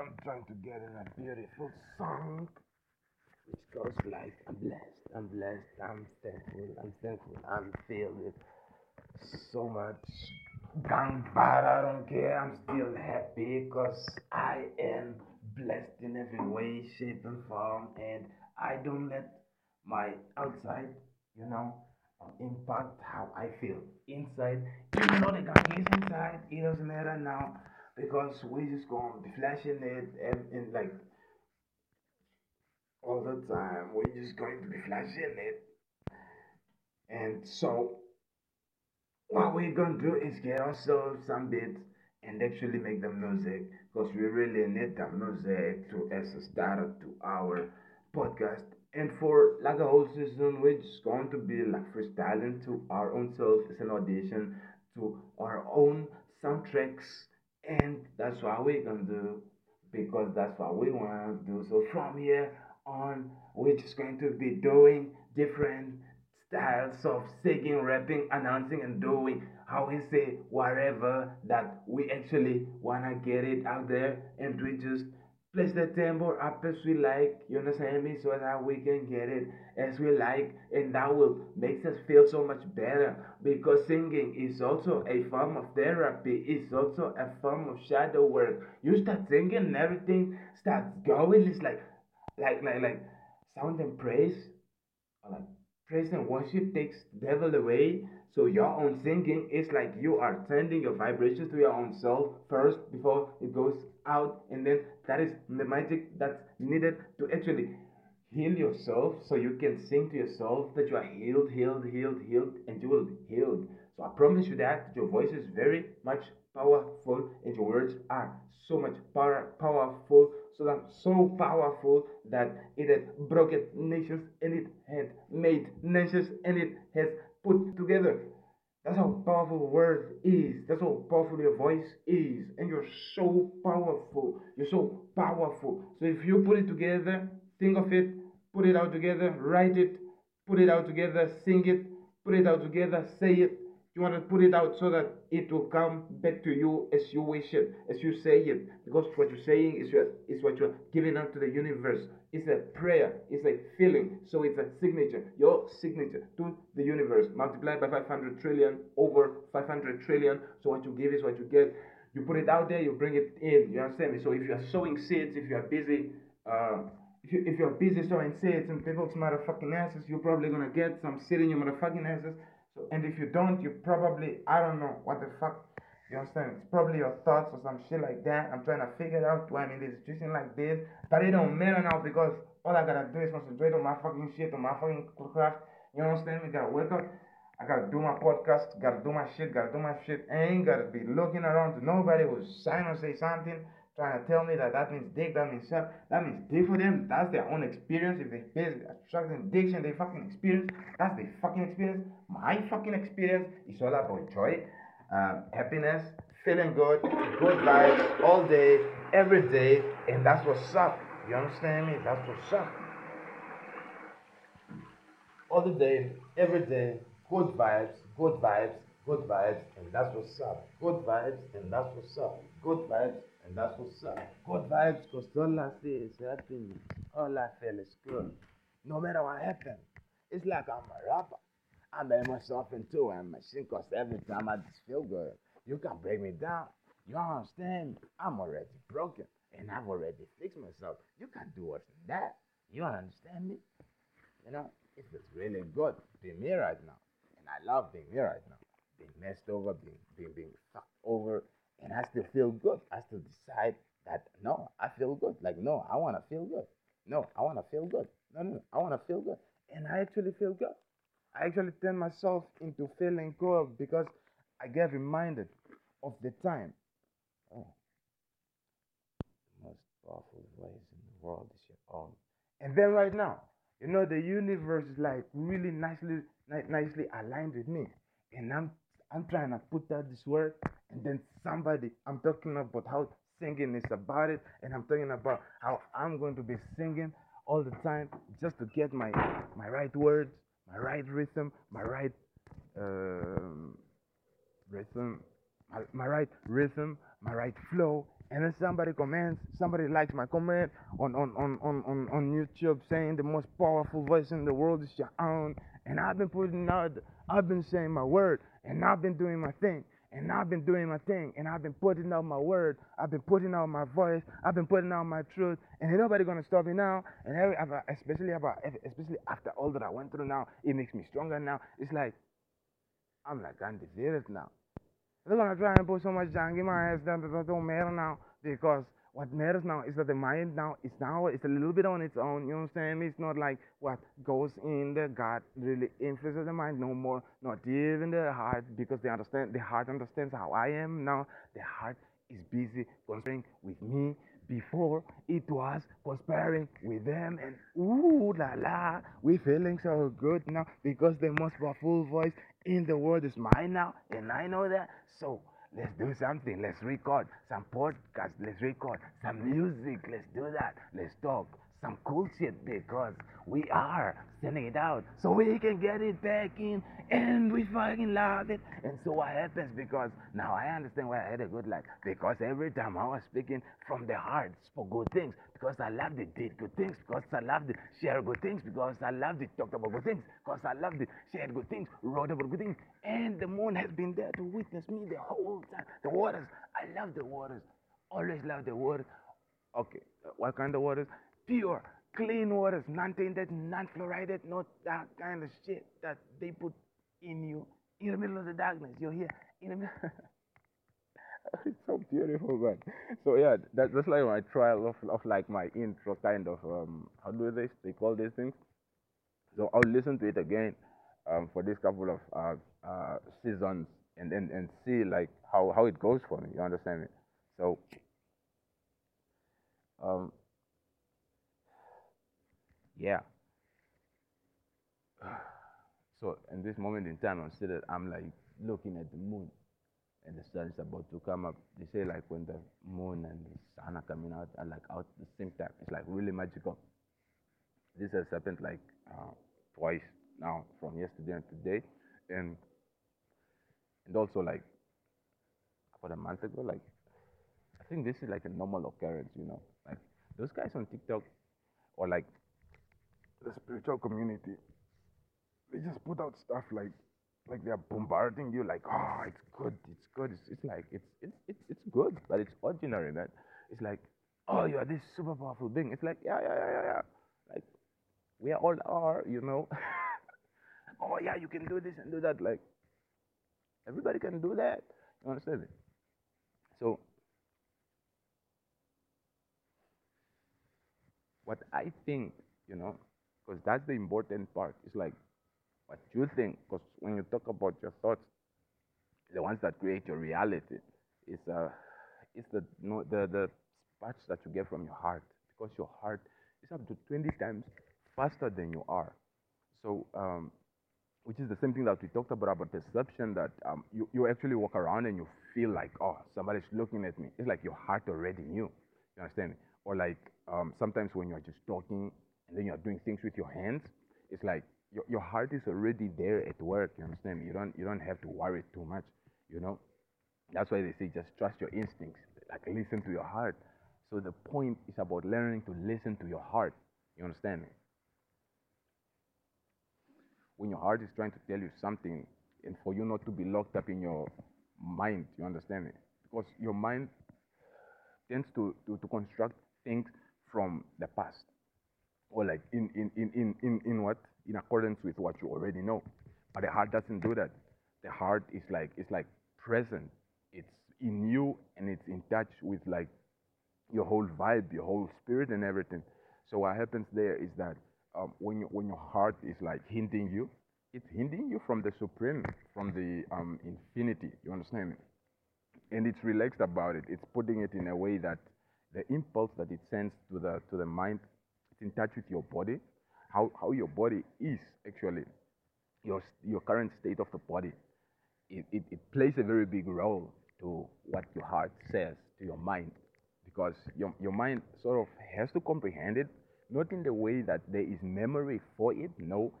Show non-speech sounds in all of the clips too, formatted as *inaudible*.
I'm trying to get in a beautiful song. Which goes like I'm blessed, I'm blessed, I'm thankful, I'm thankful, I'm filled with so much gang but I don't care, I'm still happy because I am blessed in every way, shape and form. And I don't let my outside, you know, impact how I feel inside. Even though the gang is inside, it doesn't matter now because we just gonna be flashing it and, and like all the time. We're just going to be flashing it. And so what we're gonna do is get ourselves some beats and actually make the music because we really need the music to as a starter to our podcast. And for like a whole season, we're just going to be like freestyling to our own self as an audition to our own soundtracks and that's what we're gonna do because that's what we want to do. So from here on, we're just going to be doing different styles of singing, rapping, announcing, and doing how we say whatever that we actually wanna get it out there, and we just place the tempo up as we like, you understand me, so that we can get it. As we like, and that will makes us feel so much better. Because singing is also a form of therapy, it's also a form of shadow work. You start singing and everything starts going, it's like like like like sound and praise. Or like praise and worship takes devil away. So your own singing is like you are sending your vibrations to your own self first before it goes out and then that is the magic that's needed to actually heal yourself so you can sing to yourself that you are healed healed healed healed and you will be healed so i promise you that your voice is very much powerful and your words are so much power, powerful so that so powerful that it had broken nations and it had made nations and it has put together. That's how powerful words is. That's how powerful your voice is. And you're so powerful. You're so powerful. So if you put it together, think of it, put it out together, write it, put it out together, sing it, put it out together, say it, you want to put it out so that it will come back to you as you wish it, as you say it. Because what you're saying is, your, is what you're giving out to the universe. It's a prayer, it's a feeling. So it's a signature, your signature to the universe. Multiplied by 500 trillion over 500 trillion. So what you give is what you get. You put it out there, you bring it in. You understand me? So if you are sowing seeds, if you are busy, uh, if, you, if you're busy sowing seeds in people's motherfucking asses, you're probably gonna get some seed in your motherfucking asses so, and if you don't, you probably, I don't know what the fuck, you understand? It's probably your thoughts or some shit like that. I'm trying to figure out why I'm in this situation like this. But it don't matter now because all I gotta do is concentrate on my fucking shit, on my fucking craft. You understand me? Gotta wake up. I gotta do my podcast, gotta do my shit, gotta do my shit. I ain't gotta be looking around to nobody who's sign or say something trying to tell me that that means dick, that means that means dick for them. That's their own experience. If they face attracting addiction, they fucking experience. That's their fucking experience. My fucking experience is all about joy, um, happiness, feeling good, good vibes all day, every day, and that's what's up. You understand me? That's what's up. All the day, every day, good vibes, good vibes, good vibes, and that's what's up. Good vibes, and that's what's up. Good vibes, and that's what's up. Good vibes, because all I see is happiness. All I feel is good. No matter what happens. It's like I'm a rapper. I made myself into a machine because every time I just feel good, you can break me down. You understand? I'm already broken and I've already fixed myself. You can't do worse than that. You understand me? You know, it feels really good being me right now. And I love being me right now. Being messed over, being, being, being fucked over, and I still feel good. I still decide that no, I feel good. Like no, I want to feel good. No, I want to feel good. No, no, no, I want to feel good, and I actually feel good. I actually turn myself into feeling cold because I get reminded of the time. Oh, the most powerful voice in the world is your own. And then right now, you know, the universe is like really nicely, ni- nicely aligned with me, and I'm I'm trying to put out this word, and then somebody, I'm talking about how singing is about it, and I'm talking about how I'm going to be singing all the time just to get my my right words, my right rhythm, my right um, rhythm, my, my right rhythm, my right flow, and then somebody comments, somebody likes my comment on on, on, on, on, on YouTube saying the most powerful voice in the world is your own. And I've been putting out, I've been saying my word, and I've been doing my thing. And I've been doing my thing, and I've been putting out my word. I've been putting out my voice. I've been putting out my truth, and ain't nobody gonna stop me now. And every, uh, especially about, uh, especially after all that I went through now, it makes me stronger now. It's like I'm like undefeated now. They're gonna try and put so much junk in my ass that it don't matter now because what matters now is that the mind now is now it's a little bit on its own. You know what I'm saying? It's not like what goes in the gut really influences the mind no more. Not even the heart because they understand the heart understands how I am now. The heart is busy conspiring with me before it was conspiring with them and ooh la la we feeling so good now because the most powerful voice in the world is mine now and I know that so let's do something. Let's record some podcast. Let's record some music. Let's do that. Let's talk some cool shit because we are sending it out so we can get it back in and we fucking love it. And so what happens because now I understand why I had a good life because every time I was speaking from the heart for good things because I loved it, did good things because I loved it, shared good things because I loved it, talked about good things because I loved it, shared good things, wrote about good things. And the moon has been there to witness me the whole time. The waters, I love the waters, always love the waters. Okay, what kind of waters? Pure, clean waters, non-tainted, non-fluoridated, not that kind of shit that they put in you in the middle of the darkness. You're here in the middle. *laughs* it's so beautiful, man. So yeah, that, that's like my trial of, of like my intro kind of um how do they they call these things. So I'll listen to it again um for this couple of uh, uh seasons and and and see like how how it goes for me. You understand me? So um yeah. *sighs* So in this moment in time, I'm still I'm like looking at the moon, and the sun is about to come up. They say like when the moon and the sun are coming out are like out at the same time. It's like really magical. This has happened like uh, twice now, from yesterday and today, and and also like about a month ago. Like I think this is like a normal occurrence, you know. Like those guys on TikTok or like the spiritual community, they just put out stuff like like they're bombarding you like oh it's good it's good. It's, it's like it's, it's it's good but it's ordinary man. It's like oh you are this super powerful being. It's like yeah yeah yeah yeah, yeah. like we all are you know? *laughs* Oh yeah you can do this and do that. Like everybody can do that. You understand it so what i think you know because that's the important part. It's like what you think, because when you talk about your thoughts, the ones that create your reality, is uh, it's the know, the the sparks that you get from your heart, because your heart is up to 20 times faster than you are. So, um, which is the same thing that we talked about about perception that um, you, you actually walk around and you feel like, oh, somebody's looking at me. It's like your heart already knew. You understand? Or like um, sometimes when you're just talking and then you're doing things with your hands, it's like your, your heart is already there at work. You understand? You don't you don't have to worry too much. You know, that's why they say just trust your instincts. Like listen to your heart. So the point is about learning to listen to your heart. You understand me? When your heart is trying to tell you something, and for you not to be locked up in your mind, you understand me? Because your mind tends to, to, to construct things from the past or like in, in, in, in, in, in what? In accordance with what you already know. But the heart doesn't do that. The heart is like, it's like present. It's in you and it's in touch with like your whole vibe, your whole spirit and everything. So what happens there is that um, when, you, when your heart is like hinting you, it's hinting you from the supreme, from the um, infinity. You understand? And it's relaxed about it. It's putting it in a way that the impulse that it sends to the to the mind in touch with your body, how, how your body is actually, your, your current state of the body. It, it, it plays a very big role to what your heart says to your mind because your, your mind sort of has to comprehend it, not in the way that there is memory for it, no.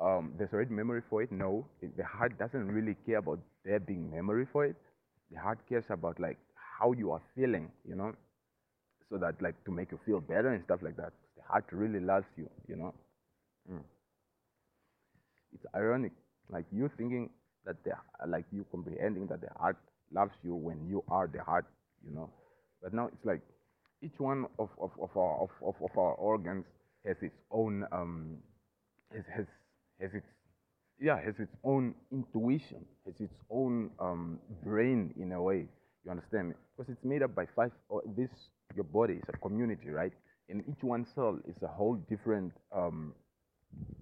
Um, there's already memory for it, no. It, the heart doesn't really care about there being memory for it. The heart cares about like how you are feeling, you know, so that like to make you feel better and stuff like that. Heart really loves you, you know. Mm. It's ironic, like you thinking that the like you comprehending that the heart loves you when you are the heart, you know. But now it's like each one of, of, of our of, of, of our organs has its own um has has has its yeah has its own intuition, has its own um brain in a way. You understand? Because it's made up by five. Or this your body is a community, right? And each one cell is a whole different um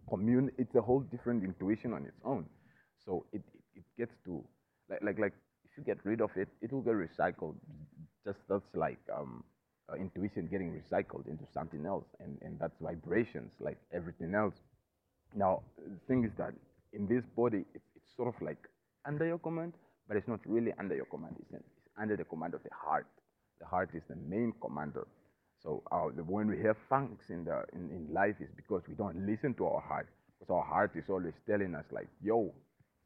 commune. It's a whole different intuition on its own. So it, it, it gets to like like like if you get rid of it, it will get recycled. Just that's like um uh, intuition getting recycled into something else, and, and that's vibrations like everything else. Now, the thing is that in this body, it's, it's sort of like under your command, but it's not really under your command. It's, it's under the command of the heart. The heart is the main commander. So when we have funks in, the, in, in life is because we don't listen to our heart. Because our heart is always telling us like, yo,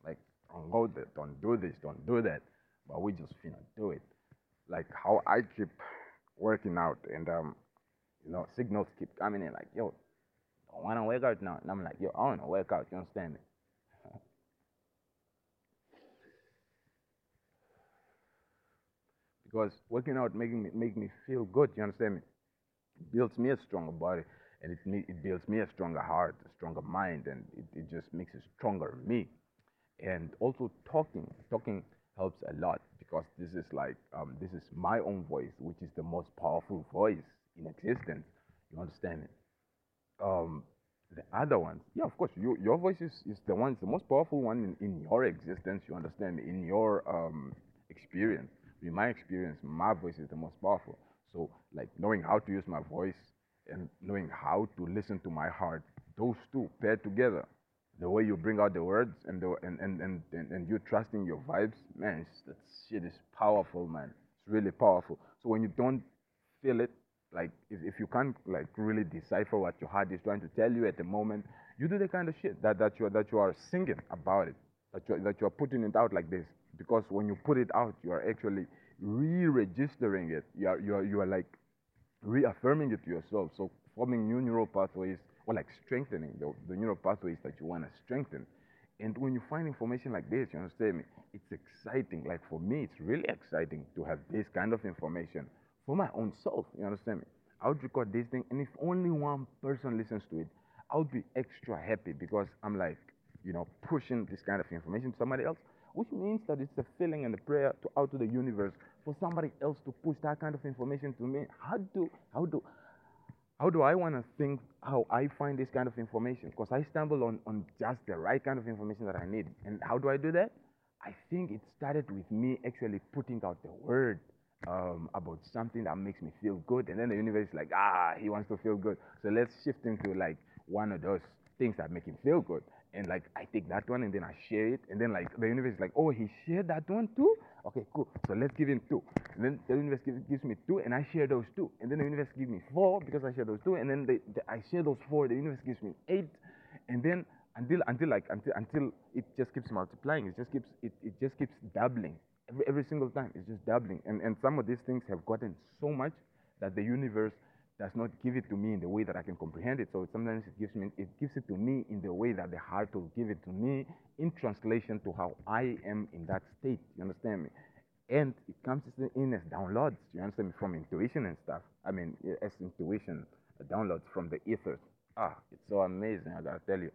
like, don't go there, don't do this, don't do that. But we just finna do it. Like how I keep working out and um, you know, signals keep coming in like, yo, don't wanna work out now. And I'm like, yo, I wanna work out, you understand me? *laughs* because working out making me make me feel good, you understand me? Builds me a stronger body and it it builds me a stronger heart, a stronger mind, and it, it just makes a stronger me. And also talking, talking helps a lot because this is like um, this is my own voice, which is the most powerful voice in existence. You understand it? Um, the other ones, yeah, of course, you, your voice is, is the one, the most powerful one in, in your existence. You understand me? In your um, experience, in my experience, my voice is the most powerful. So, like knowing how to use my voice and knowing how to listen to my heart, those two paired together the way you bring out the words and the and and and, and, and you trusting your vibes, man, that shit is powerful, man. It's really powerful. So when you don't feel it, like if, if you can't like really decipher what your heart is trying to tell you at the moment, you do the kind of shit that, that you that you are singing about it, that you that you are putting it out like this. Because when you put it out, you are actually re-registering it. You are you are you are like reaffirming it to yourself. So forming new neural pathways or like strengthening the, the neural pathways that you want to strengthen. And when you find information like this, you understand me? It's exciting. Like for me, it's really exciting to have this kind of information for my own self. You understand me? I would record this thing, and if only one person listens to it, I would be extra happy because I'm like, you know, pushing this kind of information to somebody else, which means that it's a feeling and a prayer to out to the universe for somebody else to push that kind of information to me. How do how do how do I want to think how I find this kind of information? Because I stumble on, on just the right kind of information that I need. And how do I do that? I think it started with me actually putting out the word um, about something that makes me feel good. And then the universe is like, ah, he wants to feel good. So let's shift into like one of those things that make him feel good. And like I take that one and then I share it. And then like the universe is like, oh, he shared that one too? Okay, cool. So let's give him two. And then the universe gives, me two, and I share those two. And then the universe gives me four because I share those two. And then the, the, I share those four. The universe gives me eight. And then until until like until until it just keeps multiplying. It just keeps it, it just keeps doubling every every single time. It's just doubling. And and some of these things have gotten so much that the universe does not give it to me in the way that I can comprehend it. So sometimes it gives me it gives it to me in the way that the heart will give it to me in translation to how I am in that state. You understand me? And it comes in as downloads. You understand me? From intuition and stuff. I mean, as intuition, downloads from the ethers. Ah, it's so amazing. I gotta tell you.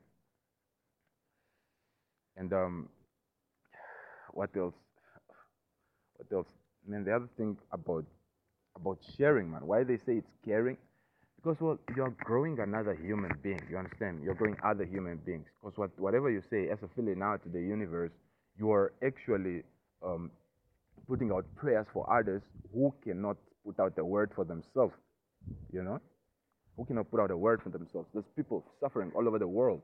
And um, what else? What else? I mean, the other thing about about sharing, man. Why they say it's caring? Because well, you're growing another human being. You understand? You're growing other human beings. Because what whatever you say as a filling out to the universe, you are actually um, putting out prayers for others who cannot put out the word for themselves. You know, who cannot put out a word for themselves. There's people suffering all over the world,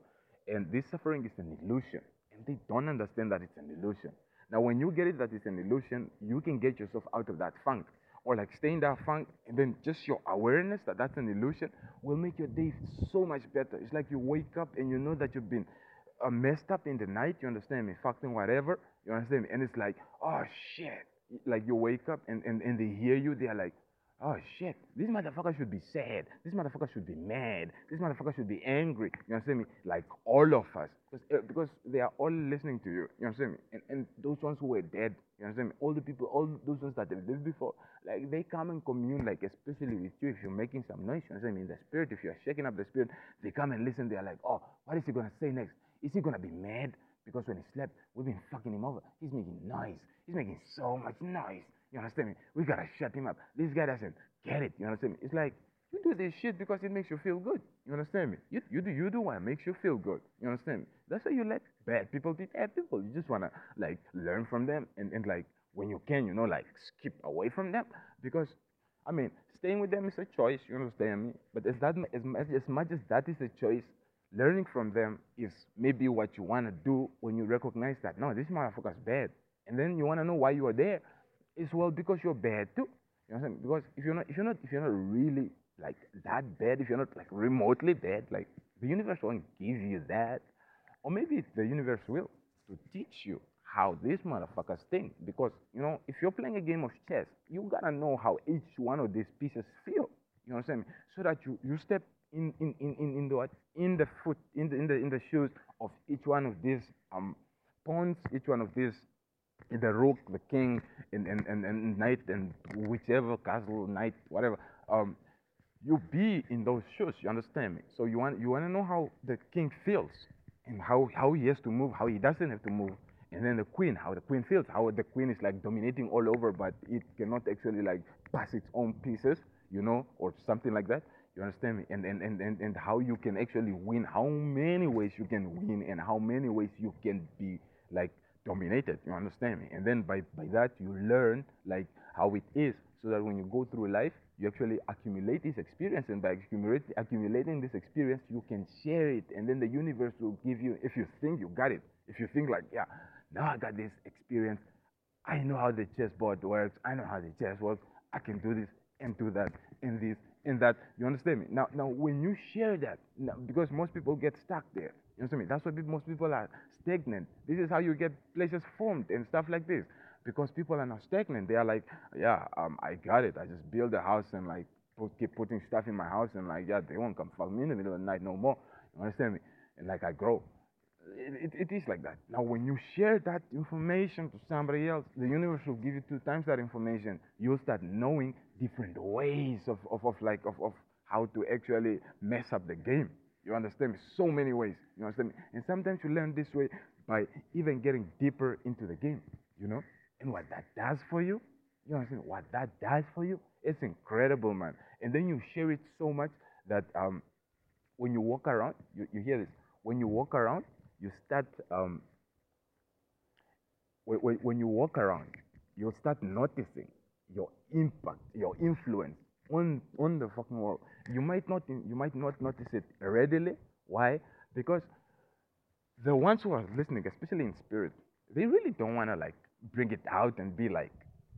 and this suffering is an illusion, and they don't understand that it's an illusion. Now, when you get it that it's an illusion, you can get yourself out of that funk or like stay in that funk and then just your awareness that that's an illusion will make your day so much better. It's like you wake up and you know that you've been uh, messed up in the night you understand me fucking whatever you understand me and it's like oh shit. Like you wake up and, and, and they hear you, they're like, oh shit, this motherfucker should be sad. This motherfucker should be mad. This motherfucker should be angry. You understand me? Like all of us. Because, uh, because they are all listening to you. You understand me? And, and those ones who were dead, you understand me? All the people, all those ones that have lived before, like they come and commune, like especially with you if you're making some noise, you understand me? In the spirit, if you're shaking up the spirit, they come and listen. They're like, oh, what is he going to say next? Is he going to be mad? Because when he slept, we've been fucking him over. He's making noise. He's making so much noise. You understand me? We gotta shut him up. This guy doesn't get it. You understand me? It's like you do this shit because it makes you feel good. You understand me? You, you do you do what makes you feel good. You understand me? That's why you let bad people be bad people. You just wanna like learn from them and, and like when you can, you know, like skip away from them because I mean staying with them is a choice. You understand me? But as that as, much as much as that is a choice, learning from them is maybe what you wanna do when you recognize that no, this motherfucker's bad, and then you wanna know why you are there. It's well because you're bad too. You know what I'm saying? Because if you're not if you're not if you're not really like that bad, if you're not like remotely bad, like the universe won't give you that. Or maybe the universe will to teach you how these motherfuckers think. Because, you know, if you're playing a game of chess, you gotta know how each one of these pieces feel. You know what I'm saying? So that you, you step in in, in, in, in the what in the foot in the in the in the shoes of each one of these um pawns, each one of these the rook, the king, and, and, and, and knight, and whichever castle, knight, whatever. Um, you be in those shoes. You understand me? So you want you want to know how the king feels and how how he has to move, how he doesn't have to move, and then the queen, how the queen feels, how the queen is like dominating all over, but it cannot actually like pass its own pieces, you know, or something like that. You understand me? And and, and, and, and how you can actually win, how many ways you can win, and how many ways you can be like dominated. You understand me? And then by, by that you learn like how it is so that when you go through life, you actually accumulate this experience. And by accumulate, accumulating this experience, you can share it. And then the universe will give you, if you think you got it, if you think like, yeah, now I got this experience, I know how the chessboard works, I know how the chess works, I can do this and do that and this and that. You understand me? Now, now when you share that, now, because most people get stuck there, you understand me? That's why most people are stagnant. This is how you get places formed and stuff like this. Because people are not stagnant. They are like, yeah, um, I got it. I just build a house and like put, keep putting stuff in my house and like, yeah, they won't come fuck me in the middle of the night no more. You understand me? And like I grow. It, it, it is like that. Now, when you share that information to somebody else, the universe will give you two times that information. You'll start knowing different ways of, of, of like of, of how to actually mess up the game. You understand me? So many ways. You understand me? And sometimes you learn this way by even getting deeper into the game, you know? And what that does for you, you understand what that does for you? It's incredible, man. And then you share it so much that um, when you walk around, you, you hear this. When you walk around, you start, um, when, when you walk around, you'll start noticing your impact, your influence on, on the fucking world. You might not you might not notice it readily. Why? Because the ones who are listening, especially in spirit, they really don't want to like bring it out and be like,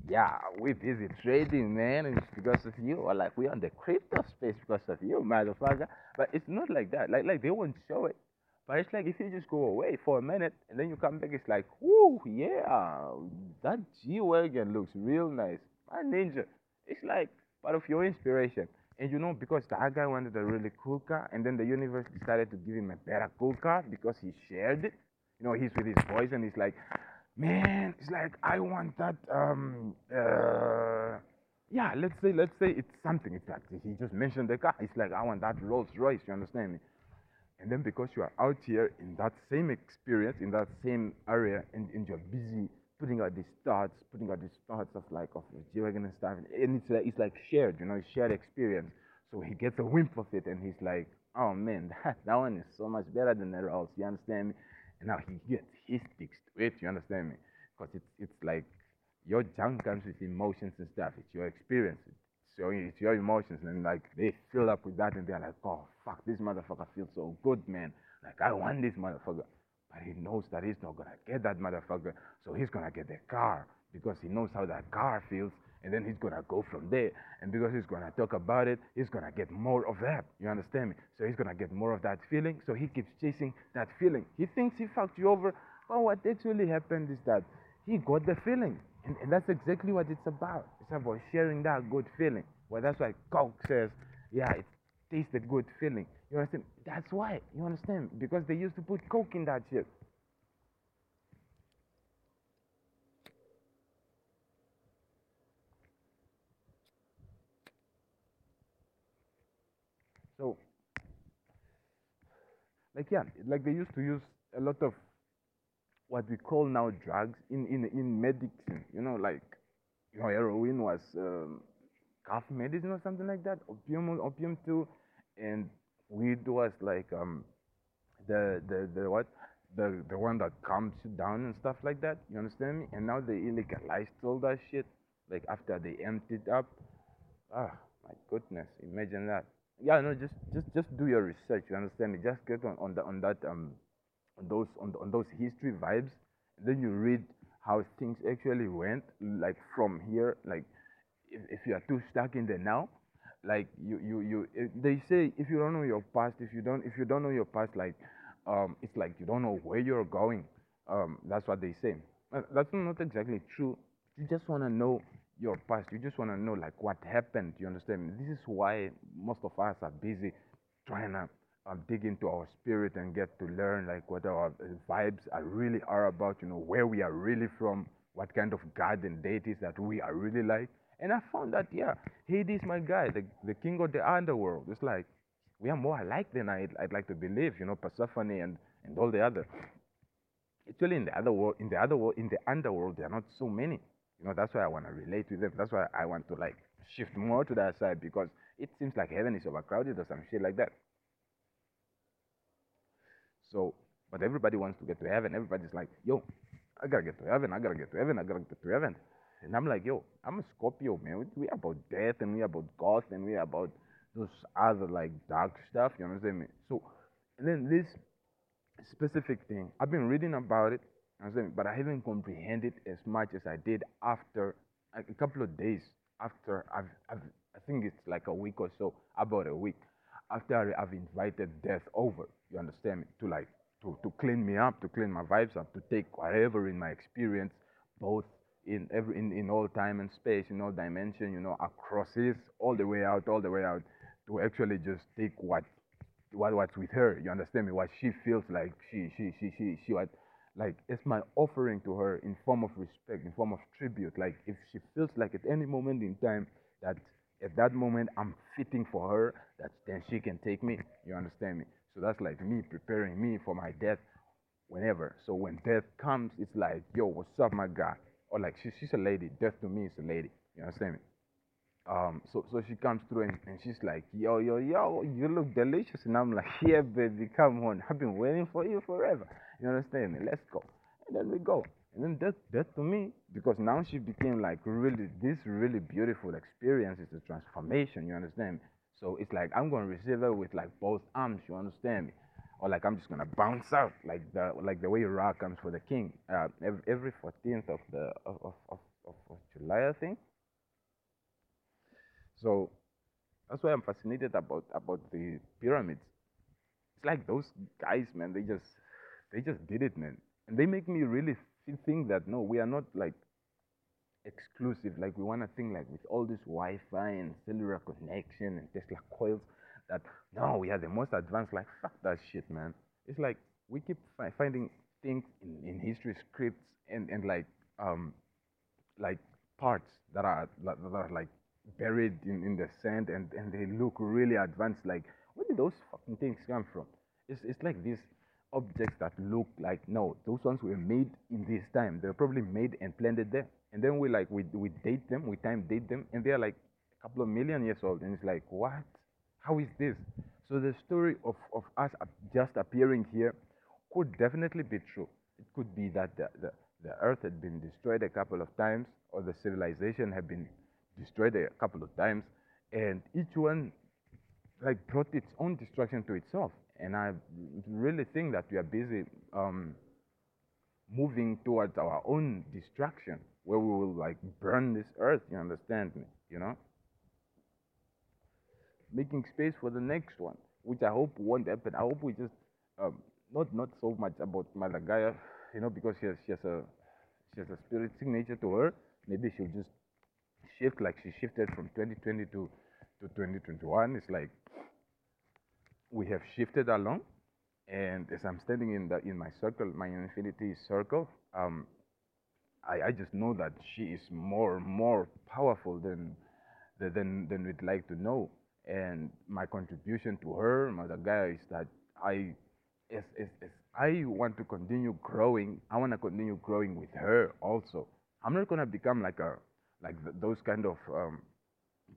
yeah, we're busy trading, man, and it's because of you, or like we're on the crypto space because of you, motherfucker. But it's not like that. Like like they won't show it. But it's like if you just go away for a minute and then you come back, it's like, whoo, yeah, that G wagon looks real nice. My ninja. It's like part of your inspiration. And you know, because that guy wanted a really cool car, and then the universe decided to give him a better cool car because he shared it. You know, he's with his boys and he's like, man, it's like I want that. Um, uh, yeah, let's say, let's say it's something. It's like he just mentioned the car. It's like I want that Rolls Royce. You understand me? And then because you are out here in that same experience, in that same area, and, and you're busy putting out these thoughts, putting out these thoughts of like of G-Wagon and stuff, and it's like it's like shared, you know, it's shared experience. So he gets a whimp of it, and he's like, "Oh man, *laughs* that that one is so much better than the Rolls." You understand me? And now he gets he sticks to it. You understand me? Because it's it's like your junk comes with emotions and stuff. It's your experience. Your it's your emotions, and like they fill up with that, and they're like, "Oh fuck, this motherfucker feels so good, man. Like I want this motherfucker." But he knows that he's not gonna get that motherfucker, so he's gonna get the car because he knows how that car feels, and then he's gonna go from there. And because he's gonna talk about it, he's gonna get more of that. You understand me? So he's gonna get more of that feeling, so he keeps chasing that feeling. He thinks he fucked you over, but what actually happened is that he got the feeling. And, and that's exactly what it's about. It's about sharing that good feeling. Well, that's why Coke says, yeah, it tastes the good feeling. You understand? That's why. You understand? Because they used to put Coke in that shit. So, like yeah, like they used to use a lot of what we call now drugs in in in medicine. You know, like you know, heroin was um, cough medicine or something like that. Opium, opium too, and weed was like um the the the what the the one that calms you down and stuff like that. You understand me? And now they illegalized all that shit. Like after they emptied up. Ah, my goodness! Imagine that. Yeah, no, just just just do your research. You understand me? Just get on on the on that um on those on, on those history vibes. Then you read how things actually went, like from here, like if, if you are too stuck in the now, like you you you eh, they say if you don't know your past, if you don't if you don't know your past, like um it's like you don't know where you're going. Um, that's what they say. Uh, That's not exactly true. You just want to know your past. You just want to know like what happened. You understand? This is why most of us are busy trying to um, dig into our spirit and get to learn like what our vibes are really are about. You know where we are really from, what kind of god and deities that we are really like. And I found that yeah, Hades, my guy, the the king of the underworld. It's like we are more alike than I'd, I'd like to believe. You know, Persephone and and all the other. Actually, in the other world, in the other world, in the underworld, there are not so many. You know, that's why I want to relate with them. That's why I want to like shift more to that side because it seems like heaven is overcrowded or some shit like that. So, but everybody wants to get to heaven. Everybody's like, yo, I gotta get to heaven. I gotta get to heaven. I gotta get to heaven. And I'm like, yo, I'm a Scorpio, man. We, we about death and we about goth and we about those other like dark stuff. You understand me? So, and then this specific thing, I've been reading about it, you understand me? but I haven't comprehended as much as I did after like, a couple of days after I've, I've, I think it's like a week or so, about a week after I've invited death over. You understand me? To like to, to clean me up, to clean my vibes up, to take whatever in my experience, both in every in, in all time and space, in all dimension, you know, across this, all the way out, all the way out, to actually just take what what what's with her. You understand me? What she feels like she she she she she what like it's my offering to her in form of respect, in form of tribute. Like if she feels like at any moment in time that at that moment I'm fitting for her, that then she can take me. You understand me? So that's like me preparing me for my death whenever. So when death comes, it's like, yo, what's up, my guy? Or like she, she's a lady. Death to me is a lady. You understand me? Um, so so she comes through and, and she's like, yo, yo, yo, you look delicious. And I'm like, yeah, baby, come on. I've been waiting for you forever. You understand me? Let's go. And then we go. And then that that to me, because now she became like really this really beautiful experience. is a transformation, you understand me? So it's like I'm gonna receive her with like both arms, you understand me? Or like I'm just gonna bounce out like the like the way Ra comes for the king. Uh, every, every 14th of the of, of, of of July, I think. So that's why I'm fascinated about about the pyramids. It's like those guys, man. They just they just did it, man, and they make me really think that no, we are not like exclusive. Like we want to think like with all this Wi-Fi and cellular connection and Tesla coils that no, we are the most advanced. Like fuck that shit, man. It's like we keep fi- finding things in, in history scripts and and like um like parts that are that are like buried in, in the sand and, and they look really advanced. Like where did those fucking things come from? It's it's like these objects that look like no, those ones were made in this time. They were probably made and planted there. And then we like we we date them, we time date them, and they're like a couple of million years old. And it's like what? How is this? So the story of, of us just appearing here could definitely be true. It could be that the, the, the earth had been destroyed a couple of times, or the civilization had been destroyed a couple of times, and each one like brought its own destruction to itself. And I really think that we are busy um, moving towards our own destruction, where we will like burn this earth. You understand me? You know, making space for the next one, which I hope won't happen. I hope we just um, not not so much about Mother Gaia, you know, because she has she has a she has a spirit signature to her. maybe she'll just shift like she shifted from 2020 to, to 2021. It's like we have shifted along. And as I'm standing in the in my circle, my infinity circle, um, I, I just know that she is more more powerful than than than we'd like to know. And my contribution to her, Mother Gaia, is that I, as, as I want to continue growing, I want to continue growing with her also. I'm not gonna become like a like th- those kind of um,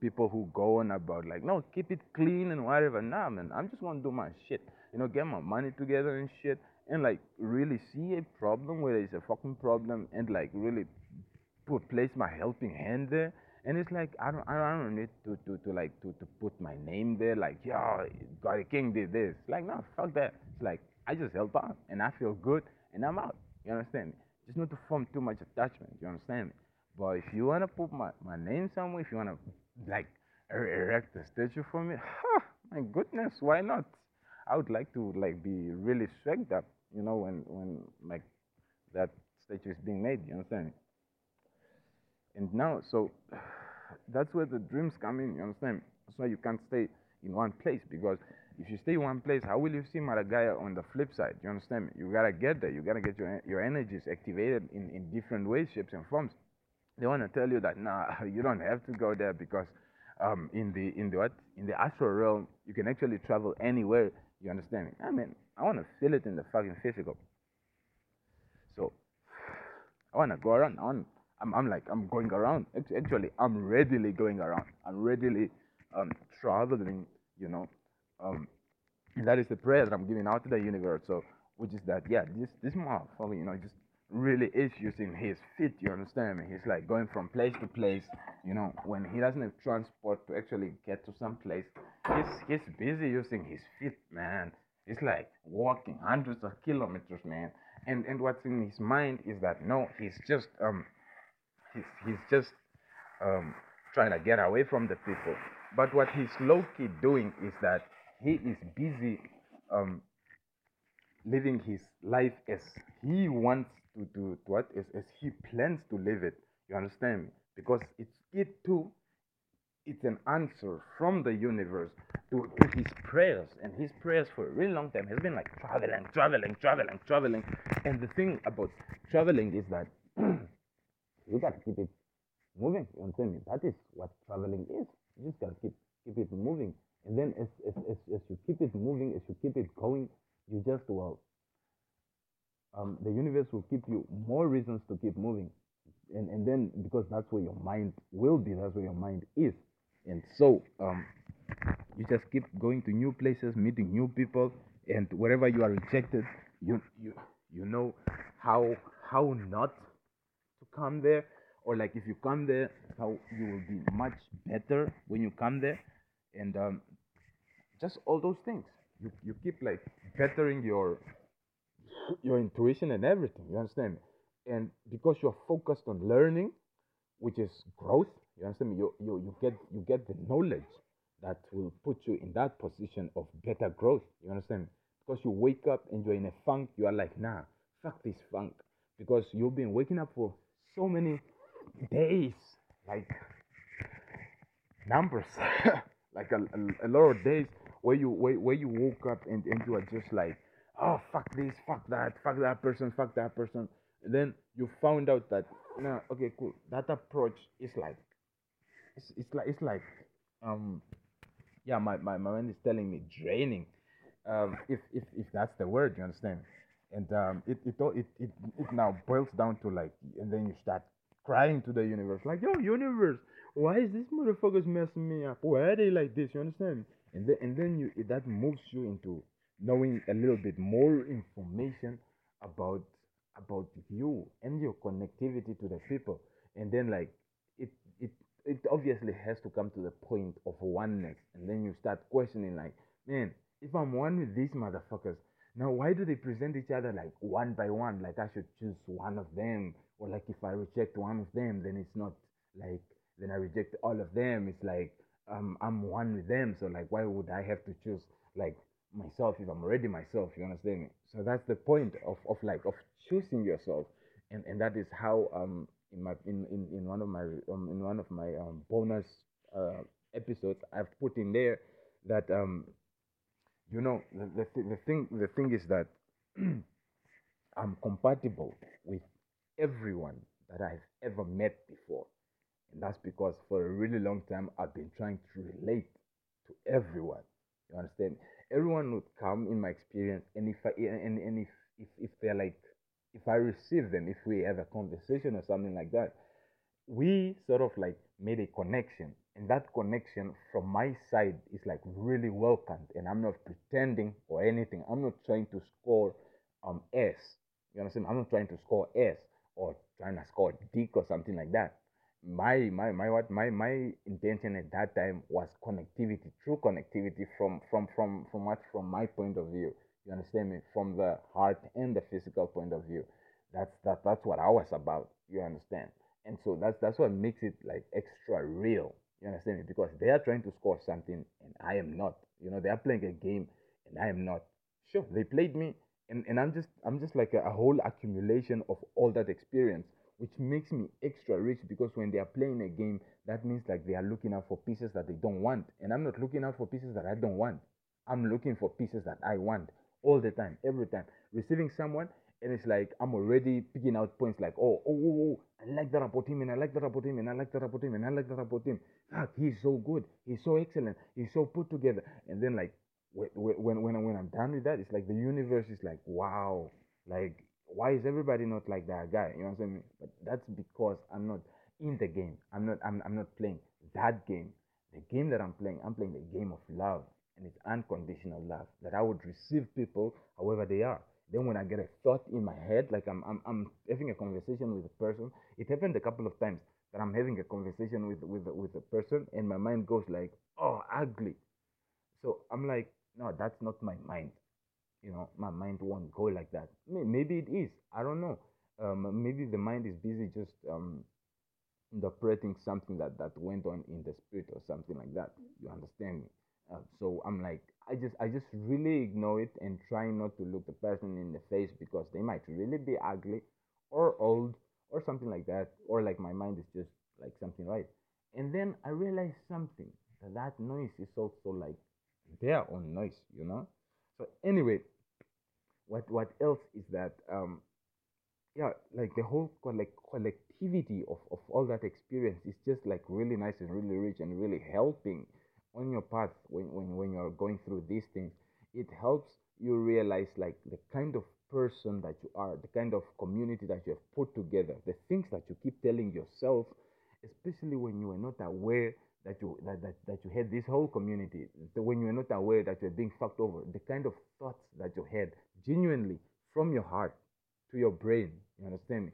people who go on about like no keep it clean and whatever. Nah, man, I'm just gonna do my shit. You know, get my money together and shit, and like really see a problem where it's a fucking problem, and like really put place my helping hand there. And it's like I don't I don't need to, to, to like to, to put my name there like yo God King did this. Like no fuck that. It's like I just help out and I feel good and I'm out. You understand me? Just not to form too much attachment. You understand me? But if you wanna put my, my name somewhere, if you wanna like er- erect a statue for me, huh, my goodness, why not? I would like to like be really swagged up, you know, when when like that statue is being made. You understand me? And now, so that's where the dreams come in. You understand? That's why you can't stay in one place because if you stay in one place, how will you see Gaia on the flip side? You understand? You gotta get there. You gotta get your your energies activated in in different ways, shapes, and forms. They want to tell you that nah, *laughs* you don't have to go there because um, in the in the what in the astral realm, you can actually travel anywhere. You understand me? I mean, I want to feel it in the fucking physical. So I want to go around. I want I'm, I'm like, I'm going around. Actually, I'm readily going around. I'm readily um, traveling, you know. Um, that is the prayer that I'm giving out to the universe. So, which is that, yeah, this this motherfucker, you know, just really is using his feet. You understand me? He's like going from place to place. You know, when he doesn't have transport to actually get to some place, he's he's busy using his feet, man. He's like walking hundreds of kilometers, man. And and what's in his mind is that no, he's just um he's, he's just um, trying to get away from the people. But what he's low key doing is that he is busy um, living his life as he wants to do what as, as he plans to live it. You understand me? Because it's it too. It's an answer from the universe to, to his prayers, and his prayers for a really long time has been like traveling, traveling, traveling, traveling. And the thing about traveling is that *clears throat* you gotta keep it moving. You understand me? That is what traveling is. You just gotta keep keep it moving. And then as as, as, as you keep it moving, as you keep it going, you just well um, the universe will give you more reasons to keep moving. And and then because that's where your mind will be, that's where your mind is. And so um, you just keep going to new places, meeting new people, and wherever you are rejected, you you you know how how not come there or like if you come there how you will be much better when you come there. And um, just all those things. You, you keep like bettering your your intuition and everything you understand and because you're focused on learning which is growth you understand me? You, you, you get you get the knowledge that will put you in that position of better growth you understand because you wake up and you're in a funk you are like nah fuck this funk because you've been waking up for so many days, like numbers, *laughs* like a, a, a, lot of days where you where, where you woke up and, and you are just like, oh fuck this, fuck that, fuck that person, fuck that person. And then you found out that no, okay, cool. That approach is like it's, it's like it's like um yeah, my, my, my mind is telling me draining. Um if if if that's the word, you understand? And um, it, it it it it now boils down to like, and then you start crying to the universe, like, yo, universe, why is this motherfuckers messing me up? Why are they like this? You understand? And then and then you that moves you into knowing a little bit more information about about you and your connectivity to the people, and then like it it it obviously has to come to the point of oneness, and then you start questioning like, man, if I'm one with these motherfuckers now, why do they present each other like one by one? Like I should choose one of them, or like if I reject one of them, then it's not like then I reject all of them. It's like um, I'm one with them. So like, why would I have to choose like myself if I'm already myself? You understand me? So that's the point of, of like of choosing yourself, and and that is how um in my in, in, in one of my um, in one of my um, bonus uh, episodes, I've put in there that um, you know the the, th- the thing the thing is that *clears throat* I'm compatible with everyone that I've ever met before, and that's because for a really long time I've been trying to relate to everyone. You understand? Everyone would come in my experience, and if I and, and if, if if they're like if I receive them, if we have a conversation or something like that, we sort of like made a connection. And that connection from my side is like really welcomed. And I'm not pretending or anything. I'm not trying to score um S. You understand? I'm not trying to score S or trying to score dick or something like that. My my my what my my intention at that time was connectivity, true connectivity from from from from what from my point of view. You understand me? From the heart and the physical point of view. That's that that's what I was about. You understand? And so that's that's what makes it like extra real. You understand me? Because they are trying to score something and I am not. You know, they are playing a game and I am not. Sure, they played me and, and I'm just I'm just like a, a whole accumulation of all that experience which makes me extra rich because when they are playing a game, that means like they are looking out for pieces that they don't want. And I'm not looking out for pieces that I don't want. I'm looking for pieces that I want all the time, every time. Receiving someone, and it's like I'm already picking out points like, oh, oh, oh, oh, I like that about him, and I like that about him, and I like that about him, and I like that about him. He's so good. He's so excellent. He's so put together. And then like when when when, when I'm done with that, it's like the universe is like, wow, like why is everybody not like that guy? You know what I'm saying? But that's because I'm not in the game. I'm not I'm, I'm not playing that game. The game that I'm playing, I'm playing the game of love and it's unconditional love that I would receive people however they are. Then when I get a thought in my head, like I'm, I'm, I'm having a conversation with a person, it happened a couple of times that I'm having a conversation with, with, with a person and my mind goes like, oh, ugly. So I'm like, no, that's not my mind. You know, my mind won't go like that. Maybe it is. I don't know. Um, maybe the mind is busy just um, interpreting something that, that went on in the spirit or something like that. You understand me? Uh, so I'm like, I just, I just really ignore it and try not to look the person in the face because they might really be ugly or old or something like that, or like my mind is just like something right. And then I realized something that that noise is also like their own noise, you know. So anyway, what what else is that? Um, yeah, like the whole like collectivity of of all that experience is just like really nice and really rich and really helping on your path when, when, when you're going through these things it helps you realize like the kind of person that you are the kind of community that you have put together the things that you keep telling yourself especially when you are not aware that you that, that, that you had this whole community when you are not aware that you're being fucked over the kind of thoughts that you had genuinely from your heart to your brain you understand me?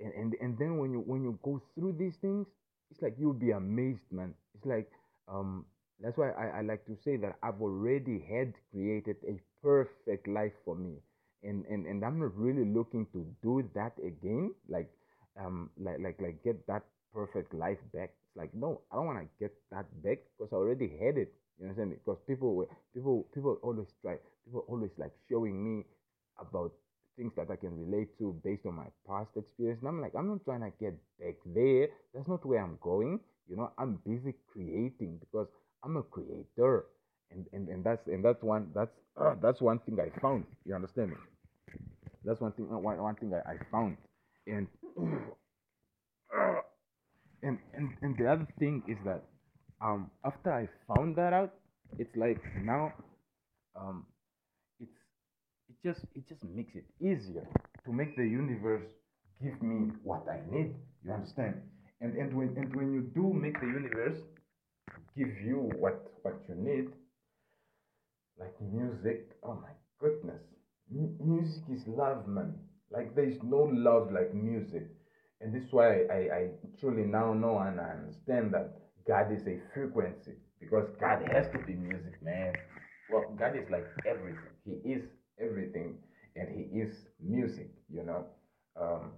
And, and and then when you when you go through these things it's like you'll be amazed man. It's like um that's why I, I like to say that I've already had created a perfect life for me. And, and, and I'm not really looking to do that again, like um like like like get that perfect life back. It's like no, I don't want to get that back because I already had it. You understand me? Because people were people people always try people always like showing me about things that I can relate to based on my past experience. And I'm like, I'm not trying to get back there. That's not where I'm going. You know, I'm busy creating because I'm a creator, and and, and that's and that's one that's uh, *clears throat* that's one thing I found. You understand me? That's one thing one, one thing I, I found, and *clears throat* and and and the other thing is that um after I found that out, it's like now um it's it just it just makes it easier to make the universe give me what I need. You understand? And and when and when you do make the universe give you what what you need. Like music oh my goodness. M- music is love man. Like there's no love like music. And this is why I, I truly now know and I understand that God is a frequency because God has to be music man. Well God is like everything. He is everything and he is music you know? Um,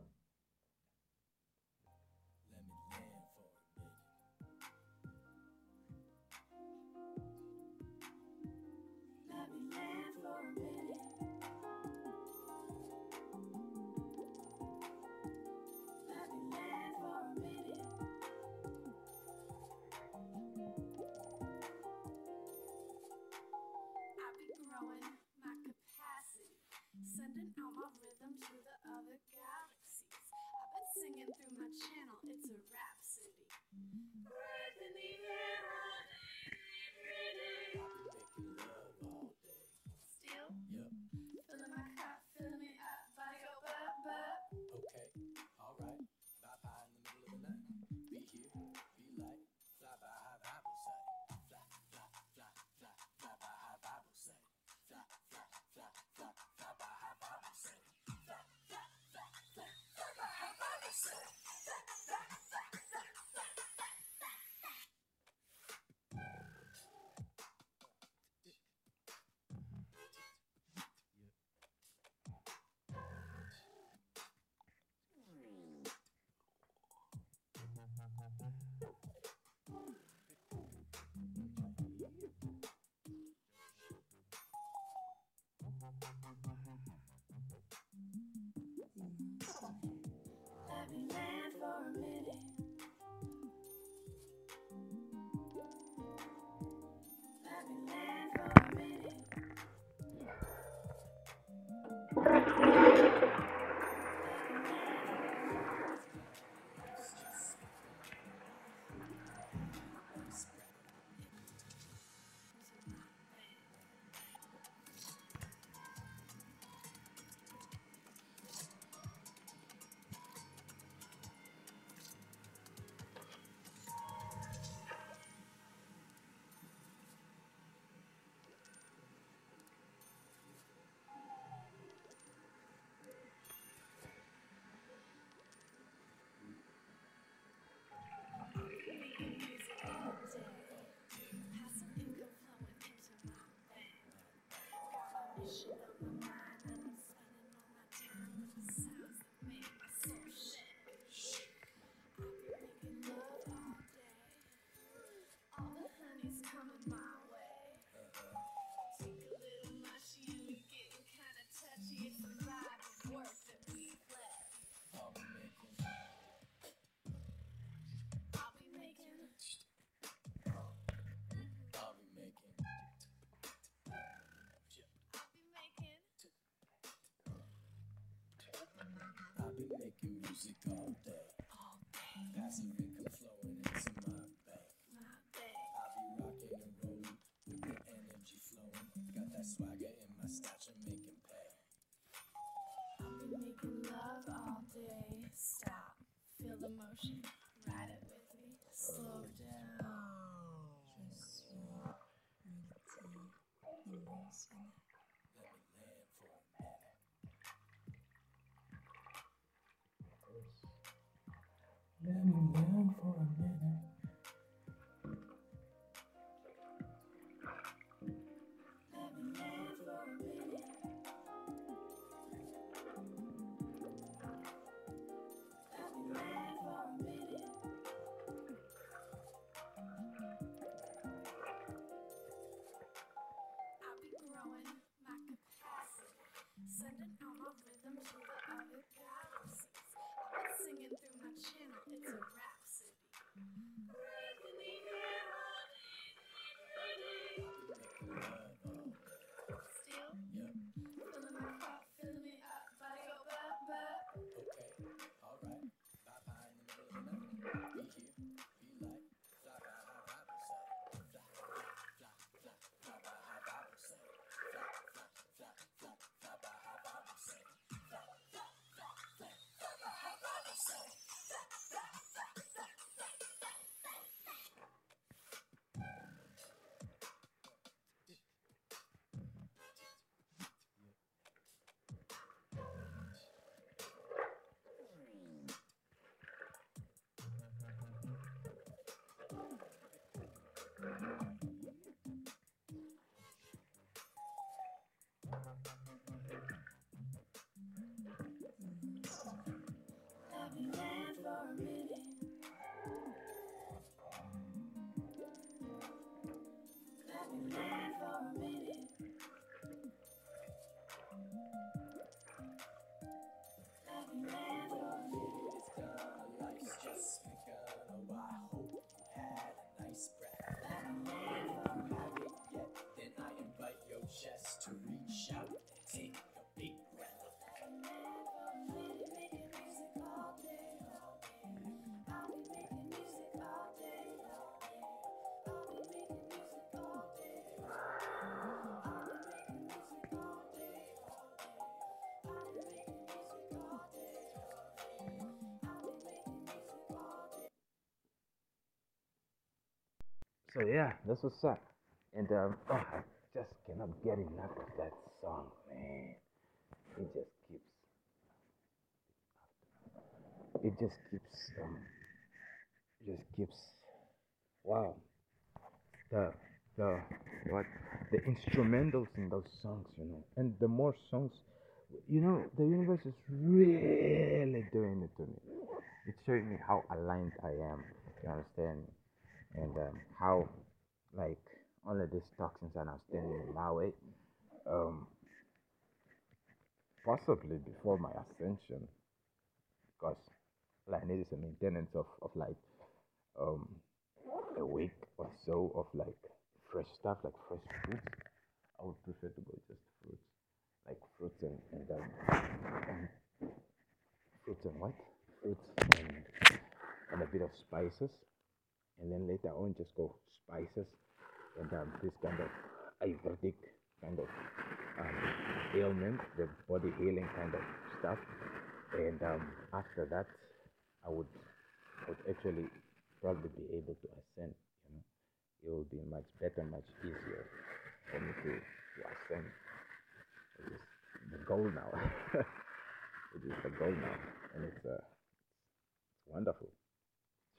sending out my rhythm to the other galaxies. I've been singing through my channel, it's a rap. Music all day. Passive income flowing into my bank. I be rocking and rolling with the energy flowing. Got that swagger in my stature making pay. I've been making love all day. Stop. Feel the motion. So yeah, that's what's up. And um, oh, I just cannot get enough of that song, man. It just keeps. It just keeps. Um, it just keeps. Wow. The the what the instrumentals in those songs, you know, and the more songs, you know, the universe is really doing it to me. It's showing me how aligned I am. You understand? And um, how like all of these toxins are now standing in my way. Um, possibly before my ascension, because all I need is a maintenance of, of like um, a week or so of like fresh stuff, like fresh fruits. I would prefer to go just fruits, like fruits and and, um, and fruits and what? Fruits and and a bit of spices and then later on just go spices and um, this kind of ayurvedic kind of um, ailment, the body healing kind of stuff. And um, after that, I would, would actually probably be able to ascend. You know, it will be much better, much easier for me to, to ascend. It is the goal now. *laughs* it is the goal now, and it's uh, it's wonderful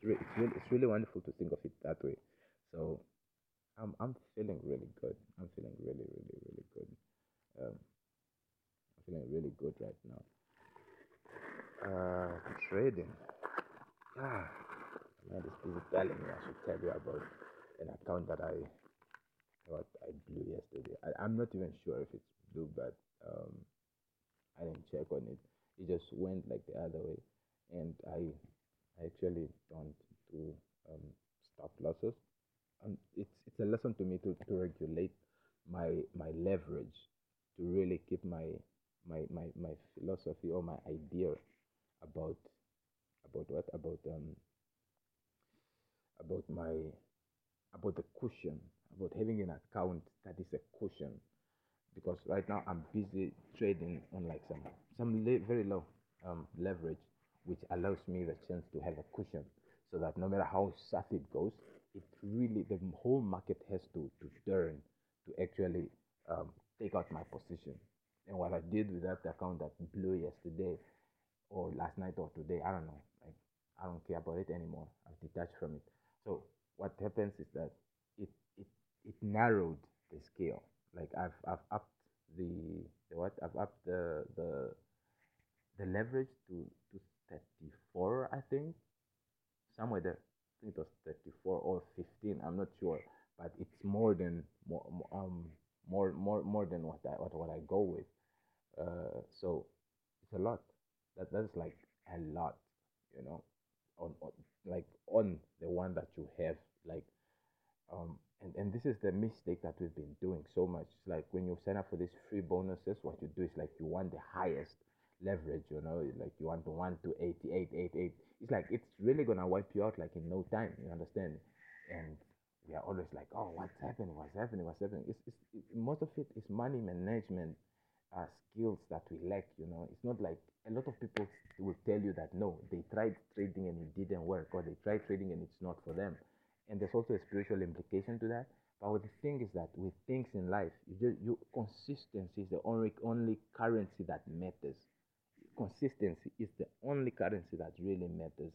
re- it's really it's really wonderful to think of it that way. So I'm I'm feeling really good. I'm feeling really really really good. Um, I'm feeling really good right now. Uh, trading. Ah, my mind is busy telling me I should tell you about an account that I what I blew yesterday. I, I'm not even sure if it's blue, but um, I didn't check on it. It just went like the other way, and I I actually don't do um, stop losses. Um, it's it's a lesson to me to, to regulate my my leverage, to really keep my my, my my philosophy or my idea about about what about um about my about the cushion about having an account that is a cushion because right now I'm busy trading on like some some le- very low um, leverage, which allows me the chance to have a cushion, so that no matter how south it goes, it really the whole market has to to turn to actually um, take out my position. And what I did with that account that blew yesterday or last night or today, I don't know. Like I don't care about it anymore. I've detached from it. So what happens is that it it it narrowed the scale. Like I've I've upped the the what I've upped the the the leverage to to 34 I think somewhere there. I think it was 34 or 15. I'm not sure, but it's more than more um more more more than what I what, what I go with. Uh, so it's a lot. That that's like a lot, you know, on, on like on the one that you have like um, and, and this is the mistake that we've been doing so much. Like when you sign up for these free bonuses, what you do is like you want the highest leverage, you know, like you want the one to 88, 88. It's like it's really gonna wipe you out like in no time, you understand? And we are always like, oh, what's happening? What's happening? What's happening? It's, it's, it, most of it is money management uh, skills that we lack, you know. It's not like a lot of people will tell you that no, they tried trading and it didn't work, or they tried trading and it's not for them and there's also a spiritual implication to that. But the thing is that with things in life, you just you consistency is the only only currency that matters. Consistency is the only currency that really matters,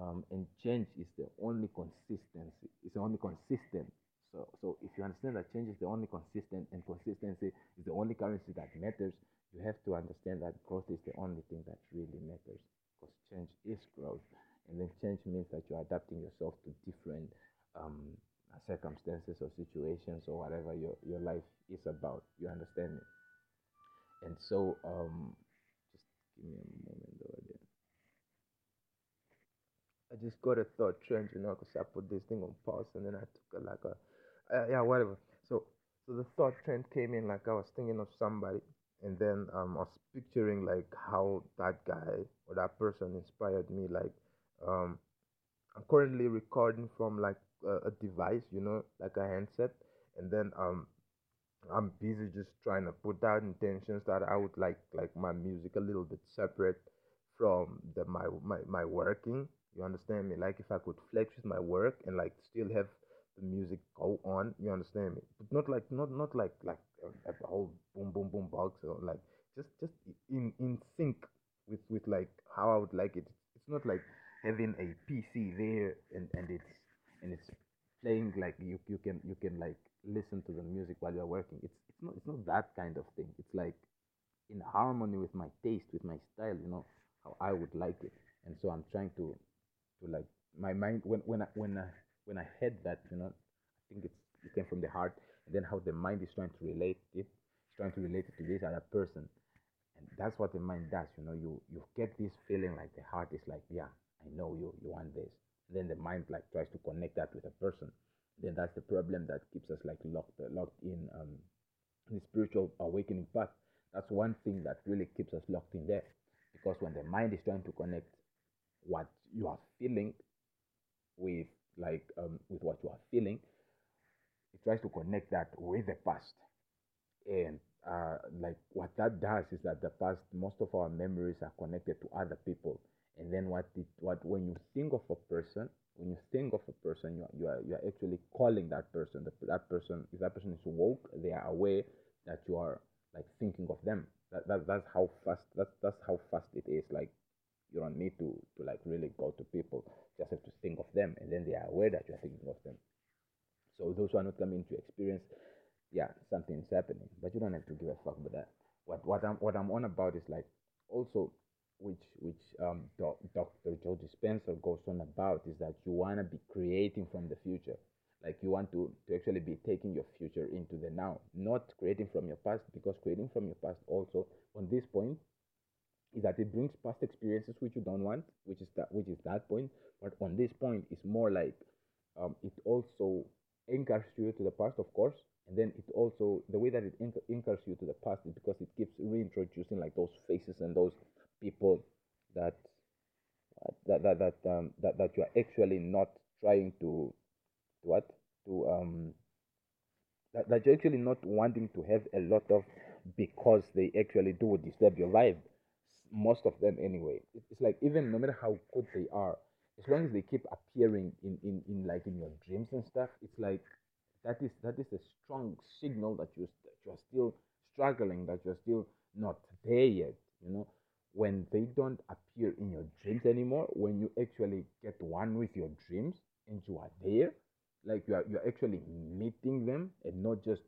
um, and change is the only consistency. It's the only consistent. So, so if you understand that change is the only consistent and consistency is the only currency that matters, you have to understand that growth is the only thing that really matters because change is growth. And then change means that you're adapting yourself to different um, circumstances or situations or whatever your, your life is about. You understand me? And so, um, give me a moment over there. I just got a thought trend, you know, because I put this thing on pause and then I took a, like a, uh, yeah, whatever. So, so the thought trend came in like I was thinking of somebody, and then um, I was picturing like how that guy or that person inspired me. Like, um, I'm currently recording from like a, a device, you know, like a handset, and then um, I'm busy just trying to put out intentions that I would like like my music a little bit separate from the my my, my working. You understand me? Like if I could flex with my work and like still have the music go on, you understand me? But not like not not like like a, a whole boom boom boom box or like just just in in sync with with like how I would like it. It's not like having a PC there and and it's and it's playing like you you can you can like listen to the music while you're working. It's it's not it's not that kind of thing. It's like in harmony with my taste, with my style, you know, how I would like it. And so I'm trying to to like my mind when when I when I when I had that, you know, I think it's it came from the heart, and then how the mind is trying to relate it, trying to relate it to this other person, and that's what the mind does. You know, you you get this feeling like the heart is like, yeah, I know you, you want this. And then the mind like tries to connect that with a person. Then that's the problem that keeps us like locked locked in um the spiritual awakening path. That's one thing that really keeps us locked in there. Because when the mind is trying to connect what you are feeling with like um, with what you are feeling, it tries to connect that with the past. And uh, like what that does is that the past, most of our memories are connected to other people. And then what it, what when you think of a person, when you think of a person, you are, you are, you are actually calling that person. The, that person, if that person is woke, they are aware that you are like thinking of them. That, that that's how fast that's that's how fast it is. Like you don't need to to like really go to people. You just have to think of them, and then they are aware that you are thinking of them. So those who are not coming to experience, yeah, something is happening, but you don't have to give a fuck about that. What what I'm what I'm on about is like also which which um doc, Dr. Joe Dispenza goes on about is that you wanna be creating from the future. Like you want to, to actually be taking your future into the now, not creating from your past, because creating from your past also on this point is that it brings past experiences which you don't want, which is that which is that point. But on this point, it's more like um, it also anchors you to the past, of course, and then it also the way that it anch- anchors you to the past is because it keeps reintroducing like those faces and those people that that that that um, that that you are actually not trying to what to um that, that you're actually not wanting to have a lot of because they actually do disturb your vibe. Most of them, anyway. It's like even no matter how good they are, as long as they keep appearing in, in, in like in your dreams and stuff, it's like that is that is a strong signal that you you're still struggling, that you're still not there yet. You know, when they don't appear in your dreams anymore, when you actually get one with your dreams and you are there, like you are you're actually meeting them and not just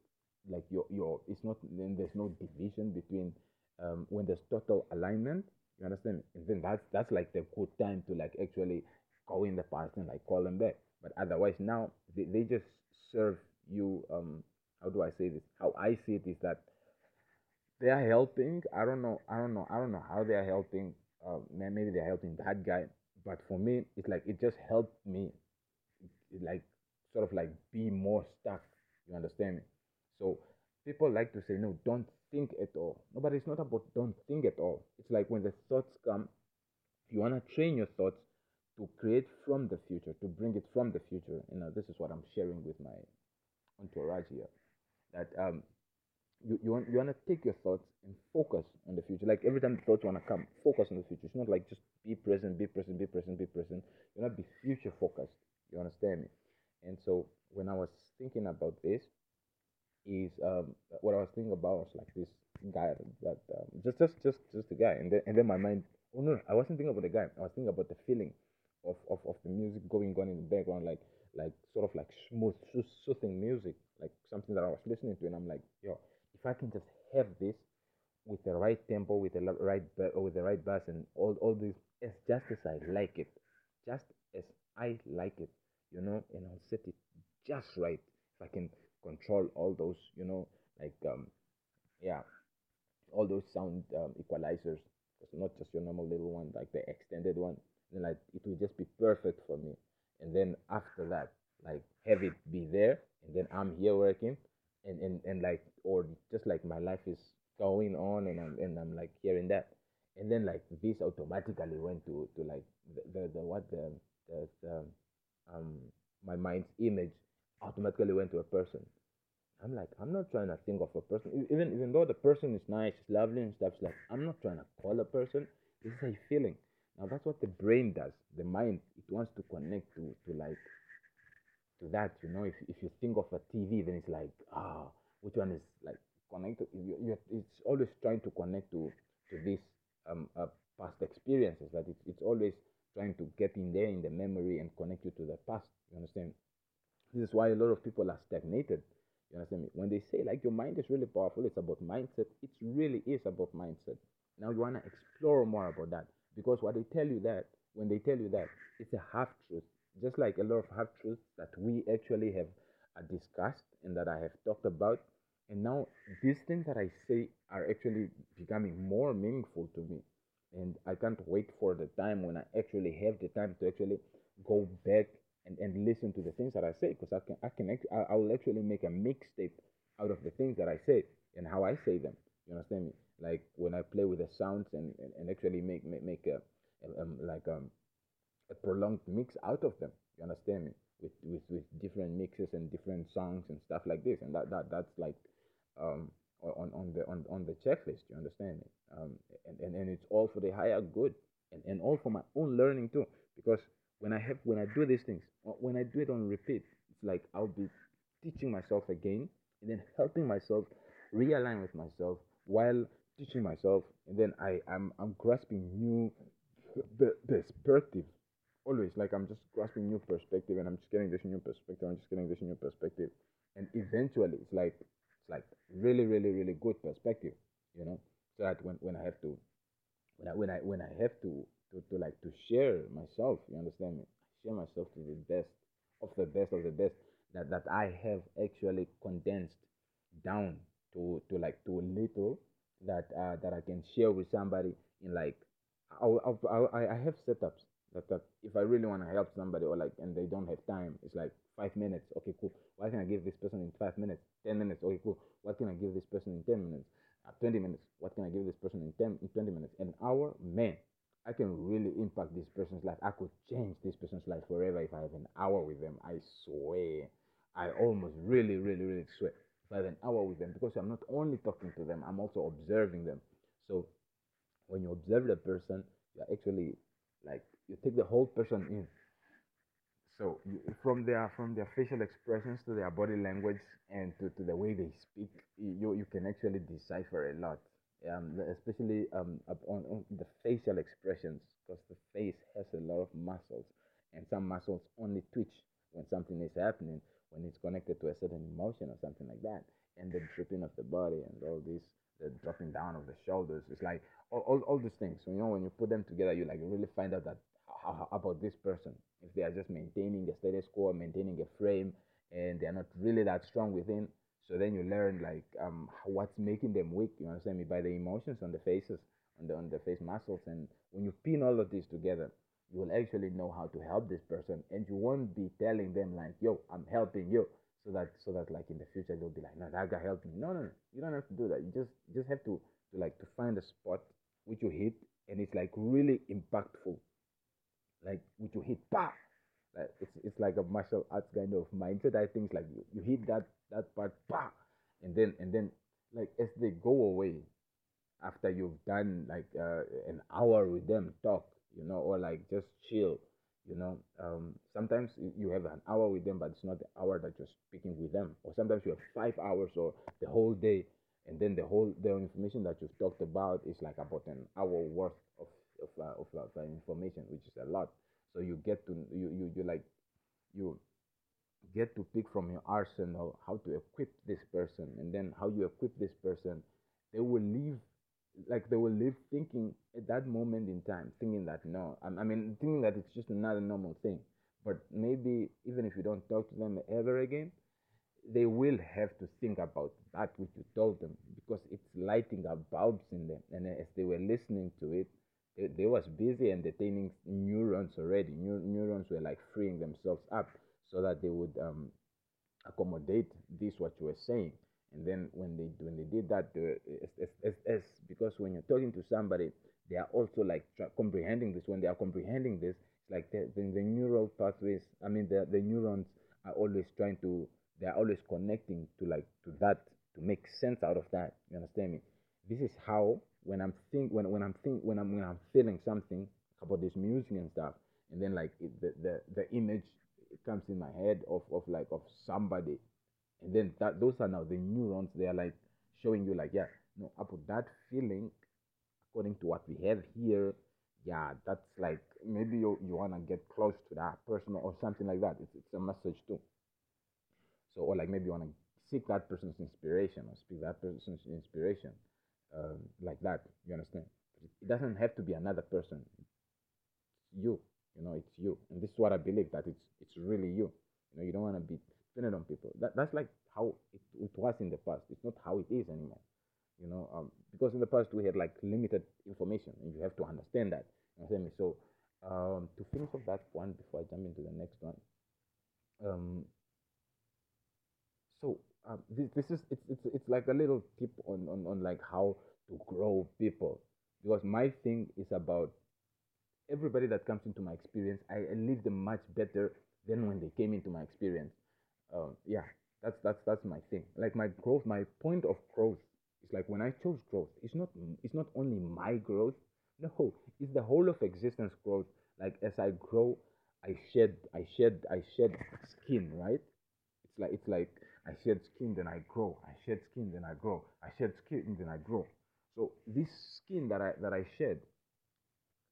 like your your it's not then there's no division between um when there's total alignment you understand? And then that's that's like the good time to like actually go in the past and like call them back. But otherwise now they, they just serve you um how do i say this? How i see it is that they are helping i don't know i don't know i don't know how they are helping uh, maybe they're helping that guy but for me it's like it just helped me it like sort of like be more stuck. You understand me? So people like to say, no, don't think at all. No, but it's not about don't think at all. It's like when the thoughts come, you want to train your thoughts to create from the future, to bring it from the future. You know, this is what I'm sharing with my entourage here. That um, you, you want you want to take your thoughts and focus on the future. Like every time the thoughts want to come, focus on the future. It's not like just be present, be present, be present, be present. You want to be future focused. You understand me? And so when I was thinking about this, is um what I was thinking about was like this guy that um, just just just just the guy, and then and then my mind. Oh no, I wasn't thinking about the guy. I was thinking about the feeling of, of, of the music going on in the background, like like sort of like smooth, soothing music, like something that I was listening to, and I'm like, yo, if I can just have this with the right tempo, with the right with the right bass, and all all this, as just as I like it, just as I like it, you know, and I'll set it just right. If I can control all those, you know, like um, yeah, all those sound um, equalizers. It's not just your normal little one, like the extended one. Like it will just be perfect for me. And then after that, like have it be there, and then I'm here working, and and, and like or just like my life is going on, and I'm and I'm like hearing that, and then like this automatically went to to like the the, the what the the, the um my mind's image automatically went to a person I'm like, I'm not trying to think of a person, even even though the person is nice, is lovely and stuff. Like I'm not trying to call a person. This is a feeling. Now that's what the brain does. The mind it wants to connect to to like to that. You know, if if you think of a TV, then it's like ah, which one is like connected? You, you, it's always trying to connect to to this um uh, past experiences. That it's it's always trying to get in there in the memory and connect you to the past. You understand? This is why a lot of people are stagnated. You understand me? When they say like your mind is really powerful, it's about mindset. It really is about mindset. Now you wanna explore more about that because what they tell you that when they tell you that it's a half truth, just like a lot of half truths that we actually have uh, discussed and that I have talked about. And now these things that I say are actually becoming more meaningful to me and I can't wait for the time when I actually have the time to actually go back and, and listen to the things that I say because I can I can I, will actually make a mixtape out of the things that I say and how I say them. You understand me? Like when I play with the sounds and, and, and actually make make, make a, a- um, like um a prolonged mix out of them. You understand me? With with with different mixes and different songs and stuff like this, and that that that's like um on on the on, on the checklist. You understand me? Um, and, and and it's all for the higher good, and and all for my own learning too. Because when I have when I do these things, when I do it on repeat, it's like I'll be teaching myself again, and then helping myself realign with myself while teaching myself, and then I I'm I'm grasping new the perspective always like i'm just grasping new perspective and i'm just getting this new perspective i'm just getting this new perspective. And eventually it's like it's like really really really good perspective you know? So that when, when i have to when i when i when i have to to, to like to share myself you understand me? Share myself to the best of the best of the best that that i have actually condensed down to to like to little that uh, that I can share with somebody in like I'll, I I have setups that, that if I really want to help somebody or like and they don't have time it's like five minutes okay cool. What can I give this person in five minutes? Ten minutes okay cool. What can I give this person in ten minutes? Uh, 20 minutes. What can I give this person in 10 in 20 minutes? An hour? Man I can really impact this person's life. I could change this person's life forever if I have an hour with them, I swear, I almost really, really, really swear. If I have an hour with them, because I'm not only talking to them, I'm also observing them. So when you observe the person, you're actually like you take the whole person in. So you, from their from their facial expressions to their body language and to, to the way they speak, you you can actually decipher a lot. Um, especially um on, on the facial expressions, because the face has a lot of muscles, and some muscles only twitch when something is happening, when it's connected to a certain emotion or something like that, and the dripping of the body and all this, the dropping down of the shoulders. It's like all, all, all these things. You know, when you put them together, you like really find out that how, how about this person if they are just maintaining a status quo, maintaining a frame, and they are not really that strong within. So then you learn like um what's making them weak. You understand me by the emotions on the faces, on the on the face muscles, and when you pin all of this together, you will actually know how to help this person, and you won't be telling them like, "Yo, I'm helping you." So that so that like in the future they'll be like, "No, that guy helped me." No, no, no. You don't have to do that. You just you just have to to like to find a spot which you hit, and it's like really impactful like which you hit pa like it's it's like a martial arts kind of mindset i think like you, you hit that that part pa and then and then like as they go away after you've done like uh, an hour with them talk you know or like just chill you know um, sometimes you have an hour with them but it's not the hour that you're speaking with them. Or sometimes you have five hours or the whole day and then the whole the information that you've talked about is like about an hour worth of of, uh, of, uh, of information which is a lot. So you get to you you, you like you get to pick from your arsenal how to equip this person and then how you equip this person they will leave like they will live thinking at that moment in time thinking that no I, I mean thinking that it's just another normal thing. But maybe even if you don't talk to them ever again they will have to think about that which you told them because it's lighting up bulbs in them. And as they were listening to it they, they was busy entertaining neurons already. Neu- neurons were like freeing themselves up so that they would um, accommodate this what you were saying. And then when they when they did that because when you're talking to somebody they are also like tra- comprehending this. When they are comprehending this it's like the, the, the neural pathways i mean the, the neurons are always trying to they are always connecting to like to that to make sense out of that. You understand me? This is how when i'm think when, when i'm think when i'm when i'm feeling something about this music and stuff and then like it, the, the the image comes in my head of, of like of somebody. And then that those are now the neurons. They are like showing you like yeah no about that feeling according to what we have here yeah that's like maybe you, you want to get close to that person or something like that. It's, it's a message too. So or like maybe you want to seek that person's inspiration or speak that person's inspiration um, like that you understand? It doesn't have to be another person. It's you you know it's you. And this is what i believe that it's it's really you. You know you don't want to be dependent on people. That, that's like how it, it was in the past. It's not how it is anymore you know um, because in the past we had like limited information and you have to understand that you understand me so um, to finish off that one before i jump into the next one um, so um, this, this is it's, it's it's like a little tip on, on on like how to grow people. Because my thing is about everybody that comes into my experience i, I leave them much better than when they came into my experience. Um, yeah that's that's that's my thing. Like my growth my point of growth is like when i chose growth it's not it's not only my growth. No it's the whole of existence growth. Like as i grow i shed i shed i shed skin right? It's like it's like I shed skin, then I grow. I shed skin, then I grow. I shed skin, then I grow. So this skin that I that I shed,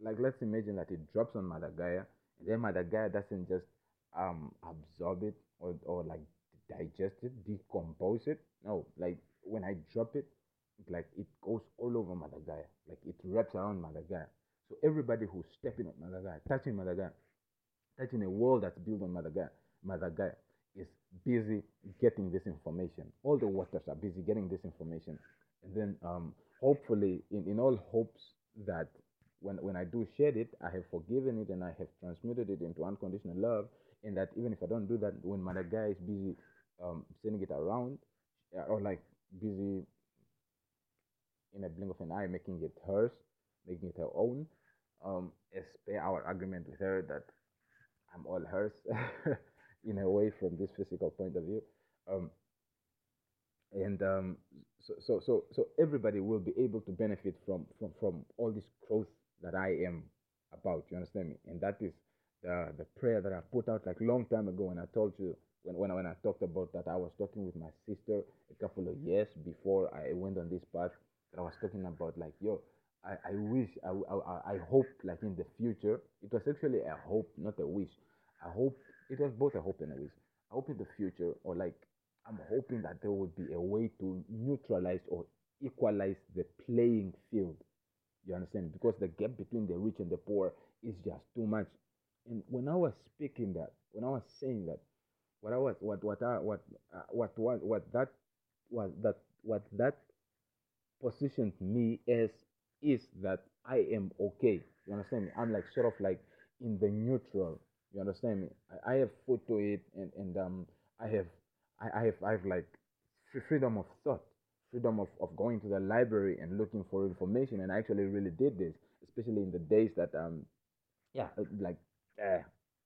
like let's imagine that it drops on Mother Gaia, and then Mother Gaia doesn't just um absorb it or or like digest it, decompose it. No, like when I drop it, like it goes all over Mother Gaia. Like it wraps around Mother Gaia. So everybody who's stepping on Mother Gaia, touching Mother Gaia, touching a wall that's built on Mother Gaia, Mother Gaia is busy getting this information. All the waters are busy getting this information. And then um, hopefully, in, in all hopes that when, when I do shed it, I have forgiven it and I have transmuted it into unconditional love. And that even if I don't do that, when Mother Gaia is busy um, sending it around, uh, or like busy in a blink of an eye making it hers, making it her own, um, per our agreement with her that I'm all hers. *laughs* in a way from this physical point of view. Um, and um, so, so so so everybody will be able to benefit from from from all this growth that I am about. You understand me? And that is the the prayer that I put out like long time ago. And I told you when when I, when I talked about that, I was talking with my sister a couple of years before I went on this path. That I was talking about like yo. I, I wish I, I, I hope like in the future it was actually a hope not a wish I hope it was both a hope and a wish I hope in the future or like I'm hoping that there would be a way to neutralize or equalize the playing field. You understand? Because the gap between the rich and the poor is just too much. And when I was speaking that, when I was saying that, what I was, what, what, I, what, uh, what, what, what that was that, what that positioned me as is that I am okay. You understand me? I'm like sort of like in the neutral. You understand me? I, I have foot to it, and and um, I have I, I have I have like freedom of thought, freedom of, of going to the library and looking for information. And I actually really did this, especially in the days that um yeah uh, like uh,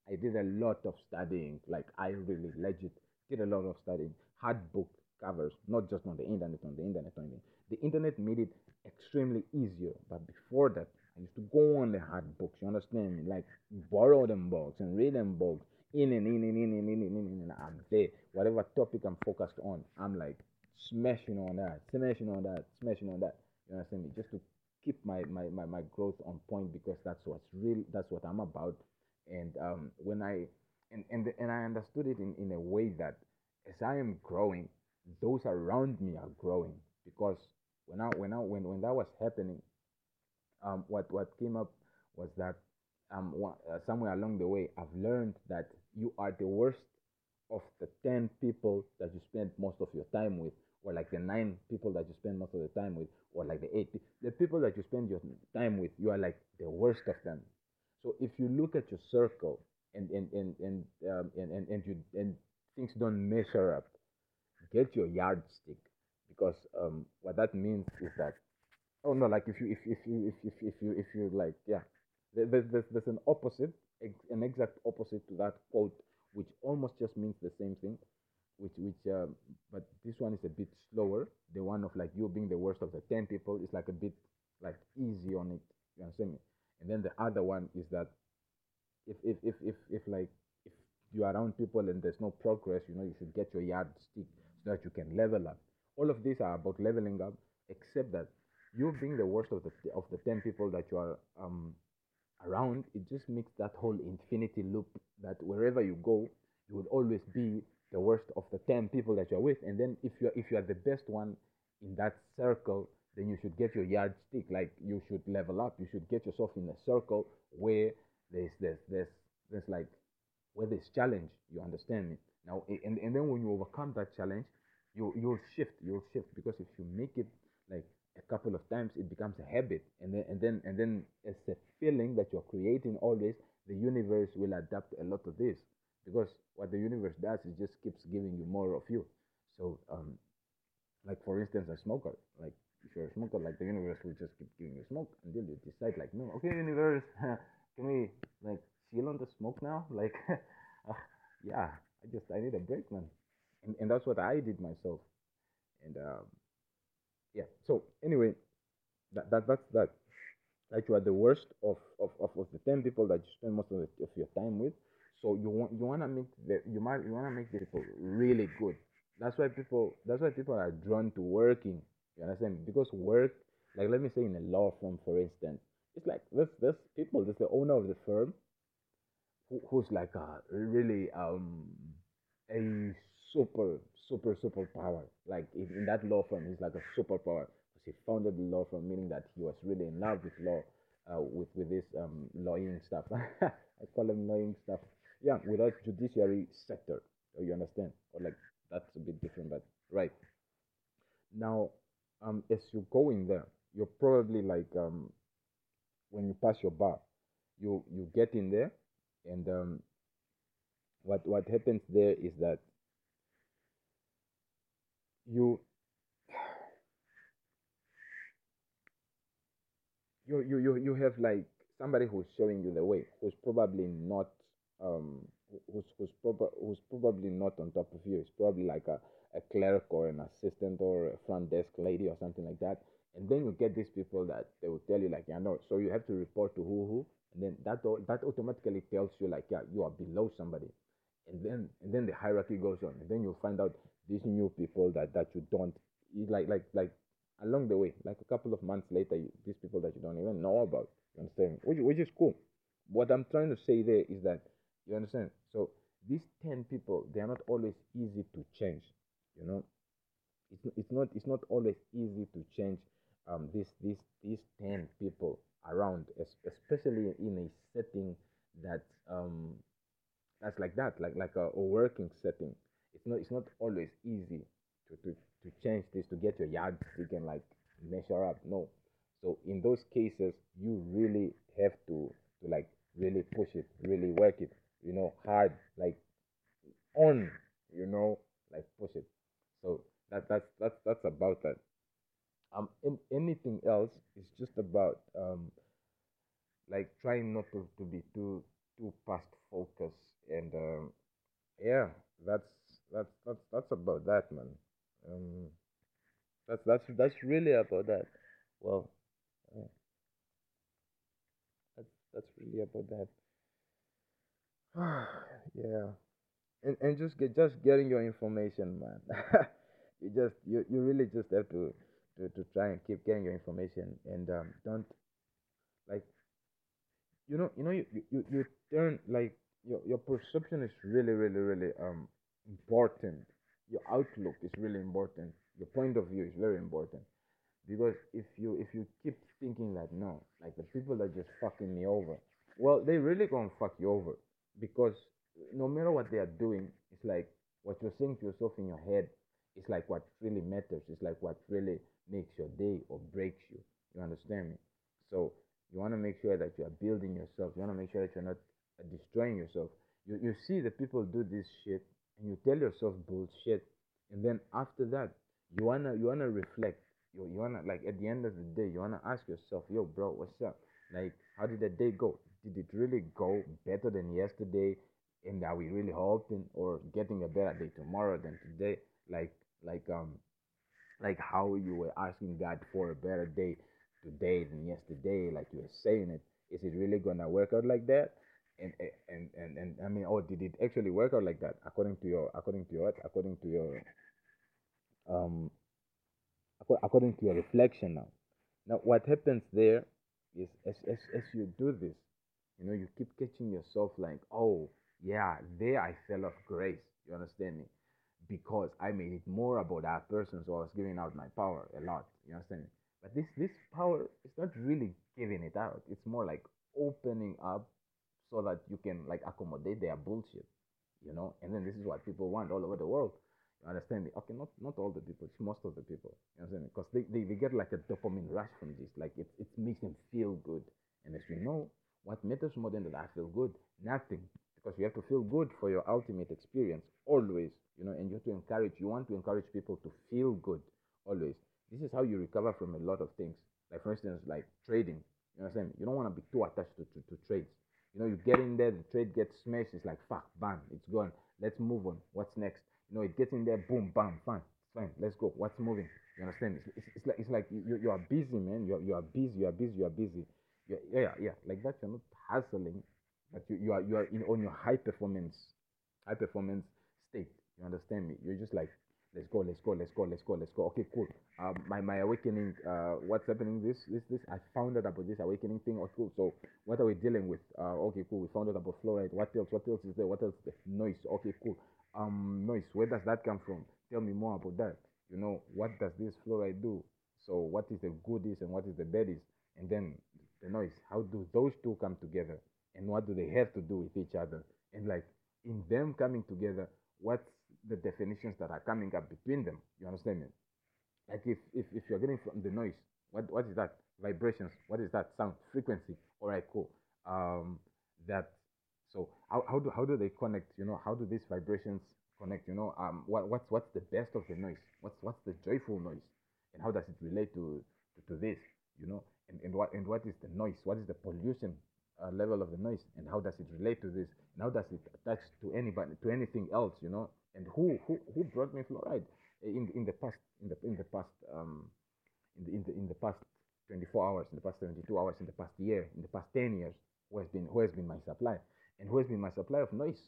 I did a lot of studying. Like I really legit did a lot of studying. Hard book covers, not just on the internet, on the internet only. The internet made it extremely easier, but before that, I used to go on the hard books. You understand me? Like borrow them books and read them books in and in and in and in and in and in. I'm there. Whatever topic I'm focused on, I'm like smashing on that, smashing on that, smashing on that. You understand me? Just to keep my my, my, my growth on point because that's what's real. That's what I'm about. And um, when I and and and I understood it in, in a way that as I am growing, those around me are growing because when I when I when when that was happening, um, what what came up was that um, uh, somewhere along the way, I've learned that you are the worst of the 10 people that you spend most of your time with, or like the nine people that you spend most of the time with, or like the eight, the people that you spend your time with, you are like the worst of them. So if you look at your circle and and and and um, and, and, and you and things don't measure up, get your yardstick because um, what that means is that oh no like if you if, if you if, if, if you if you like yeah. There- there's, there's, there's an opposite an exact opposite to that quote which almost just means the same thing which which um, but this one is a bit slower. The one of like you being the worst of the 10 people is like a bit like easy on it. You understand me? And then the other one is that if if if if, if like if you're around people and there's no progress you know you should get your yardstick so that you can level up. All of these are about leveling up except that you being the worst of the of the 10 people that you are um around it just makes that whole infinity loop that wherever you go you will always be the worst of the 10 people that you're with. And then if you're if you are the best one in that circle then you should get your yardstick. Like you should level up. You should get yourself in a circle where there's there's there's there's like where there's challenge you understand me? Now and, and then when you overcome that challenge you you'll shift you'll shift. Because if you make it like a couple of times it becomes a habit. And then and then and then it's a feeling that you're creating always the universe will adapt a lot of this. Because what the universe does is just keeps giving you more of you. So um like for instance a smoker like if you're a smoker like the universe will just keep giving you smoke until you decide like no okay universe *laughs* can we like chill on the smoke now? *laughs* Like *laughs* uh, yeah i just i need a break man. And, and that's what i did myself. And um yeah. So anyway that, that that's that. Like you are the worst of, of, of, of the 10 people that you spend most of, the, of your time with. So you want you want to make the you might you want to make the people really good. That's why people that's why people are drawn to working. You understand because work like let me say in a law firm for instance it's like this this people this the owner of the firm who, who's like a really um a super super super power. Like in, in that law firm he's like a superpower because he founded the law firm meaning that he was really in love with law uh, with with this um stuff. *laughs* I call him lawyering stuff. Yeah without judiciary sector so you understand? Or like that's a bit different but right. Now um as you go in there you're probably like um when you pass your bar you you get in there and um what what happens there is that you you you you, you have like somebody who's showing you the way who's probably not um who's who's, prob- who's probably not on top of you. It's probably like a, a clerk or an assistant or a front desk lady or something like that. And then you get these people that they will tell you like, yeah, no, so you have to report to who who, and then that that automatically tells you like, yeah, you are below somebody and then and then the hierarchy goes on and then you'll find out these new people that that you don't like like like along the way like a couple of months later you, these people that you don't even know about you understand? Which, which is cool. What i'm trying to say there is that you understand? So these 10 people they are not always easy to change you know? It's, it's not it's not always easy to change um these these these 10 people around especially in a setting that um that's like that like like a, a working setting not it's not always easy to, to to change this to get your yardstick and like measure up no. So in those cases you really have to to like really push it really work it you know hard like on you know like push it. So that that's that's that's about that. Um in, anything else is just about um like trying not to, to be too too past focus and um yeah that's that's that's that's about that man. Um that's that's that's really about that. Well uh, that's that's really about that. *sighs* Yeah. And and just get just getting your information man. *laughs* You just you, you really just have to, to to try and keep getting your information and um don't like you know you know you, you, you you turn like your your perception is really really really um important. Your outlook is really important. Your point of view is very important. Because if you if you keep thinking like no like the people that just fucking me over well they really gonna fuck you over. Because no matter what they are doing it's like what you're saying to yourself in your head is like what really matters. It's like what really makes your day or breaks you. You understand me? So you want to make sure that you are building yourself. You want to make sure that you're not destroying yourself. You, you see the people do this shit and you tell yourself bullshit and then after that you wanna you wanna reflect. You, you wanna like at the end of the day you wanna ask yourself yo bro what's up? Like how did the day go? Did it really go better than yesterday and are we really hoping or getting a better day tomorrow than today? Like like um like how you were asking god for a better day today than yesterday like you were saying it. Is it really gonna work out like that and and and and i mean oh did it actually work out like that according to your according to your what according to your um according to your reflection now. Now, what happens there is as, as, as you do this, you know, you keep catching yourself like, oh, yeah, there I fell off grace. You understand me? Because I made it more about that person, so I was giving out my power a lot. You understand me? But this this power is not really giving it out. It's more like opening up so that you can like accommodate their bullshit you know? And then this is what people want all over the world. You understand me? Okay not not all the people most of the people you understand me? Because they, they, they get like a dopamine rush from this. Like it, it makes them feel good. And as we know what matters more than that i feel good nothing. Because you have to feel good for your ultimate experience always you know? And you have to encourage you want to encourage people to feel good always. This is how you recover from a lot of things. Like for instance like trading you understand me? You don't want to be too attached to, to, to trades you know, you get in there, the trade gets smashed. It's like, fuck, bam, it's gone. Let's move on. What's next? You know, it gets in there, boom, bam, fine, fine. Let's go. What's moving? You understand? It's, it's, it's like it's like you, you are busy, man. You are, you are busy. You are busy. You are busy. Yeah, yeah, yeah. Like that, you're not hustling, but you, you are you are in on your high performance, high performance state. You understand me? You're just like, let's go, let's go, let's go, let's go, let's go. Okay, cool. Um, my my awakening. Uh, what's happening? This this this. I found out about this awakening thing. Oh, cool. So what are we dealing with? Uh, okay, cool. We found out about fluoride. What else? What else is there? What else? Noise. Okay, cool. Um, noise. Where does that come from? Tell me more about that. You know, what does this fluoride do? So what is the goodies and what is the baddies? And then the noise. How do those two come together? And what do they have to do with each other? And like in them coming together, what's the definitions that are coming up between them? You understand me? Like if, if, if you're getting from the noise, what what is that? Vibrations. What is that? Sound frequency. All right, cool. Um, that. So how, how do how do they connect? You know, how do these vibrations connect? You know, um, what what's what's the best of the noise? What's what's the joyful noise? And how does it relate to to, to this? You know, and, and what and what is the noise? What is the pollution uh, level of the noise and how does it relate to this and how does it attach to anybody to anything else you know and who who who brought me fluoride in in the past in the in the past um in the in the, in the past 24 hours in the past 72 hours in the past year in the past 10 years who has been who has been my supply and who has been my supply of noise?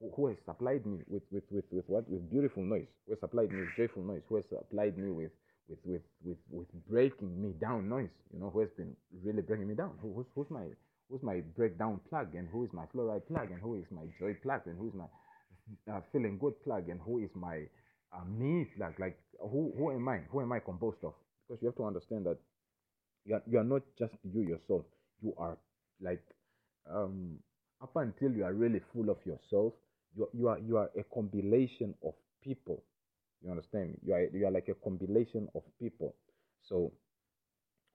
Who, who has supplied me with, with with with what? With beautiful noise. Who has supplied me with joyful noise? Who has supplied me with with with with with breaking me down noise? You know who has been really breaking me down? Who, who's who's my who's my breakdown plug? And who is my fluoride plug? And who is my joy plug? And who is my uh, feeling good plug and who is my uh, me plug? Like who who am i? Who am i composed of? Because you have to understand that you are, you are not just you yourself. You are like um up until you are really full of yourself you, you are you are a compilation of people. You understand you are you are like a compilation of people. So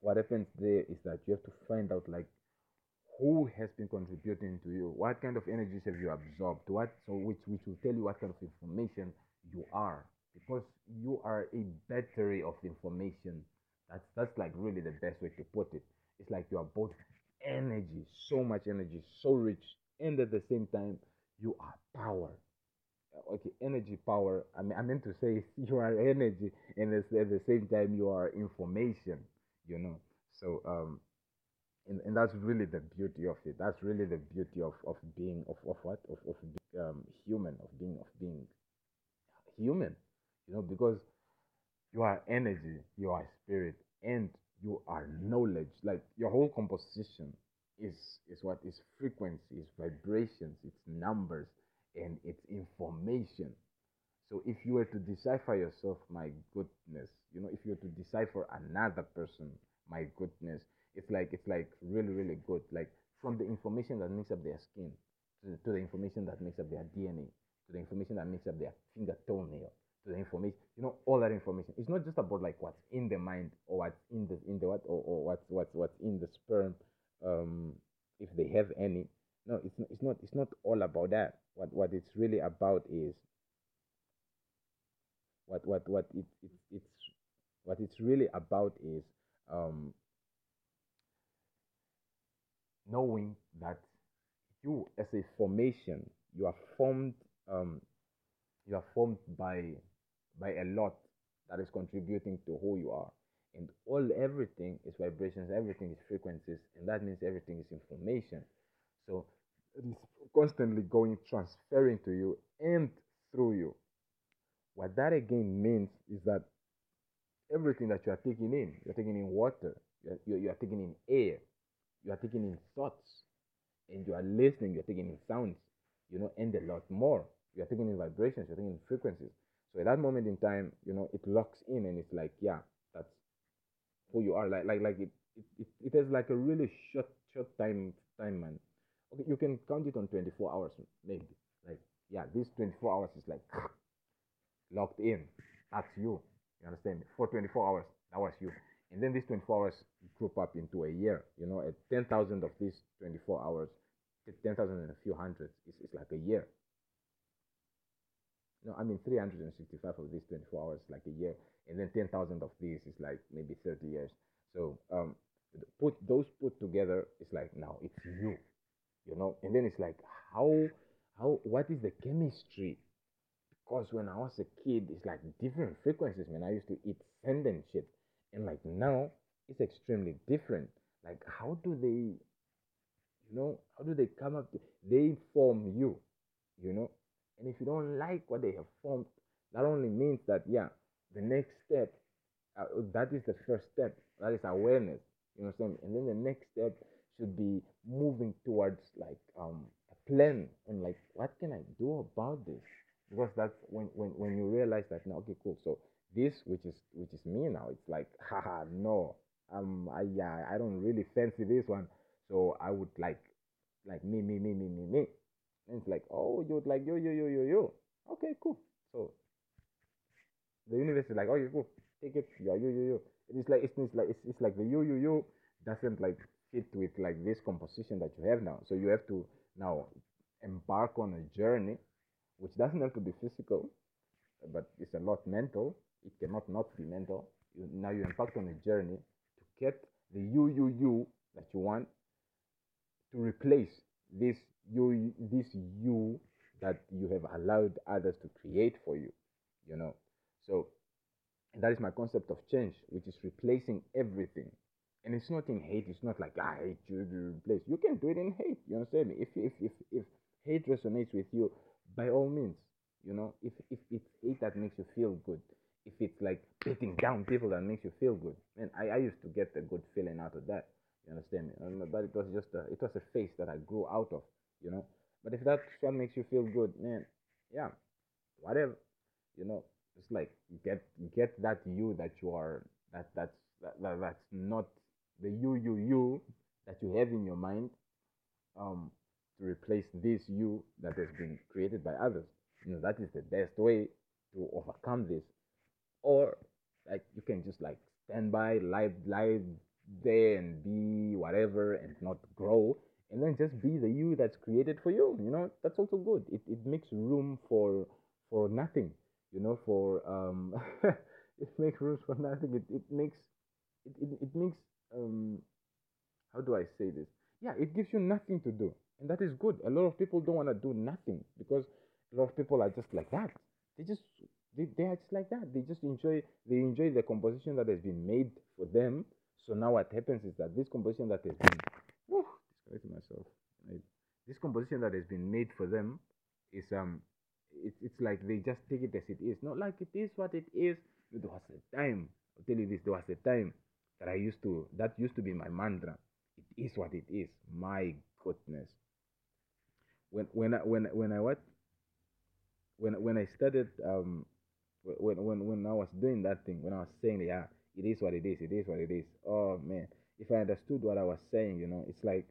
what happens there is that you have to find out like who has been contributing to you? What kind of energies have you absorbed? What so which which will tell you what kind of information you are. Because you are a battery of information. That's that's like really the best way to put it. It's like you are both energy so much energy so rich and at the same time you are power. Okay energy power i mean i meant to say *laughs* you are energy and at the same time you are information you know? So um and, and that's really the beauty of it. That's really the beauty of of being of, of what? Of, of being um, human of being of being human. You know because you are energy you are spirit and you are knowledge like your whole composition is is what? Is frequency is vibrations it's numbers and it's information. So if you were to decipher yourself my goodness you know if you were to decipher another person my goodness it's like it's like really really good. Like from the information that makes up their skin to the, to the information that makes up their dna to the information that makes up their finger toenail to the information you know all that information. It's not just about like what's in the mind or what's in the in the what or, or what's what's what's in the sperm um if they have any. No it's not it's not it's not all about that. What what it's really about is what what what it, it it's what it's really about is um knowing that you as a formation you are formed um you are formed by by a lot that is contributing to who you are. And all everything is vibrations everything is frequencies and that means everything is information. So it is constantly going transferring to you and through you. What that again means is that everything that you are taking in you're taking in water you're, you're, taking in air you are taking in thoughts and you are listening you're taking in sounds you know and a lot more. You're taking in vibrations you're taking in frequencies. So at that moment in time you know it locks in and it's like yeah that's who you are. Like like like it it, it, has like a really short short time time man. Okay you can count it on 24 hours maybe. Like yeah this 24 hours is like locked in. That's you. You understand for 24 hours that was you and then these 24 hours group up into a year you know at 10000 of these 24 hours 10000 and a few hundreds is, is like a year no, I mean 365 of these 24 hours like a year, and then 10,000 of these is like maybe 30 years. So um, put those put together, it's like now it's you, you know. And then it's like how how what is the chemistry? Because when I was a kid, it's like different frequencies. Man, I used to eat sand and shit, and like now it's extremely different. Like how do they, you know, how do they come up? To, they form you, you know. And if you don't like what they have formed, that only means that, yeah, the next step, uh, that is the first step. That is awareness. You know what I'm saying? And then the next step should be moving towards like um, a plan and like, what can I do about this? Because that's when, when, when you realize that now, okay, cool. So this, which is which is me now, it's like, *laughs* haha, no, um, I yeah, I don't really fancy this one. So I would like, like me, me, me, me, me, me. And it's like, oh, you're like, yo, yo, yo, yo, yo. Okay, cool. So the universe is like, okay, cool. Take it. Yeah, yo, yo, yo. It's like, it's, it's like, it's, it's like the yo, yo, yo doesn't like fit with like this composition that you have now. So you have to now embark on a journey, which doesn't have to be physical, but it's a lot mental. It cannot not be mental. You, now you embark on a journey to get the you, you, you that you want to replace this you this you that you have allowed others to create for you you know. So that is my concept of change which is replacing everything. And it's not in hate it's not like "Ah, i hate you to replace. You can do it in hate you understand me? If if if, if hate resonates with you by all means you know if if it's hate that makes you feel good if it's like *clears throat* beating down people that makes you feel good. And i, I used to get a good feeling out of that you understand me? Um, but it was just a, it was a phase that i grew out of you know? But if that's what makes you feel good man yeah whatever you know? It's like get get that you that you are that that's that, that that's not the you you you that you have in your mind um to replace this you that has been created by others. You know that is the best way to overcome this or like you can just like stand by lie live there and be whatever and not grow and then just be the you that's created for you you know that's also good it, it makes room for for nothing you know for um *laughs* it makes room for nothing it, it makes it, it, it makes um how do I say this? Yeah, it gives you nothing to do. And that is good. A lot of people don't want to do nothing because a lot of people are just like that. They just they, they are just like that. They just enjoy they enjoy the composition that has been made for them. So now what happens is that this composition that has been whew, myself. This composition that has been made for them is um it's it's like they just take it as it is. Not like it is what it is. There was a time, I'll tell you this, there was a time that I used to that used to be my mantra. It is what it is. My goodness. When when I when when I what when when I started um when when when I was doing that thing when I was saying yeah it is what it is it is what it is. Oh man. If I understood what I was saying you know it's like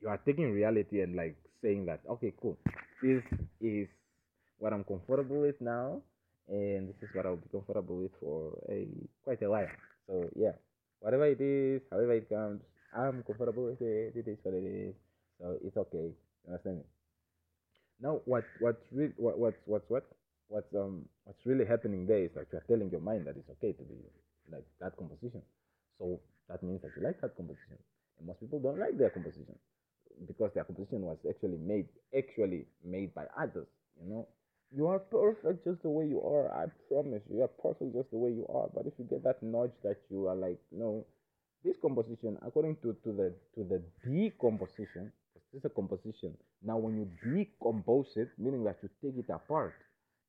you are taking reality and like saying that okay cool. This is what I'm comfortable with now and this is what I'll be comfortable with for a quite a while. So yeah. Whatever it is however it comes I'm comfortable with it it is what it is. So it's okay. You understand me? Now what what's re- what what's what's what what's um what's really happening there is that you're telling your mind that it's okay to be like that composition. So that means that you like that composition. And most people don't like their composition because their composition was actually made actually made by others you know? You are perfect just the way you are i promise you. You are perfect just the way you are. But if you get that nudge that you are like no this composition according to, to the to the decomposition this is a composition. Now when you decompose it meaning that you take it apart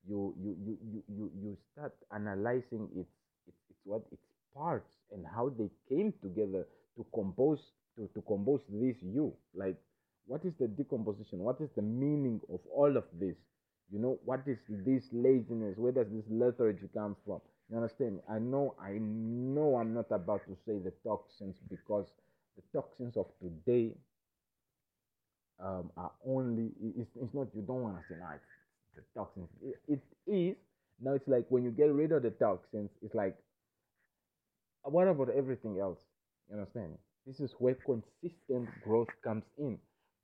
you you you you you, start analyzing its, its its what its parts and how they came together to compose to, to compose this you. Like what is the decomposition? What is the meaning of all of this? You know what is this laziness? Where does this lethargy come from? You understand? I know i know i'm not about to say the toxins because the toxins of today um, are only it's, it's not you don't want to say it's the toxins. It, it is. Now it's like when you get rid of the toxins it's like what about everything else? You understand? This is where consistent growth comes in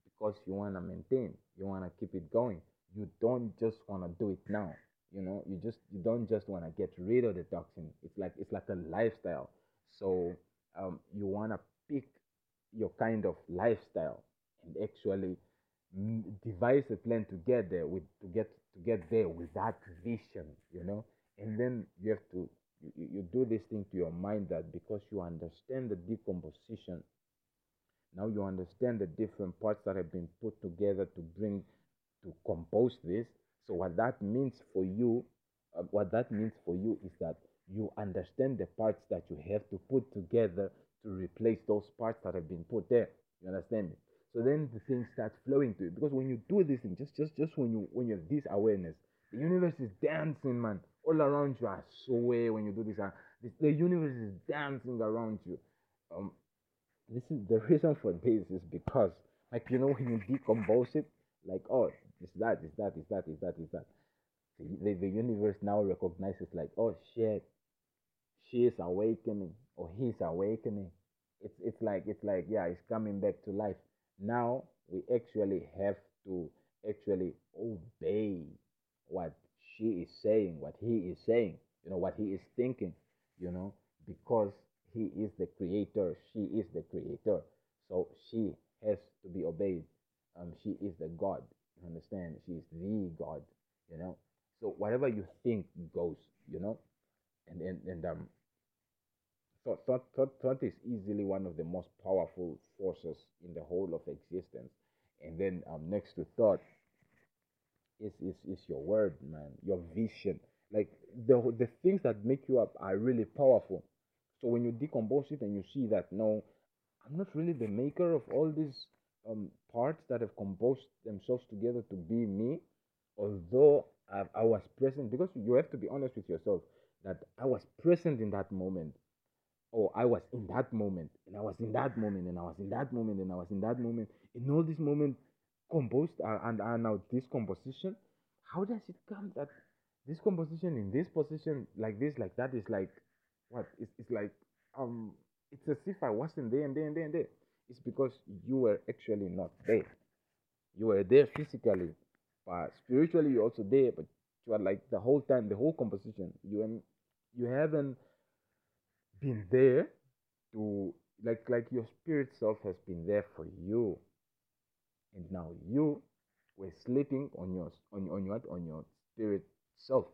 because you want to maintain you want to keep it going. You don't just want to do it now you know? You just you don't just want to get rid of the toxin. It's like it's like a lifestyle. So um, you want to pick your kind of lifestyle and actually devise a plan to get there with to get to get there with that vision you know? And then you have to you, you do this thing to your mind that because you understand the decomposition now you understand the different parts that have been put together to bring to compose this. So what that means for you uh, what that means for you is that you understand the parts that you have to put together to replace those parts that have been put there. You understand me so then the thing starts flowing to you because when you do this thing just just just when you when you have this awareness the universe is dancing man. All around you i swear when you do this uh, the, the universe is dancing around you. Um this is the reason for this is because like you know when you decompose it like oh it's that it's that it's that it's that it's that. The, the, the universe now recognizes like oh shit she is awakening or he's awakening. It's it's like it's like yeah it's coming back to life now we actually have to actually obey what she is saying what he is saying you know what he is thinking you know because he is the creator she is the creator so she has to be obeyed. Um, she is the God. You understand? She is the God. You know. So whatever you think goes. You know. And and and um. Thought, thought, thought, is easily one of the most powerful forces in the whole of existence. And then um, next to thought is, is, is your word, man, your vision. Like the, the things that make you up are really powerful. So when you decompose it and you see that, no, I'm not really the maker of all these um, parts that have composed themselves together to be me, although I, I was present, because you have to be honest with yourself that I was present in that moment or I was in that moment, and I was in that moment, and I was in that moment, and I was in that moment, in all this moment composed uh, and, and now this composition, how does it come that this composition in this position like this, like that is like what? It's, it's like um it's as if I wasn't there and there and there and there. It's because you were actually not there. You were there physically, but spiritually you're also there, but you are like the whole time, the whole composition. You am you haven't been there to like like your spirit self has been there for you. And now you were sleeping on your on, on your on your spirit self.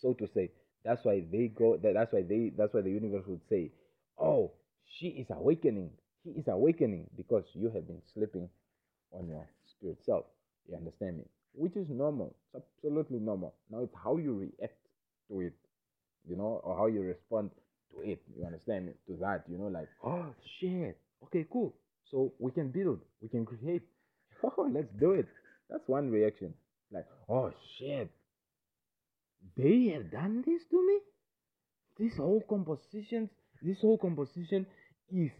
So to say that's why they go that, that's why they that's why the universe would say oh she is awakening. He is awakening because you have been sleeping on your spirit self. You understand me? Which is normal. It's absolutely normal. Now it's how you react to it you know or how you respond to it. You understand me? To that, you know, like, oh shit. Okay, cool. So we can build, we can create. *laughs* Oh, let's do it. That's one reaction. Like, oh shit. They have done this to me? This whole composition, this whole composition is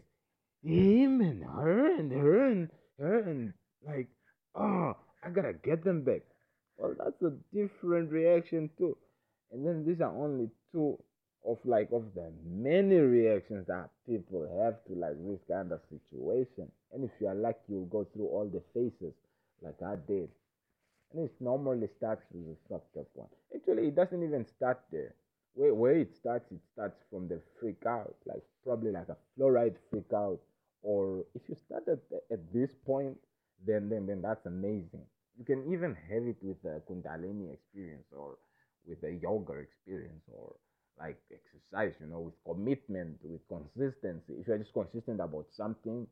him and her and her and her and like, oh, I gotta get them back. Well, that's a different reaction too. And then these are only two of like of the many reactions that people have to like this kind of situation. And if you are lucky, you'll go through all the phases like I did. And it normally starts with the fucked up one. Actually, it doesn't even start there. Where, where it starts, it starts from the freak out, like probably like a fluoride freak out. Or if you start at, at this point, then, then then that's amazing. You can even have it with a Kundalini experience or with a yoga experience or like exercise, you know, with commitment, with consistency. If you're just consistent about something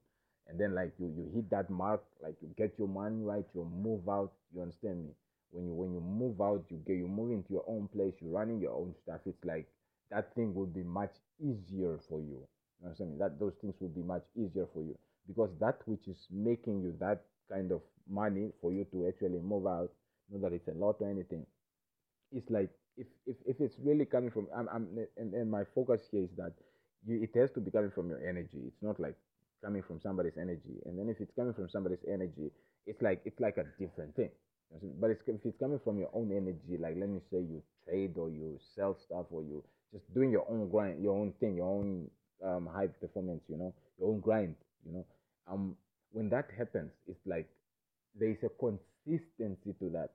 and then like you, you hit that mark, like you get your money right, you move out, you understand me? When you when you move out, you get you move into your own place, you're running your own stuff, it's like that thing will be much easier for you. You understand me? That those things will be much easier for you. Because that which is making you that kind of money for you to actually move out, not that it's a lot or anything, it's like if if, if it's really coming from I'm, I'm and, and my focus here is that you it has to be coming from your energy. It's not like coming from somebody's energy. And then if it's coming from somebody's energy it's like it's like a different thing. But it's, if it's coming from your own energy like let me say you trade or you sell stuff or you just doing your own grind your own thing your own um, high performance you know your own grind you know um when that happens it's like there is a consistency to that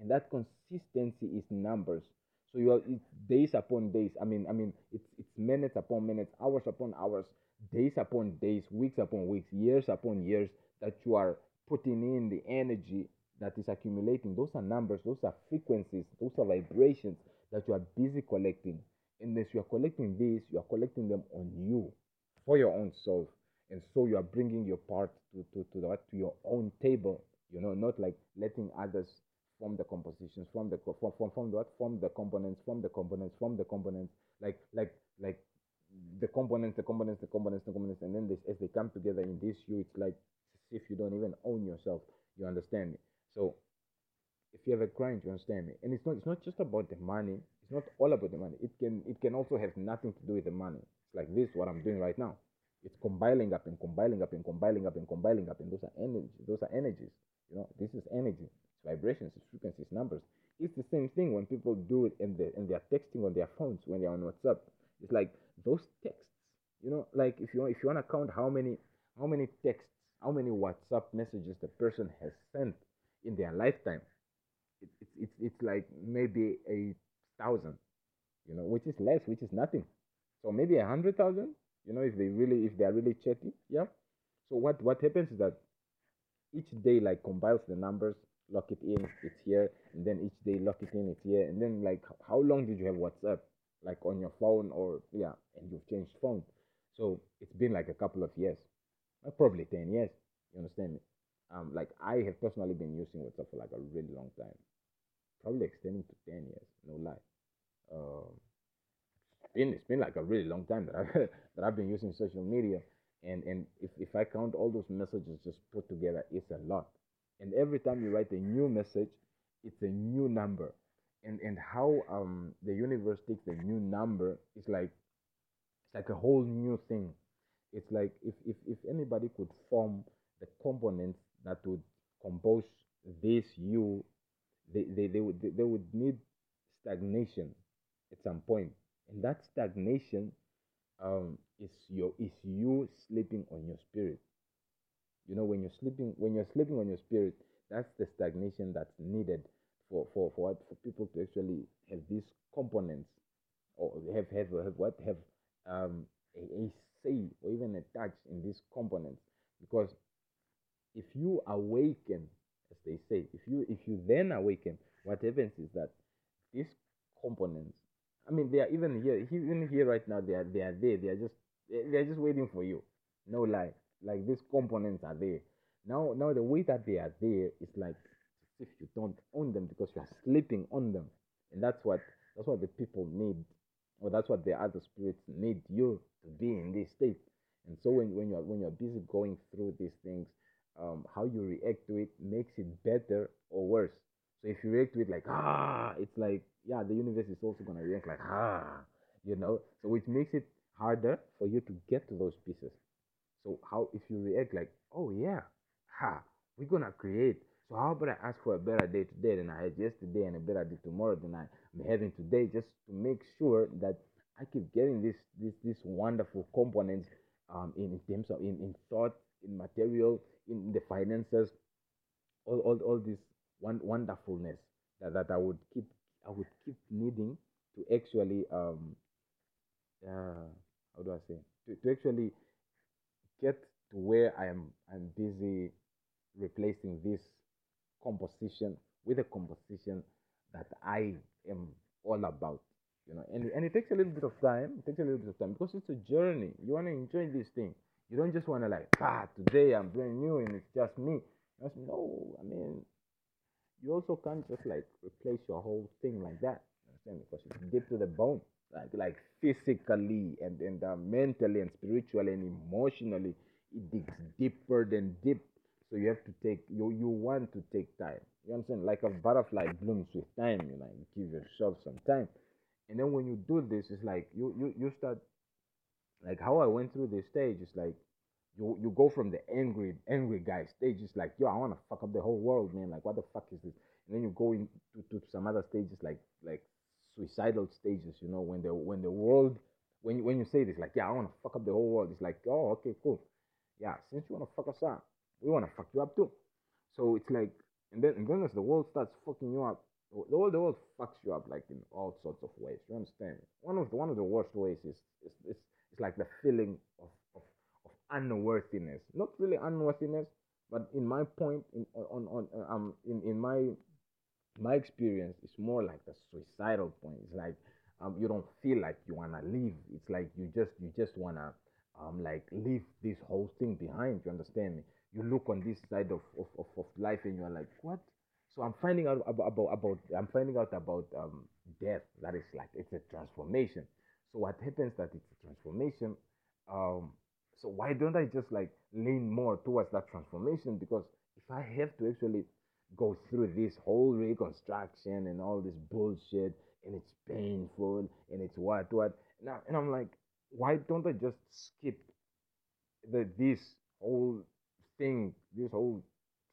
and that consistency is numbers. So you are days upon days. I mean i mean it's it's minutes upon minutes hours upon hours days upon days weeks upon weeks years upon years that you are putting in the energy that is accumulating. Those are numbers those are frequencies those are vibrations that you are busy collecting. And as you are collecting these you are collecting them on you for your own self. And so you are bringing your part to to to, the, to your own table you know not like letting others form the compositions, form the form, form, form what? Form the components, form the components, form the components, like like like the components, the components, the components, the components, and then this, as they come together in this you, it's like if you don't even own yourself. You understand me? So if you have a grind, you understand me. And it's not it's not just about the money. It's not all about the money. It can it can also have nothing to do with the money. It's like this what I'm doing right now. It's compiling up and compiling up and compiling up and compiling up, and those are energy. Those are energies. You know, this is energy. It's vibrations, it's frequencies, numbers. It's the same thing when people do it and they and they're texting on their phones when they're on WhatsApp. It's like those texts. You know, like if you if you want to count how many how many texts, how many WhatsApp messages the person has sent in their lifetime, it, it's it's it's like maybe a thousand. You know, which is less, which is nothing. So maybe a hundred thousand. You know, if they really if they are really chatty, yeah. So what what happens is that each day like compiles the numbers, lock it in, it's here, and then each day lock it in, it's here, and then like how long did you have WhatsApp, like on your phone or yeah, and you've changed phone, so it's been like a couple of years, uh, probably ten years. You understand me? Um, like I have personally been using WhatsApp for like a really long time, probably extending to ten years, no lie. Um, been it's been like a really long time that I *laughs* that I've been using social media, and and if if I count all those messages just put together, it's a lot. And every time you write a new message, it's a new number, and and how um the universe takes a new number is like it's like a whole new thing. It's like if if if anybody could form the components that would compose this you, they they, they would they would need stagnation at some point, and that stagnation um is your is you sleeping on your spirit. You know, when you're sleeping when you're sleeping on your spirit, that's the stagnation that's needed for for for what for people to actually have these components or have have, have what have um a, a say or even a touch in these components. Because if you awaken as they say if you if you then awaken what happens is that these components i mean they are even here even here right now they are they are there they are just they are just waiting for you. No lie like these components are there. Now now the way that they are there is like if you don't own them because you are sleeping on them. And that's what that's what the people need or that's what the other spirits need you to be in this state. And so when, when you're when you're busy going through these things um, how you react to it makes it better or worse. So if you react to it like ah it's like yeah the universe is also gonna react like ah you know? So which makes it harder for you to get to those pieces so how if you react like oh yeah ha we're gonna create so how about I ask for a better day today than I had yesterday and a better day tomorrow than I am having today just to make sure that I keep getting this this this wonderful components um in, in terms of in, in thought, in material, in the finances, all all, all this one wonderfulness that, that I would keep I would keep needing to actually um uh how do I say? To, to actually get to where I am I'm busy replacing this composition with a composition that I am all about. You know, and, and it takes a little bit of time. It takes a little bit of time because it's a journey. You want to enjoy this thing. You don't just want to like, ah, today I'm brand new and it's just me. No, I mean, you also can't just like replace your whole thing like that. You understand? Because it's deep to the bone, like like physically and and uh, mentally and spiritually and emotionally, it digs deeper than deep. So you have to take you you want to take time. You understand? Like a butterfly blooms with time. You like give yourself some time, and then when you do this, it's like you you you start like how I went through this stage. It's like you you go from the angry angry guy stage. It's like yo, I want to fuck up the whole world, man. Like what the fuck is this? And then you go into to some other stages like like suicidal stages. You know when the when the world when when you say this like yeah, I want to fuck up the whole world. It's like oh okay cool, yeah. Since you want to fuck us up, we want to fuck you up too. So it's like and then and then as the world starts fucking you up. The world, the world fucks you up like in all sorts of ways. You understand? One of the one of the worst ways is is, is it's like the feeling of, of, of unworthiness. Not really unworthiness, but in my point, in on, on um in, in my my experience, is more like the suicidal point. It's like um you don't feel like you wanna leave. It's like you just you just wanna um like leave this whole thing behind. You understand me? You look on this side of, of, of, of life and you're like, what? So I'm finding out about, about about I'm finding out about um death. That is like it's a transformation. So what happens that it's a transformation. Um, so why don't I just like lean more towards that transformation? Because if I have to actually go through this whole reconstruction and all this bullshit, and it's painful and it's what what now, and I'm like, why don't I just skip the this whole thing, this whole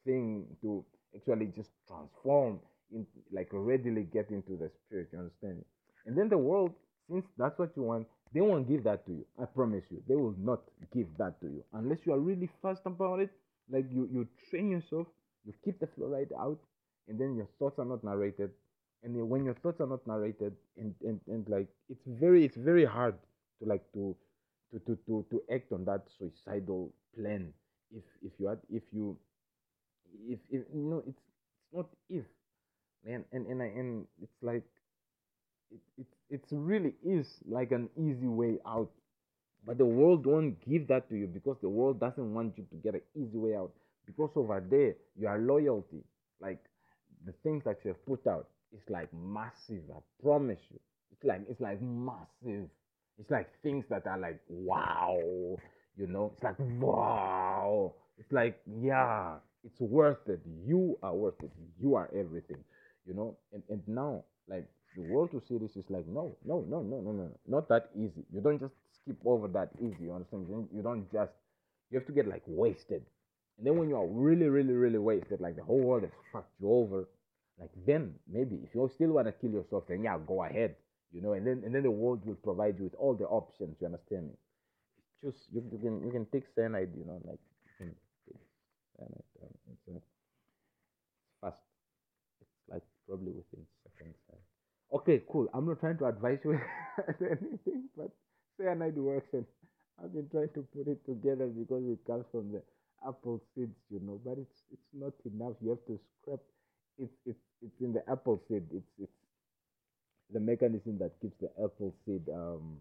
thing to actually just transform in like readily get into the spirit, you understand? And then the world, since that's what you want, they won't give that to you. I promise you. They will not give that to you. Unless you are really fast about it. Like you, you train yourself, you keep the fluoride out, and then your thoughts are not narrated. And when your thoughts are not narrated, and, and, and like it's very it's very hard to like to to, to, to, to act on that suicidal plan if if you had if you if if you know it's it's not if man. And and I, and it's like it, it it's really is like an easy way out. But the world won't give that to you because the world doesn't want you to get an easy way out because over there your loyalty like the things that you have put out is like massive i promise you. It's like it's like massive. It's like things that are like wow you know? It's like wow. It's like yeah it's worth it. You are worth it. You are everything you know? And and now like the world to see this is like no no no no no no not that easy. You don't just skip over that easy you understand you don't just you have to get like wasted and then when you are really really really wasted like the whole world has fucked you over like then maybe if you still want to kill yourself then yeah go ahead you know? And then and then the world will provide you with all the options you understand me? Just you, you can you can take cyanide you know like you cyanide um, it's, uh, fast. It's like probably within seconds okay cool. I'm not trying to advise you *laughs* anything but cyanide works and i've been trying to put it together because it comes from the apple seeds you know but it's it's not enough you have to scrape it's it's it's in the apple seed it's it's the mechanism that keeps the apple seed um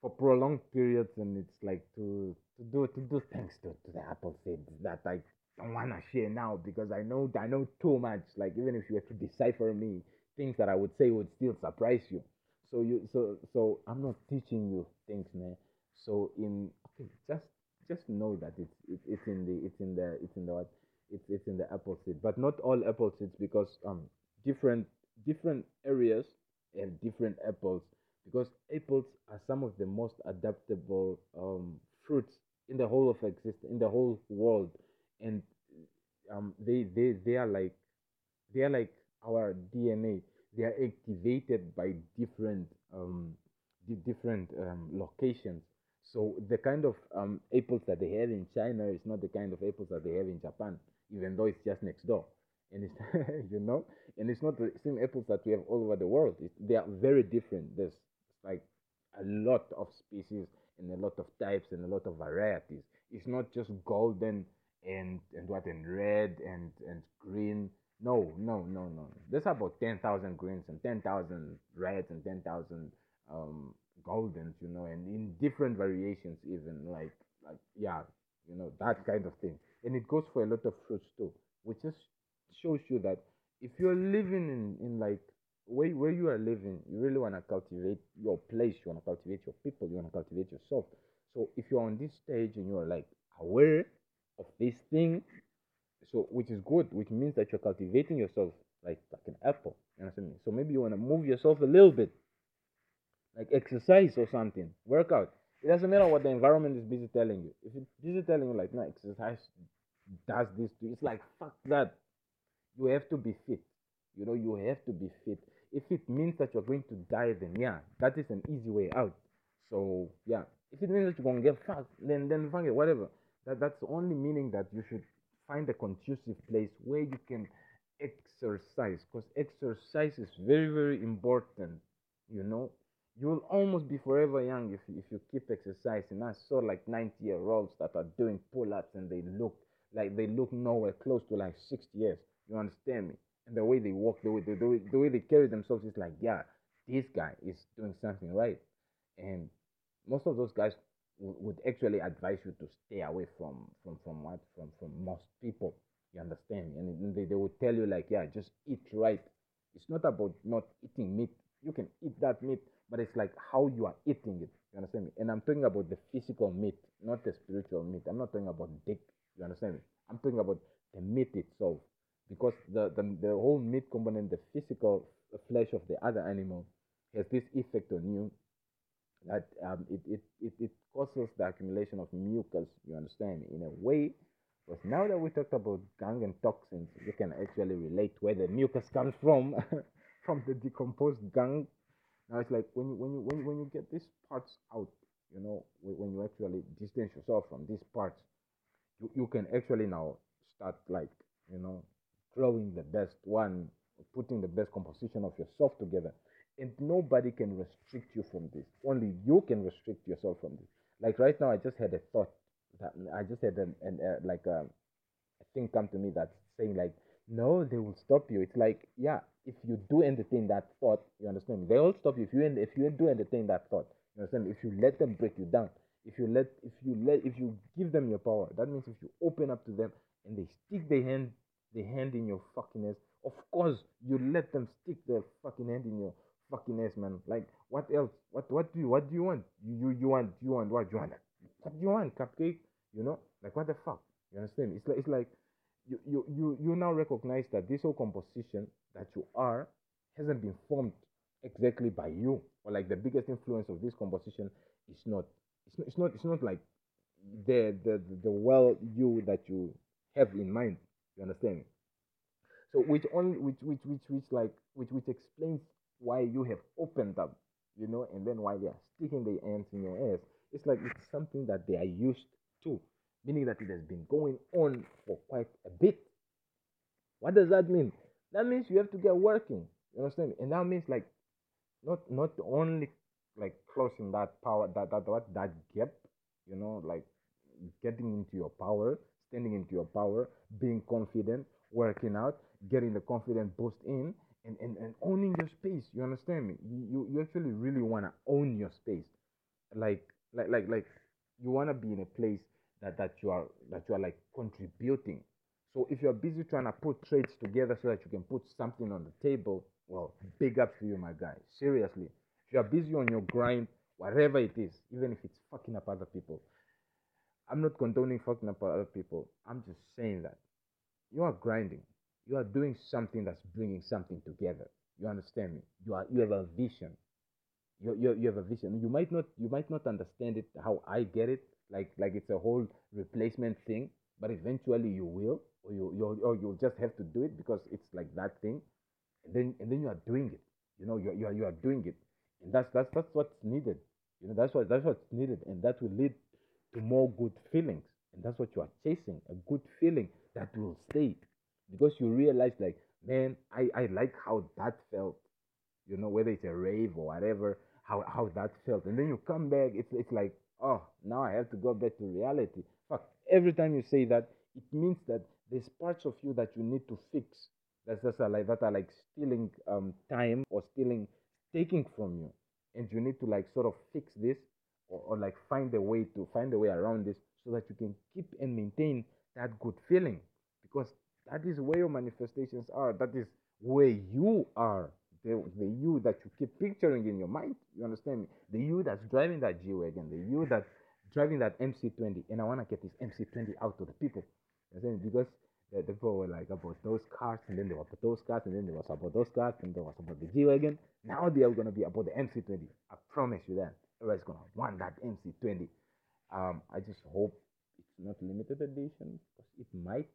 for prolonged periods and it's like to to do to do things to, to the apple seed that I don't wanna share now because I know I know too much. Like even if you were to decipher me, things that I would say would still surprise you. So you so so I'm not teaching you things, man. So in okay, just just know that it's it, it's in the it's in the it's in the what it's it's in the apple seed, but not all apple seeds because um different different areas have different apples. Because apples are some of the most adaptable um, fruits in the whole of exist in the whole world. And um, they they they are like they are like our dna they are activated by different um, di- different um, locations so the kind of um, apples that they have in china is not the kind of apples that they have in japan even though it's just next door and it's *laughs* you know and it's not the same apples that we have all over the world they are very different there's like a lot of species and a lot of types and a lot of varieties. It's not just golden and and what and red and and green. No, no, no, no. There's about ten thousand greens and ten thousand reds and ten thousand um goldens, you know, and in different variations even like like yeah, you know, that kind of thing. And it goes for a lot of fruits too, which just shows you that if you're living in, in like where, where you are living, you really want to cultivate your place, you want to cultivate your people, you want to cultivate yourself. So if you're on this stage and you're like aware of this thing, so which is good, which means that you're cultivating yourself like like an apple. You understand me? So maybe you want to move yourself a little bit, like exercise or something, workout. It doesn't matter what the environment is busy telling you. If it's busy telling you like no exercise does this to you, it's like fuck that. You have to be fit. You know, you have to be fit. If it means that you're going to die, then yeah, that is an easy way out. So yeah, if it means that you're gonna get fucked, then then fuck it, whatever. That that's only meaning that you should find a conducive place where you can exercise, because exercise is very very important. You know, you will almost be forever young if you, if you keep exercising. I saw like 90 year olds that are doing pull ups and they look like they look nowhere close to like 60 years. You understand me? And the way they walk, the way they, the way, the way they carry themselves is like, yeah, this guy is doing something right. And most of those guys w- would actually advise you to stay away from from from what from from most people. You understand me? And they, they would tell you like, yeah, just eat right. It's not about not eating meat. You can eat that meat, but it's like how you are eating it. You understand me? And I'm talking about the physical meat, not the spiritual meat. I'm not talking about dick. You understand me? I'm talking about the meat itself, because the the, the whole meat component, the physical flesh of the other animal, has this effect on you that um, it, it, it, it causes the accumulation of mucus, you understand, me, in a way. Because now that we talked about gang and toxins, you can actually relate where the mucus comes from, *laughs* from the decomposed gang. Now it's like when you, when you, when you, when you get these parts out, you know, when you actually distance yourself from these parts, you, you can actually now start like, you know, growing the best one, putting the best composition of yourself together and nobody can restrict you from this. Only you can restrict yourself from this. Like right now, I just had a thought. that I just had an, an uh, like a, a thing come to me that's saying like no they will stop you. It's like yeah if you do entertain that thought you understand me? They will stop you. If you if you do entertain that thought you understand me? If you let them break you down if you let if you let if you give them your power that means if you open up to them and they stick their hand their hand in your fucking ass of course you let them stick their fucking hand in your fucking ass man. Like what else? What what do you what do you want? You you, you want you want what? You want what do you want cupcake? You know? Like what the fuck? You understand it's like it's like you you you, now recognize that this whole composition that you are hasn't been formed exactly by you. Or like the biggest influence of this composition is not it's not it's not, it's not like the, the the the well you that you have in mind. You understand? So which only which which which which like which which explains why you have opened up you know and then why they are sticking their hands in your ass. It's like it's something that they are used to meaning that it has been going on for quite a bit. What does that mean? That means you have to get working you understand and that means like not not only like closing that power that that what that gap you know like getting into your power standing into your power being confident working out getting the confident boost in and, and, and owning your space you understand me? You, you, you actually really want to own your space. Like like like like you want to be in a place that that you are that you are like contributing. So if you're busy trying to put trades together so that you can put something on the table well big up to you my guy. Seriously. If you're busy on your grind whatever it is even if it's fucking up other people i'm not condoning fucking up other people. I'm just saying that you are grinding. You are doing something that's bringing something together. You understand me? You are you have a vision. You, you, you have a vision. You might not you might not understand it how i get it like like it's a whole replacement thing but eventually you will or you you or you'll just have to do it because it's like that thing. And then and then you are doing it you know you, you, are, you are doing it. And that's that's that's what's needed you know that's what that's what's needed. And that will lead to more good feelings. And that's what you are chasing a good feeling that will stay. Because you realize like man i i like how that felt you know whether it's a rave or whatever how how that felt. And then you come back it's it's like oh now i have to go back to reality. Fuck every time you say that it means that there's parts of you that you need to fix. That's just like that are like stealing um time or stealing taking from you. And you need to like sort of fix this or, or like find a way to find a way around this so that you can keep and maintain that good feeling. Because that is where your manifestations are. That is where you are the, the you that you keep picturing in your mind you understand me? The you that's driving that g-wagon the you that's driving that mc20 and i want to get this mc20 out to the people. You understand because the, people were like about those cars and then they were about those cars and then they was about those cars and then there was about the g-wagon. Now they are going to be about the mc20 i promise you that. Everybody's going to want that mc20 um i just hope it's not limited edition because it might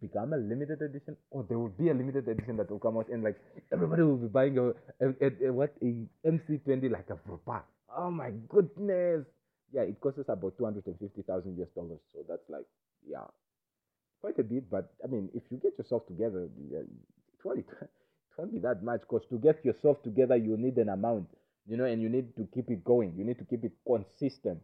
become a limited edition or there will be a limited edition that will come out and like everybody will be buying a, a, a, a what a mc20 like a proper oh my goodness. Yeah it costs us about 250000 us dollars so that's like yeah quite a bit but i mean if you get yourself together it won't, *laughs* it won't be that much because to get yourself together you need an amount you know and you need to keep it going you need to keep it consistent.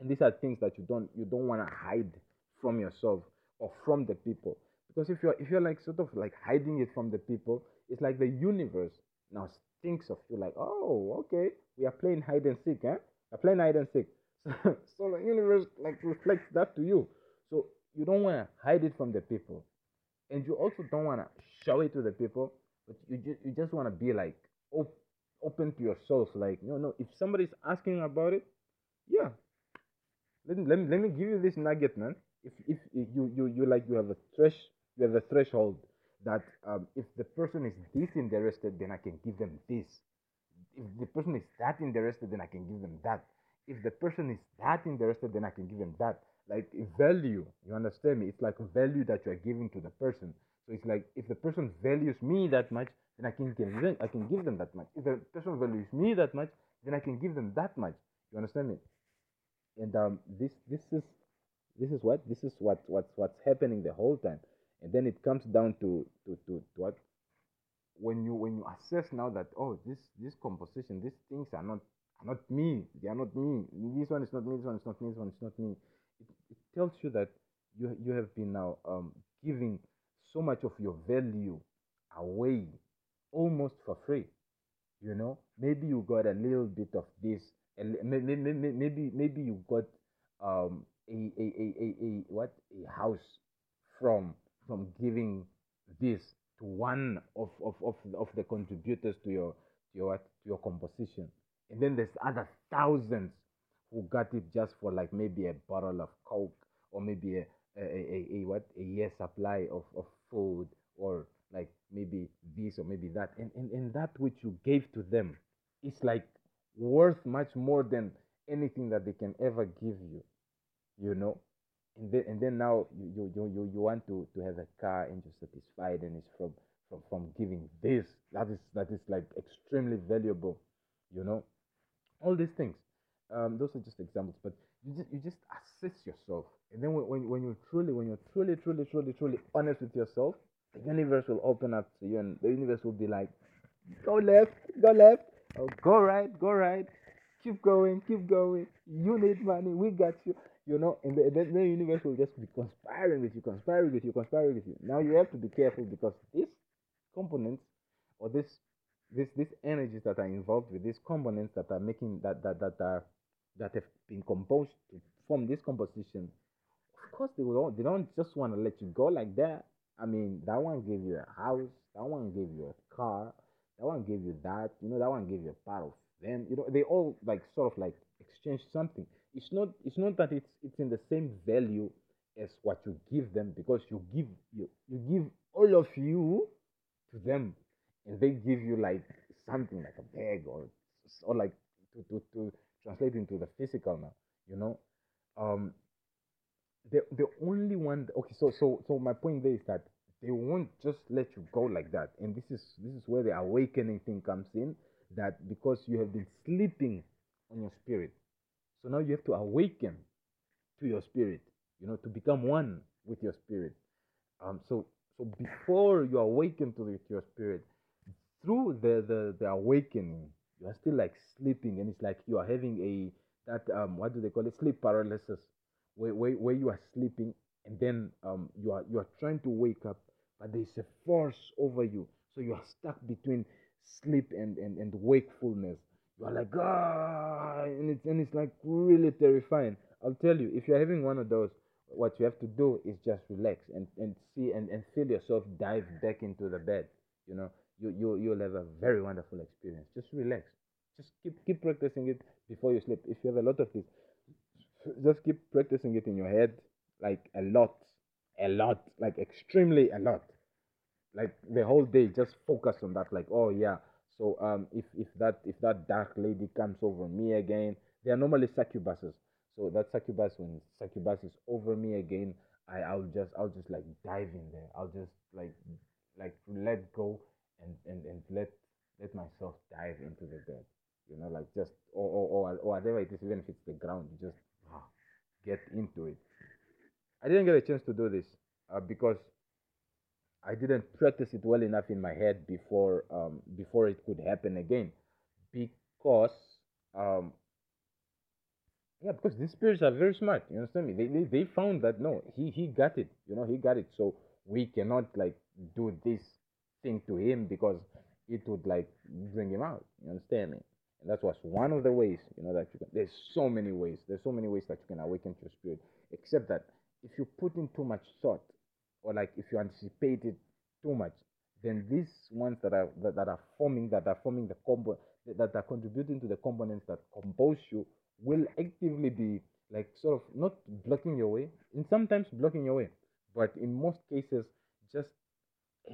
And these are things that you don't you don't want to hide from yourself or from the people. Because if you're if you're like sort of like hiding it from the people it's like the universe now thinks of you like oh okay we are playing hide and seek eh? We're playing hide and seek. *laughs* So, so the universe like reflects that to you. So you don't want to hide it from the people. And you also don't want to show it to the people but you just you just want to be like op- open to yourself like no no if somebody's asking about it yeah. Let let me let me give you this nugget man if if you you you like you have a thresh you have a threshold that um, if the person is this interested then i can give them this. If the person is that interested then i can give them that. If the person is that interested then i can give them that. Like value you understand me? It's like a value that you are giving to the person. So it's like if the person values me that much then i can give them i can give them that much. If the person values me that much then i can give them that much. You understand me? And um this this is this is what this is what what's what's happening the whole time. And then it comes down to to to, to what when you when you assess now that oh this this composition these things are not are not me they are not me. This one is not me this one is not me this one is not me. It, it tells you that you you have been now um giving so much of your value away almost for free you know. Maybe you got a little bit of this and maybe maybe maybe you got um a a, a, a, what? A house from from giving this to one of of, of, of the contributors to your to your to your composition. And then there's other thousands who got it just for like maybe a bottle of coke or maybe a a, a, a what? A year supply of, of food or like maybe this or maybe that. And, and and that which you gave to them is like worth much more than anything that they can ever give you you know? And then and then now you you you, you want to to have a car and you're satisfied and it's from from from giving this. That is that is like extremely valuable you know? All these things. Um those are just examples but you just you just assess yourself. And then when, when, when you truly when you're truly truly truly truly honest with yourself the universe will open up to you and the universe will be like go left go left. Oh, go right go right keep going keep going. You need money we got you. You know and the, the, the universe will just be conspiring with you conspiring with you conspiring with you. Now you have to be careful because these components or this this these energies that are involved with these components that are making that that that are that have been composed to form this composition of course they will they don't just want to let you go like that. I mean that one gave you a house that one gave you a car that one gave you that you know that one gave you a part of them you know they all like sort of like exchange something. It's not it's not that it's it's in the same value as what you give them because you give you you give all of you to them and they give you like something like a bag or or like to, to, to translate into the physical now you know? Um the the only one okay so so so my point there is that they won't just let you go like that and this is this is where the awakening thing comes in that because you have been sleeping on your spirit so now you have to awaken to your spirit you know to become one with your spirit. Um so so before you awaken to your spirit through the, the the awakening you are still like sleeping and it's like you are having a that um what do they call it? Sleep paralysis where, where, where you are sleeping and then um you are you are trying to wake up but there's a force over you. So you are stuck between sleep and and, and wakefulness. You are like ah and it's and it's like really terrifying. I'll tell you if you're having one of those what you have to do is just relax and and see and, and feel yourself dive back into the bed you know? You you you'll have a very wonderful experience. Just relax. Just keep keep practicing it before you sleep. If you have a lot of this just keep practicing it in your head like a lot a lot like extremely a lot like the whole day just focus on that like oh yeah. So um if if that if that dark lady comes over me again they are normally succubuses. So that succubus when succubus is over me again i i'll just i'll just like dive in there. I'll just like like let go and and and let let myself dive into the bed you know like just or or, or, or whatever it is even if it's the ground just ah, get into it. I didn't get a chance to do this uh, because I didn't practice it well enough in my head before um, before it could happen again, because um, yeah, because these spirits are very smart. You understand me? They, they they found that no, he he got it. You know, he got it. So we cannot like do this thing to him because it would like bring him out. You understand me? And that was one of the ways. You know that you can. There's so many ways. There's so many ways that you can awaken your spirit. Except that if you put in too much thought or like if you anticipate it too much, then these ones that are that, that are forming that are forming the combo that are contributing to the components that compose you will actively be like sort of not blocking your way, and sometimes blocking your way, but in most cases just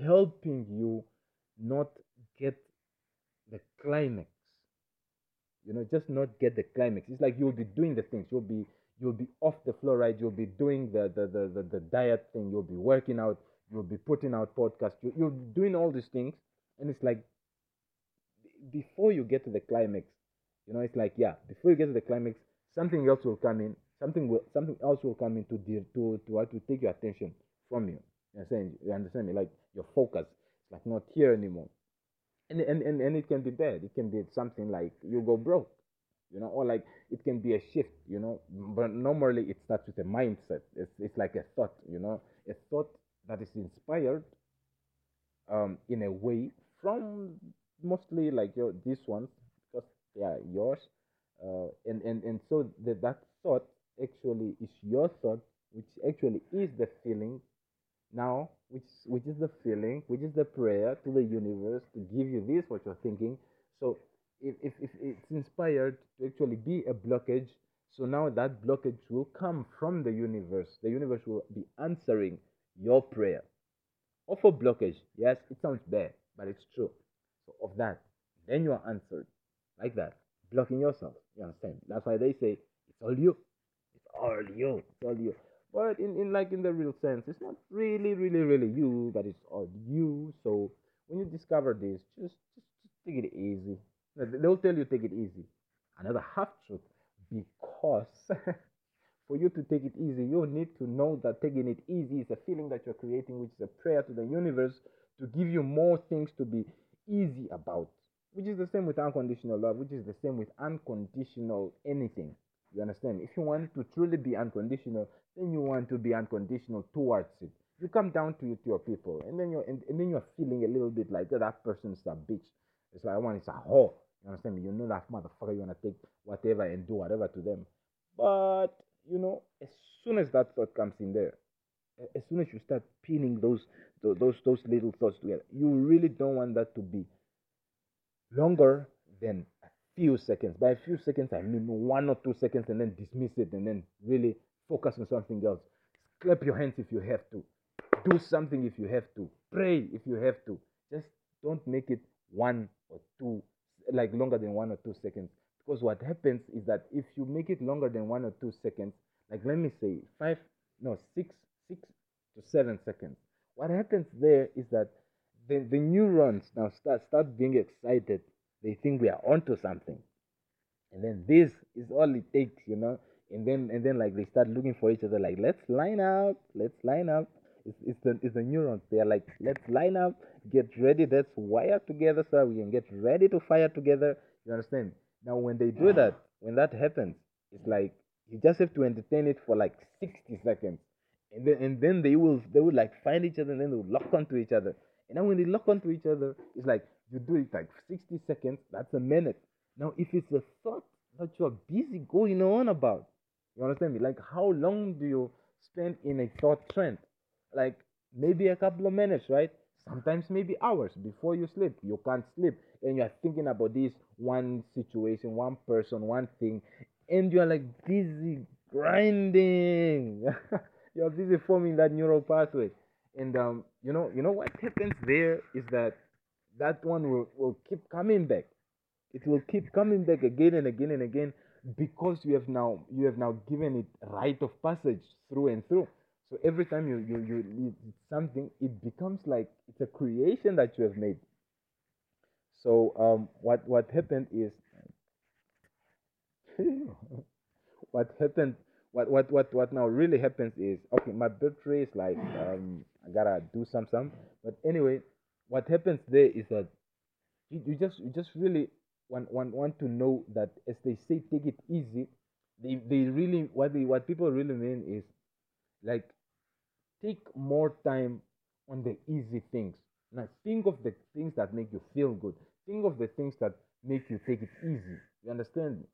helping you not get the climax. You know, just not get the climax. It's like you'll be doing the things. You'll be you'll be off the floor, right? You'll be doing the the, the, the, the diet thing, you'll be working out, you'll be putting out podcasts, you, you'll be doing all these things, and it's like before you get to the climax, you know, it's like yeah, before you get to the climax, something else will come in, something will something else will come in to de- to to uh, to take your attention from you. You understand? You understand me? Like your focus, like not here anymore. And, and, and, and it can be bad. It can be something like you go broke. You know, or like it can be a shift, you know. But normally it starts with a mindset. It's it's like a thought, you know, a thought that is inspired um, in a way from mostly like your these ones because they are yours, uh, and and and so that that thought actually is your thought, which actually is the feeling now, which which is the feeling, which is the prayer to the universe to give you this what you're thinking. So if if, if it's inspired to actually be a blockage, so now that blockage will come from the universe. The universe will be answering your prayer. Or for blockage, yes, it sounds bad, but it's true. So of that, then you are answered like that, blocking yourself. You understand? That's why they say it's all you. It's all you. It's all you. But in, in like in the real sense, it's not really, really, really you, but it's all you. So when you discover this, just just, just take it easy. They'll tell you take it easy. Another half truth, because *laughs* for you to take it easy, you need to know that taking it easy is a feeling that you're creating, which is a prayer to the universe to give you more things to be easy about. Which is the same with unconditional love, which is the same with unconditional anything. You understand? If you want to truly be unconditional, then you want to be unconditional towards it. You come down to, to your people, and then you're and, and then you're feeling a little bit like "Oh, that person's a bitch. It's like one is a whore. You understand me? You know that motherfucker. You wanna take whatever and do whatever to them. But you know, as soon as that thought comes in there, as soon as you start pinning those those those little thoughts together, you really don't want that to be longer than a few seconds. By a few seconds, I mean one or two seconds, and then dismiss it, and then really focus on something else. Clap your hands if you have to. Do something if you have to. Pray if you have to. Just don't make it one or two, like longer than one or two seconds. Because what happens is that if you make it longer than one or two seconds, like let me say five, no, six, six to seven seconds, what happens there is that the, the neurons now start start being excited. They think we are onto something, and then this is all it takes, you know. And then and then like they start looking for each other, like let's line up, let's line up. It's, it's the it's the neurons. They are like let's line up, get ready. Let's wire together so we can get ready to fire together. You understand? Now when they do that, when that happens, it's like you just have to entertain it for like sixty seconds and then and then they will they will like find each other and then they will lock onto each other. And then when they lock onto each other, it's like you do it like 60 seconds, that's a minute. Now if it's a thought that you're busy going on about, you understand me? Like how long do you spend in a thought trend? Like maybe a couple of minutes, right? Sometimes maybe hours before you sleep. You can't sleep and you're thinking about this one situation, one person, one thing, and you're like busy grinding. *laughs* you're busy forming that neural pathway. And um, you know, you know what happens there is that that one will, will keep coming back. It will keep coming back again and again and again because you have now you have now given it rite of passage through and through. So every time you you you leave something, it becomes like it's a creation that you have made. So um, what what happened is *laughs* what happened what what what what now really happens is okay my battery is like um i gotta do some some but anyway what happens there is that you, you just you just really want, want want to know that as they say take it easy they they really what they what people really mean is like take more time on the easy things now think of the things that make you feel good think of the things that make you take it easy you understand me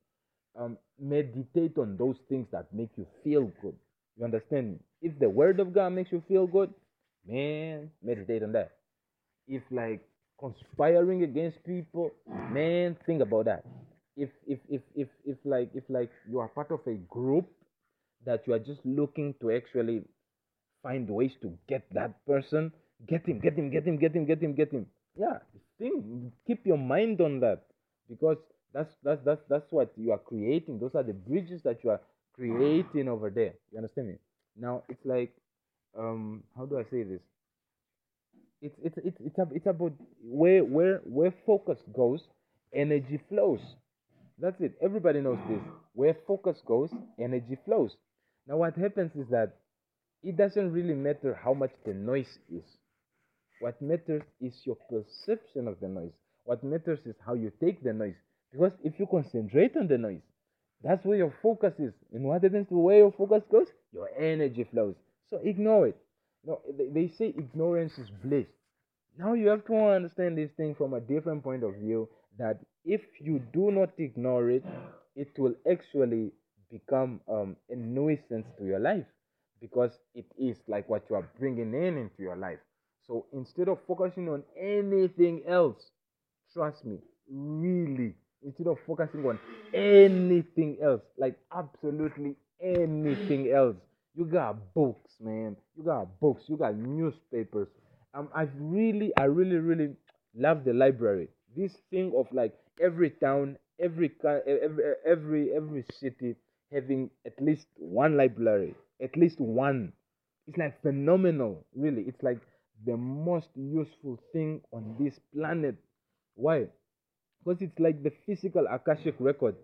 um, meditate on those things that make you feel good. You understand me? If the word of God makes you feel good, man, meditate on that. If like conspiring against people, man, think about that. If if if if if like if like you are part of a group that you are just looking to actually find ways to get that person, get him, get him, get him, get him, get him, get him. Yeah, think, keep your mind on that because that's that's that's that's what you are creating. Those are the bridges that you are creating over there. You understand me? Now it's like, um, how do I say this? It's it's it's it's, it's about where where where focus goes, energy flows. That's it. Everybody knows this. Where focus goes, energy flows. Now what happens is that it doesn't really matter how much the noise is. What matters is your perception of the noise. What matters is how you take the noise. Because if you concentrate on the noise, that's where your focus is. And what happens to where your focus goes? Your energy flows. So ignore it. No, they, say ignorance is bliss. Now you have to understand this thing from a different point of view that if you do not ignore it, it will actually become um, a nuisance to your life because it is like what you are bringing in into your life. So instead of focusing on anything else, trust me, really, instead of focusing on anything else, like absolutely anything else, you got books, man. You got books. You got newspapers. Um, I really, I really, really love the library. This thing of like every town, every every every every city having at least one library, at least one. It's like phenomenal, really. It's like the most useful thing on this planet. Why? Because it's like the physical Akashic record.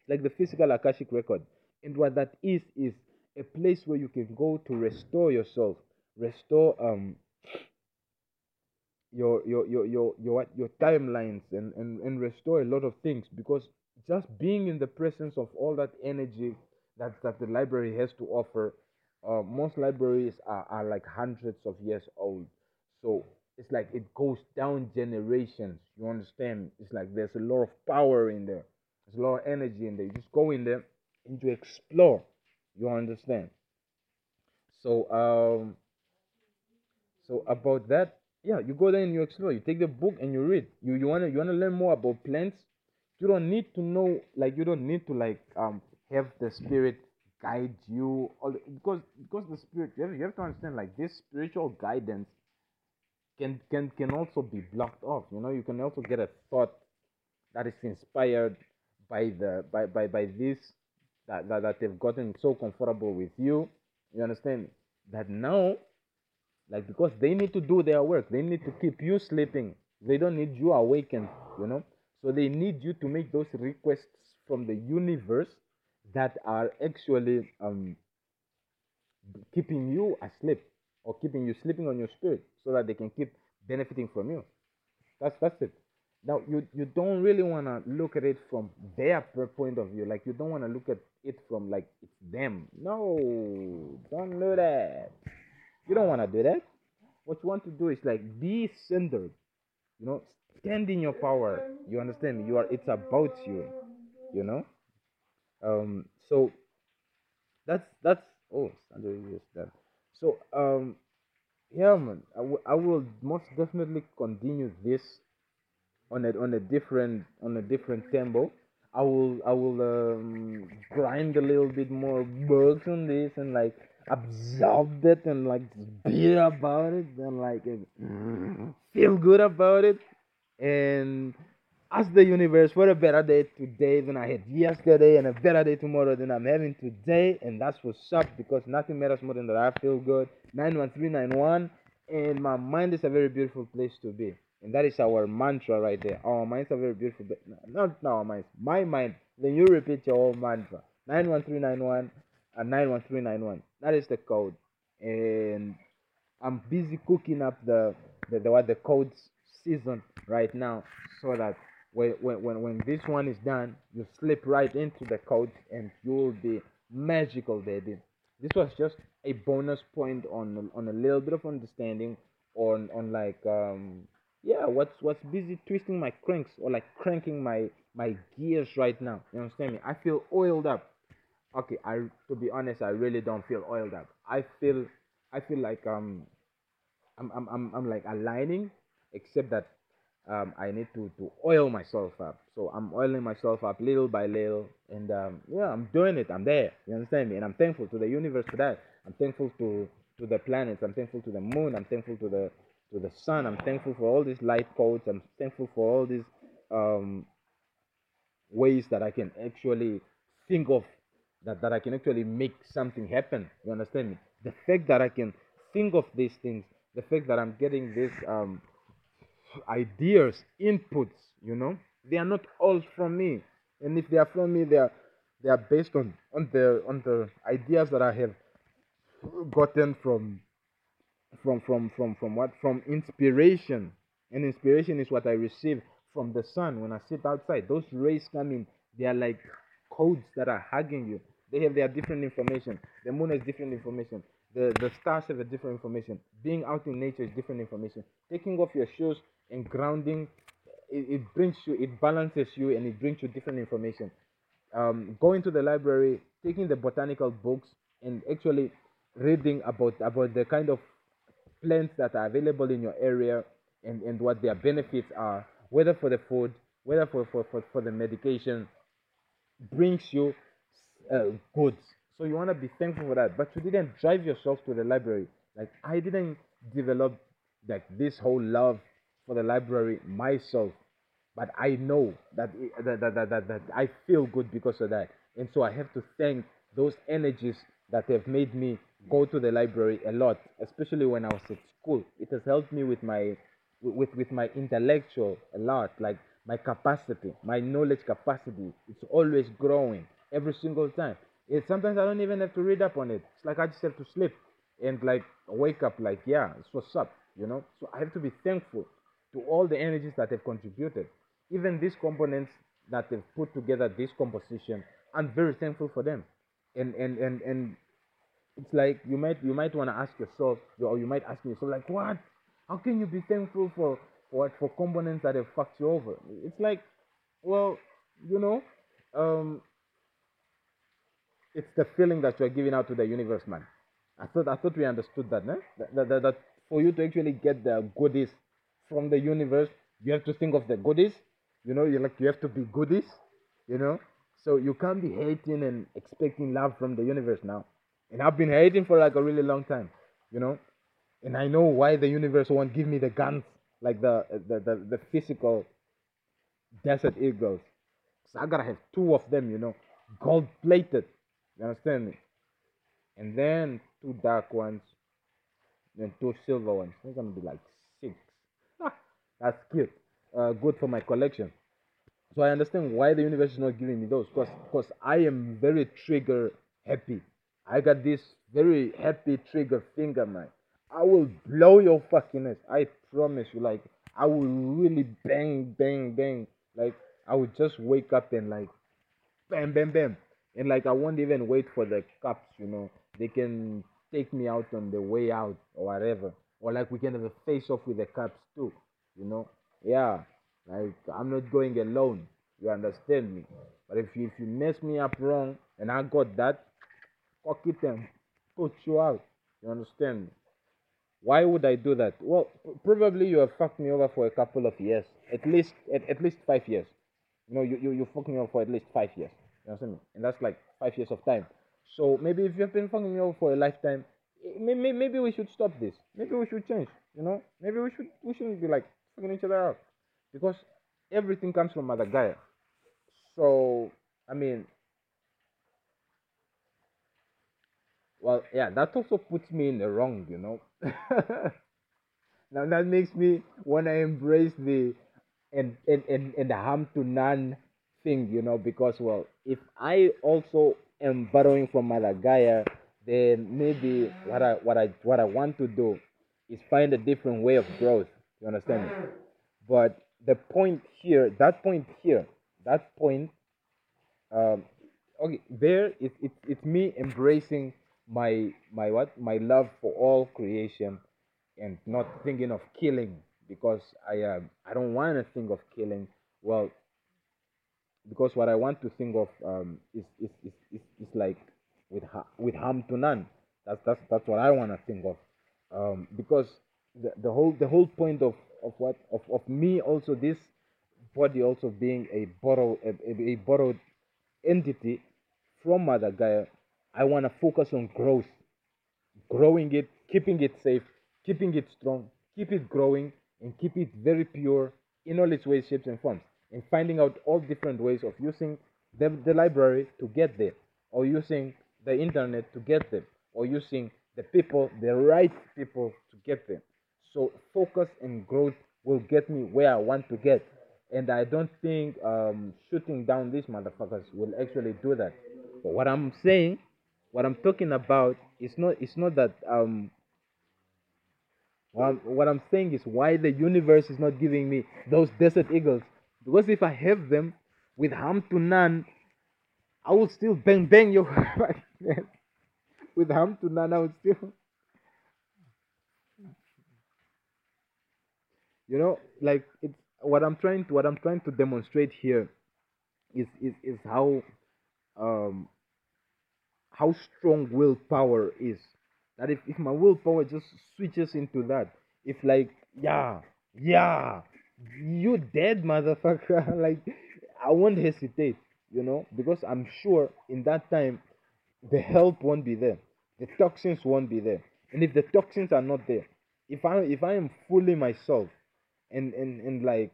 It's like the physical Akashic record. And what that is is a place where you can go to restore yourself, restore um your your your your your your timelines and, and and restore a lot of things because just being in the presence of all that energy that that the library has to offer uh, most libraries are, are like hundreds of years old. So it's like it goes down generations you understand? It's like there's a lot of power in there. There's a lot of energy in there. You just go in there and you explore. You understand? So um so about that yeah you go there and you explore. You take the book and you read. You you want to you want to learn more about plants you don't need to know like you don't need to like um have the spirit guide you. All because because the spirit you have, you have to understand like this spiritual guidance can can can also be blocked off you know? You can also get a thought that is inspired by the by by, by this that, that that they've gotten so comfortable with you. You understand? That now like because they need to do their work they need to keep you sleeping. They don't need you awakened you know so they need you to make those requests from the universe that are actually um keeping you asleep or keeping you sleeping on your spirit so that they can keep benefiting from you. That's that's it. Now you you don't really want to look at it from their point of view. Like you don't want to look at it from like it's them. No don't do that. You don't want to do that. What you want to do is like be centered. You know stand in your power. You understand? You are it's about you you know? Um so that's that's oh Sandra is so um yeah man I wi- I will most definitely continue this on a on a different on a different tempo. I will i will um grind a little bit more bugs on this and like absorb it and like beat about it and like uh, feel good about it and ask the universe for a better day today than I had yesterday and a better day tomorrow than I'm having today. And that's what's up because nothing matters more than that I feel good. 91391. And my mind is a very beautiful place to be. And that is our mantra right there. Our minds are very beautiful. But not our minds. My mind. Then you repeat your own mantra. 91391 and 91391. That is the code. And I'm busy cooking up the the, the what the codes season right now so that when, when when this one is done you slip right into the code and you will be magical baby. This was just a bonus point on on a little bit of understanding on on like um yeah what's what's busy twisting my cranks or like cranking my my gears right now. You understand me? I feel oiled up. Okay i to be honest i really don't feel oiled up. I feel i feel like um i'm i'm i'm, I'm like aligning except that um i need to to oil myself up. So i'm oiling myself up little by little and um yeah i'm doing it. I'm there. You understand me? And i'm thankful to the universe for that. I'm thankful to to the planets. I'm thankful to the moon. I'm thankful to the to the sun. I'm thankful for all these light codes. I'm thankful for all these um ways that I can actually think of that, that I can actually make something happen. You understand me? The fact that I can think of these things, the fact that I'm getting this um, ideas, inputs, you know, they are not all from me. And if they are from me, they are they are based on on the on the ideas that I have gotten from from from from from what from inspiration and inspiration is what i receive from the sun when I sit outside. Those rays come in, they are like codes that are hugging you. They have their different information. The moon has different information. The the stars have a different information. Being out in nature is different information. Taking off your shoes and grounding, it, it brings you, it balances you, and it brings you different information. Um, going to the library, taking the botanical books, and actually reading about about the kind of plants that are available in your area and, and what their benefits are, whether for the food, whether for, for, for, for the medication, brings you uh, goods. So you want to be thankful for that. But you didn't drive yourself to the library. Like I didn't develop like this whole love for the library myself. But I know that, that, that, that, that, that I feel good because of that. And so I have to thank those energies that have made me go to the library a lot, especially when I was at school. It has helped me with my with with my intellectual a lot, like my capacity, my knowledge capacity. It's always growing every single time. It, sometimes I don't even have to read up on it. It's like I just have to sleep and like wake up like yeah, it's what's up, you know. So I have to be thankful to all the energies that have contributed. Even these components that have put together this composition, I'm very thankful for them. And and and and it's like you might you might want to ask yourself or you might ask yourself like what how can you be thankful for what for components that have fucked you over it's like well you know um it's the feeling that you're giving out to the universe man i thought i thought we understood that, no? that, that, that, that for you to actually get the goodies from the universe you have to think of the goodies you know you like you have to be goodies you know so you can't be hating and expecting love from the universe now and I've been hating for like a really long time, you know. And I know why the universe won't give me the guns like the the the, the physical desert eagles. So I gotta have two of them, you know, gold plated. You understand me? And then two dark ones, and two silver ones. It's gonna be like that's cute. Uh, good for my collection. So I understand why the universe is not giving me those, cause, cause I am very trigger happy. I got this very happy trigger finger, man. I will blow your fucking ass. I promise you. Like, I will really bang, bang, bang. Like, I will just wake up and like, bam, bam, bam. And like, I won't even wait for the cops, you know. They can take me out on the way out or whatever. Or like, we can have a face off with the cops too, you know. Yeah, like, I'm not going alone. You understand me? But if you, if you mess me up wrong and I got that, fuck it and put you out. You understand me? Why would I do that? Well, probably you have fucked me over for a couple of years, at least at, at least five years. You know, you, you you fucked me over for at least five years. You understand me? And that's like five years of time. So maybe if you've been fucking me over for a lifetime, eh, maybe maybe we should stop this. Maybe we should change. You know, maybe we should we shouldn't be like each other out because everything comes from Mother Gaia. So I mean, well, yeah, that also puts me in the wrong, you know. *laughs* now that makes me wanna embrace the and and and, and the harm to none thing, you know, because well, if I also am borrowing from Mother Gaia, then maybe what I what I what I want to do is find a different way of growth. You understand me? But the point here, that point here, that point um okay there it, it, it's me embracing my my what? My love for all creation and not thinking of killing because i um i don't want to think of killing. Well because what i want to think of um is is is, is, is like with ha- with harm to none. That's that's that's what i want to think of. Um because the, whole the whole point of of what of, of me also this body also being a borrowed a, a, a borrowed entity from Mother Gaia, I want to focus on growth, growing it, keeping it safe, keeping it strong, keep it growing, and keep it very pure in all its ways, shapes, and forms, and finding out all different ways of using the, the library to get there, or using the internet to get there, or using the people, the right people to get there. So focus and growth will get me where I want to get and I don't think um, shooting down these motherfuckers will actually do that. But what I'm saying, what I'm talking about, is not it's not that um. What I'm, what I'm saying is why the universe is not giving me those desert eagles Because if I have them with harm to none, I will still bang bang your. *laughs* With harm to none, I will still you know like it's what i'm trying to what i'm trying to demonstrate here is is, is how um how strong willpower is. That if, if my willpower just switches into that if like yeah yeah you dead motherfucker *laughs* like i won't hesitate you know because i'm sure in that time the help won't be there. The toxins won't be there. And if the toxins are not there if i if i am fooling myself and and and like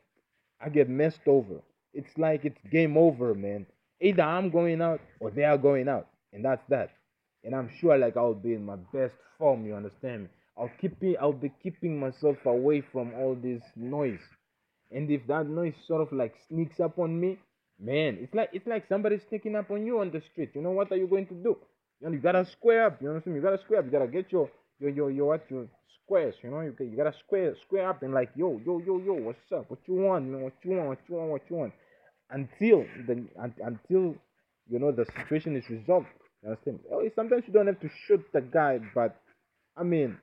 I get messed over. It's like it's game over, man. Either I'm going out or they are going out, and that's that. And I'm sure like I'll be in my best form. You understand me? I'll keep it. I'll be keeping myself away from all this noise. And if that noise sort of like sneaks up on me, man, it's like it's like somebody sneaking up on you on the street. You know what are you going to do? You know, you gotta square up. You understand? You gotta square up. You gotta get your your yo yo what your squares. You know, you you gotta square square up and like yo yo yo yo, what's up? What you want? Man? What you want? What you want? What you want? Until the un, until you know the situation is resolved. You understand? Sometimes you don't have to shoot the guy, but I mean,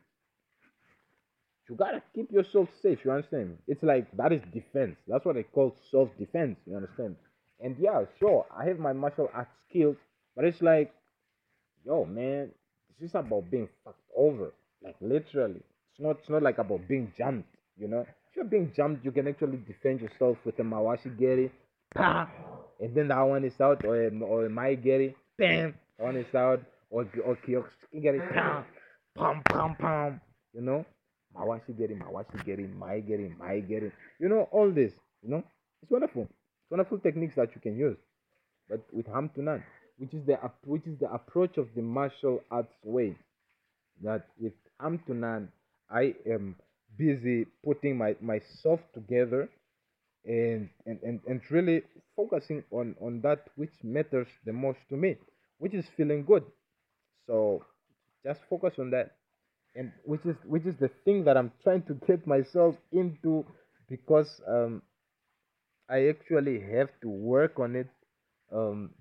you gotta keep yourself safe. You understand? It's like that is defense. That's what they call self defense. You understand? And yeah, sure, I have my martial arts skills, but it's like, yo, man, this is about being fucked over. Like mm. literally, it's not. It's not like about being jumped. You know, if you're being jumped, you can actually defend yourself with a mawashi geri, pa, and then that one is out, or a, or a mae geri, bam, that one is out, or or kyokusuke geri, pam, pam, pam, pam. You know, mawashi geri, mawashi geri, mae geri, mae geri. You know all this. You know, it's wonderful. It's wonderful techniques that you can use, but with harm to none, which is the which is the approach of the martial arts way that with none, I am busy putting my myself together and and, and, and really focusing on, on that which matters the most to me, which is feeling good. So just focus on that. And which is which is the thing that I'm trying to get myself into because um I actually have to work on it um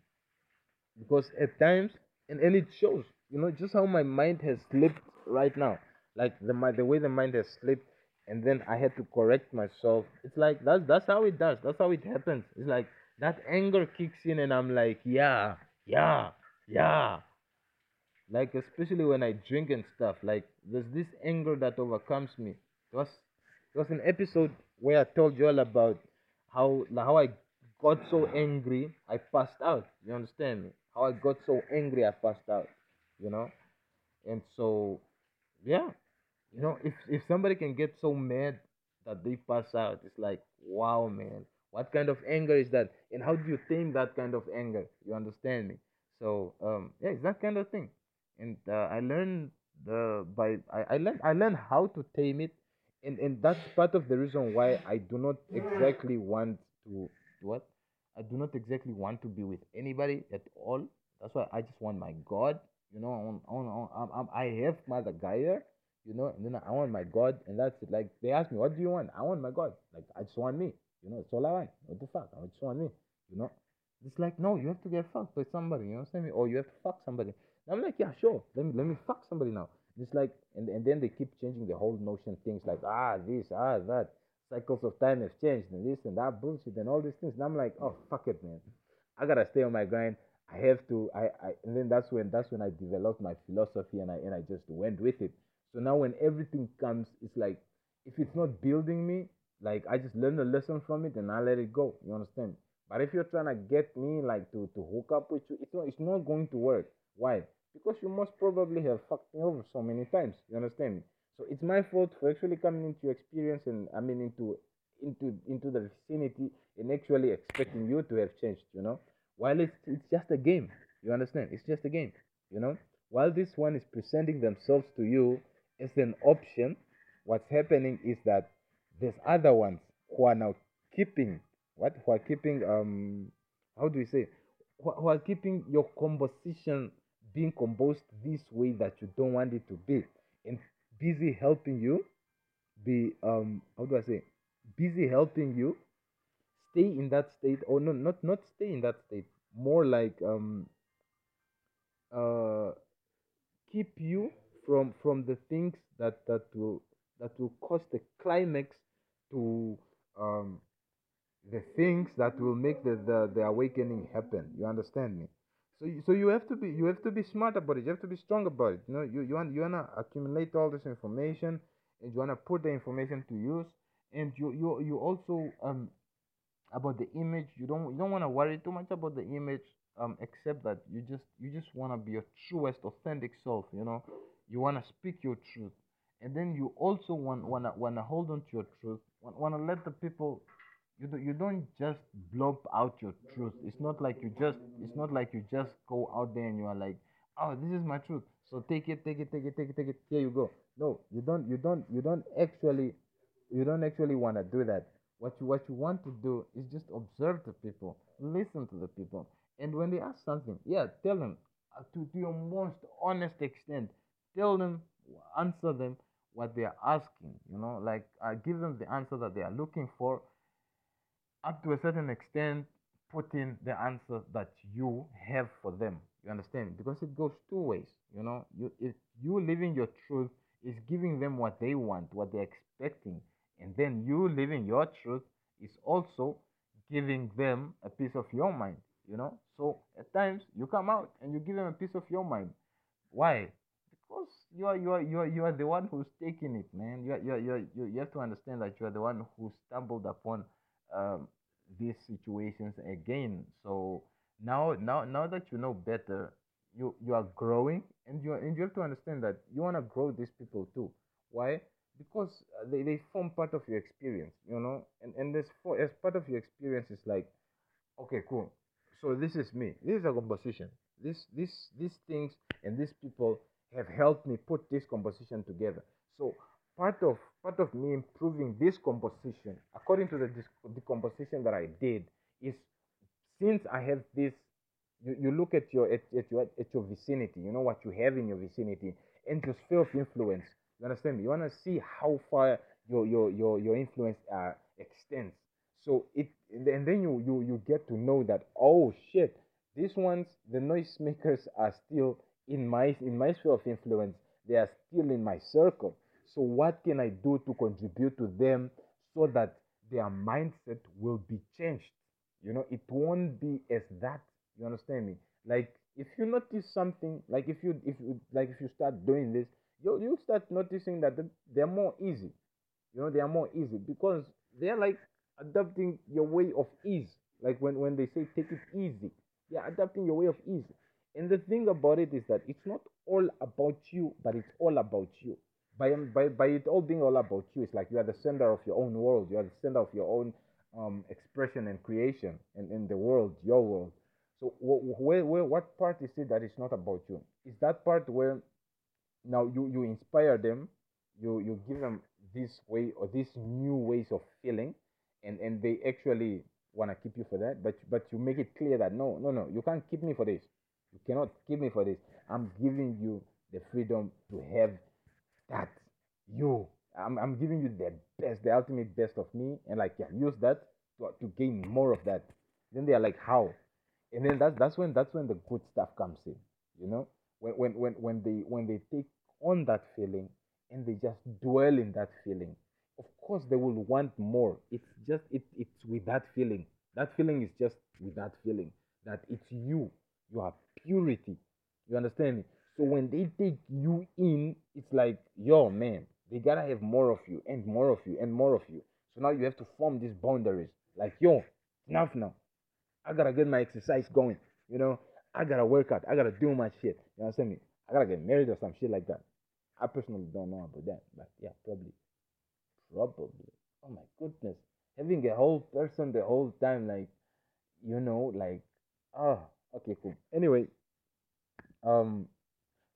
because at times and, and it shows you know just how my mind has slipped right now. Like the the way the mind has slipped and then i had to correct myself. It's like that's that's how it does. That's how it happens. It's like that anger kicks in and i'm like yeah yeah yeah. Like especially when i drink and stuff like there's this anger that overcomes me. It was it was an episode where i told you all about how how i got so angry i passed out. You understand me? How i got so angry i passed out you know? And so yeah you know if if somebody can get so mad that they pass out it's like wow man what kind of anger is that? And how do you tame that kind of anger? You understand me? So um yeah it's that kind of thing. And uh, i learned the by I, I learned i learned how to tame it. And and that's part of the reason why i do not exactly want to what? I do not exactly want to be with anybody at all. That's why i just want my god you know i want, I, want, I, want, I'm- have my gaia you know, and then I want my God, and that's it. Like they ask me, what do you want? I want my God. Like I just want me. You know, it's all I want. What the fuck? I just want me. You know, it's like no, you have to get fucked by somebody. You know what I'm saying? Or you have to fuck somebody. And I'm like, yeah, sure. Let me let me fuck somebody now. It's like, and and then they keep changing the whole notion. Things like ah this, ah that. Cycles of time have changed, and this and that bullshit, and all these things. And I'm like, oh fuck it, man. I gotta stay on my grind. I have to. I, I and then that's when that's when I developed my philosophy, and I and I just went with it. So now when everything comes, it's like if it's not building me, like I just learn a lesson from it and I let it go. You understand? But if you're trying to get me like to, to hook up with you, it's not it's not going to work. Why? Because you most probably have fucked me over so many times. You understand? So it's my fault for actually coming into your experience and I mean into into into the vicinity and actually expecting you to have changed, you know? While it's it's just a game. You understand? It's just a game, you know? While this one is presenting themselves to you as an option, what's happening is that there's other ones who are now keeping what who are keeping um how do we say who, are keeping your composition being composed this way that you don't want it to be and busy helping you be um how do I say busy helping you stay in that state or no not not stay in that state more like um uh keep you from from the things that that will that will cause the climax to um the things that will make the, the, the awakening happen. You understand me? So you, so you have to be you have to be smart about it. You have to be strong about it. You know, you you want you wanna accumulate all this information and you wanna put the information to use and you you you also um about the image. You don't you don't want to worry too much about the image um except that you just you just want to be your truest authentic self you know? You want to speak your truth. And then you also want want to want to hold on to your truth want to let the people you do, you don't just blob out your truth. It's not like you just it's not like you just go out there and you are like oh this is my truth. So take it take it take it take it take it. Here you go. No you don't you don't you don't actually you don't actually want to do that what you what you want to do is just observe the people listen to the people. And when they ask something yeah tell them uh, to, to your most honest extent tell them answer them what they are asking you know like uh, give them the answer that they are looking for. Up to a certain extent put in the answer that you have for them. You understand? Because it goes two ways you know? You if you living your truth is giving them what they want what they're expecting and then you living your truth is also giving them a piece of your mind you know? So at times you come out and you give them a piece of your mind. Why? Because you are you are you are, you are the one who's taking it man. You are, you, are, you, are, you you have to understand that you are the one who stumbled upon um, these situations again. So now now now that you know better you you are growing and you and you have to understand that you want to grow these people too. Why because uh, they, they form part of your experience you know? And and this for as part of your experience is like okay cool. So this is me. This is a composition this this these things and these people have helped me put this composition together. So part of part of me improving this composition according to the, dis- the composition that i did is since i have this you, you look at your at, at your at your vicinity you know what you have in your vicinity and your sphere of influence you understand me? You want to see how far your your your, your influence uh, extends. So it and then you, you you get to know that oh shit these ones the noisemakers are still in my in my sphere of influence. They are still in my circle. So what can i do to contribute to them so that their mindset will be changed? You know it won't be as that. You understand me? Like if you notice something like if you if you like if you start doing this you you start noticing that th- they're more easy. You know they are more easy because they're like adapting your way of ease. Like when when they say take it easy they're adapting your way of ease. And the thing about it is that it's not all about you but it's all about you. By by by it all being all about you it's like you are the center of your own world. You are the center of your own um expression and creation and in the world your world. So wh- where, where what part is it that is not about you? Is that part where now you you inspire them you you give them this way or these new ways of feeling and and they actually want to keep you for that but but you make it clear that no no no you can't keep me for this. You cannot keep me for this. I'm giving you the freedom to have that you. I'm, I'm giving you the best the ultimate best of me and like yeah use that to, to gain more of that. Then they are like how? And then that's that's when that's when the good stuff comes in you know when when when, when they when they take on that feeling and they just dwell in that feeling of course they will want more. It's just it, it's with that feeling. That feeling is just with that feeling that it's you you are purity. You understand me? So when they take you in it's like yo man they gotta have more of you and more of you and more of you. So now you have to form these boundaries. Like yo enough now. I gotta get my exercise going. You know, I gotta work out. I gotta do my shit. You understand me? I gotta get married or some shit like that. I personally don't know about that, but yeah, probably, probably. Oh my goodness, having a whole person the whole time, like, you know, like, oh, okay, cool. Anyway, um,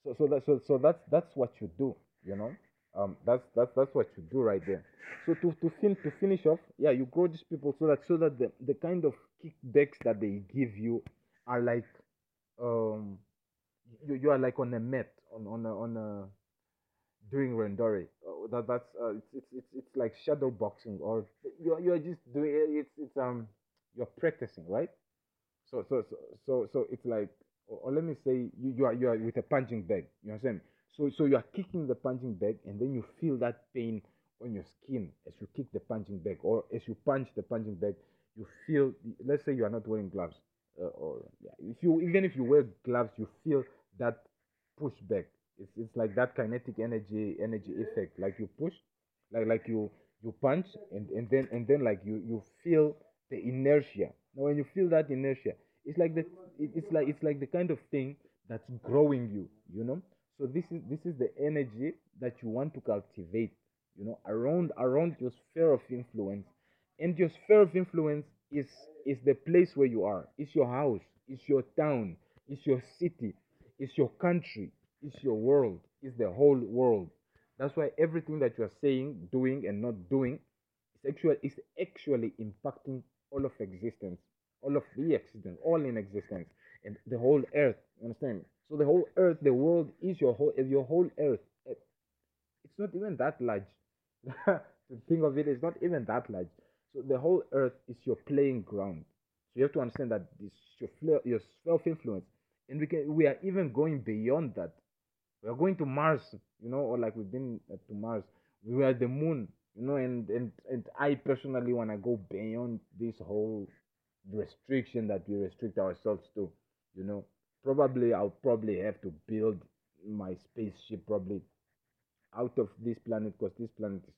so so that so so that's that's what you do. You know, um, that's that's that's what you do right there. So to to fin to finish off, yeah, you grow these people so that so that the the kind of kickbacks that they give you are like um you, you are like on a mat on on a on a doing randori uh, that that's uh, it's, it's it's it's like shadow boxing or you you're just doing it it's it's um you're practicing, right? So so so so, so it's like, or, or let me say, you, you are you are with a punching bag. You understand? So so you are kicking the punching bag, and then you feel that pain on your skin as you kick the punching bag, or as you punch the punching bag. You feel. Let's say you are not wearing gloves, uh, or yeah, if you even if you wear gloves, you feel that pushback. It's it's like that kinetic energy energy effect. Like you push, like like you you punch, and and then and then like you you feel the inertia. Now when you feel that inertia, it's like the it's like it's like the kind of thing that's growing you. You know. So this is this is the energy that you want to cultivate. You know, around around your sphere of influence, and your sphere of influence is is the place where you are. It's your house. It's your town. It's your city. It's your country. It's your world. It's the whole world. That's why everything that you are saying, doing, and not doing is actually is actually impacting all of existence, all of the existence, all in existence, and the whole earth. You understand? So the whole earth, the world is your whole is your whole earth. It's not even that large. *laughs* to think of it, it's not even that large. So the whole earth is your playing ground. So you have to understand that this your your self influence, and we can we are even going beyond that. We are going to Mars, you know, or like we've been uh, to Mars. We were the moon, you know, and and and I personally want to go beyond this whole restriction that we restrict ourselves to, you know. Probably I'll probably have to build my spaceship probably out of this planet because this planet is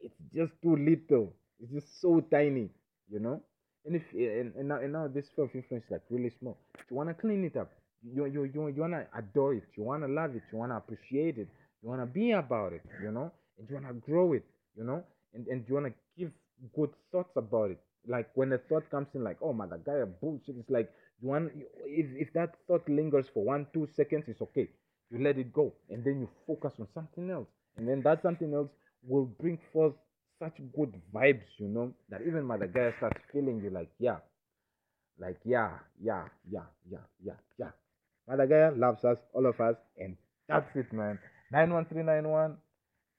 it's just too little. It's just so tiny, you know. And if and, and now and now this self influence is like really small. You wanna clean it up. You you you you wanna adore it. You wanna love it. You wanna appreciate it. You wanna be about it, you know. And you wanna grow it, you know. And and you wanna give good thoughts about it. Like when a thought comes in, like, oh my, that guy bullshit. It's like you want if if that thought lingers for one two seconds, it's okay. You let it go, and then you focus on something else, and then that something else will bring forth such good vibes, you know, that even Mother Gaia starts feeling you like, yeah, like, yeah, yeah, yeah, yeah, yeah, yeah. Mother Gaia loves us, all of us, and that's it, man. 91391,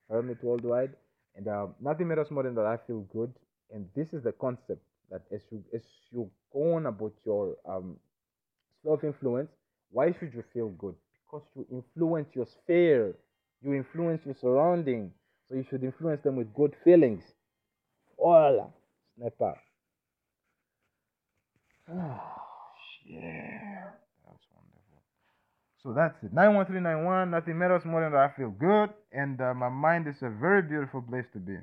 Hermit Worldwide, and uh, nothing matters more than that I feel good, and this is the concept that as you as you go on about your um self influence, why should you feel good? Because you influence your sphere, you influence your surrounding, so you should influence them with good feelings. Hola, snapper. yeah. That's *sighs* wonderful. So that's it. 91391. Nothing matters more than that I feel good. And uh, my mind is a very beautiful place to be.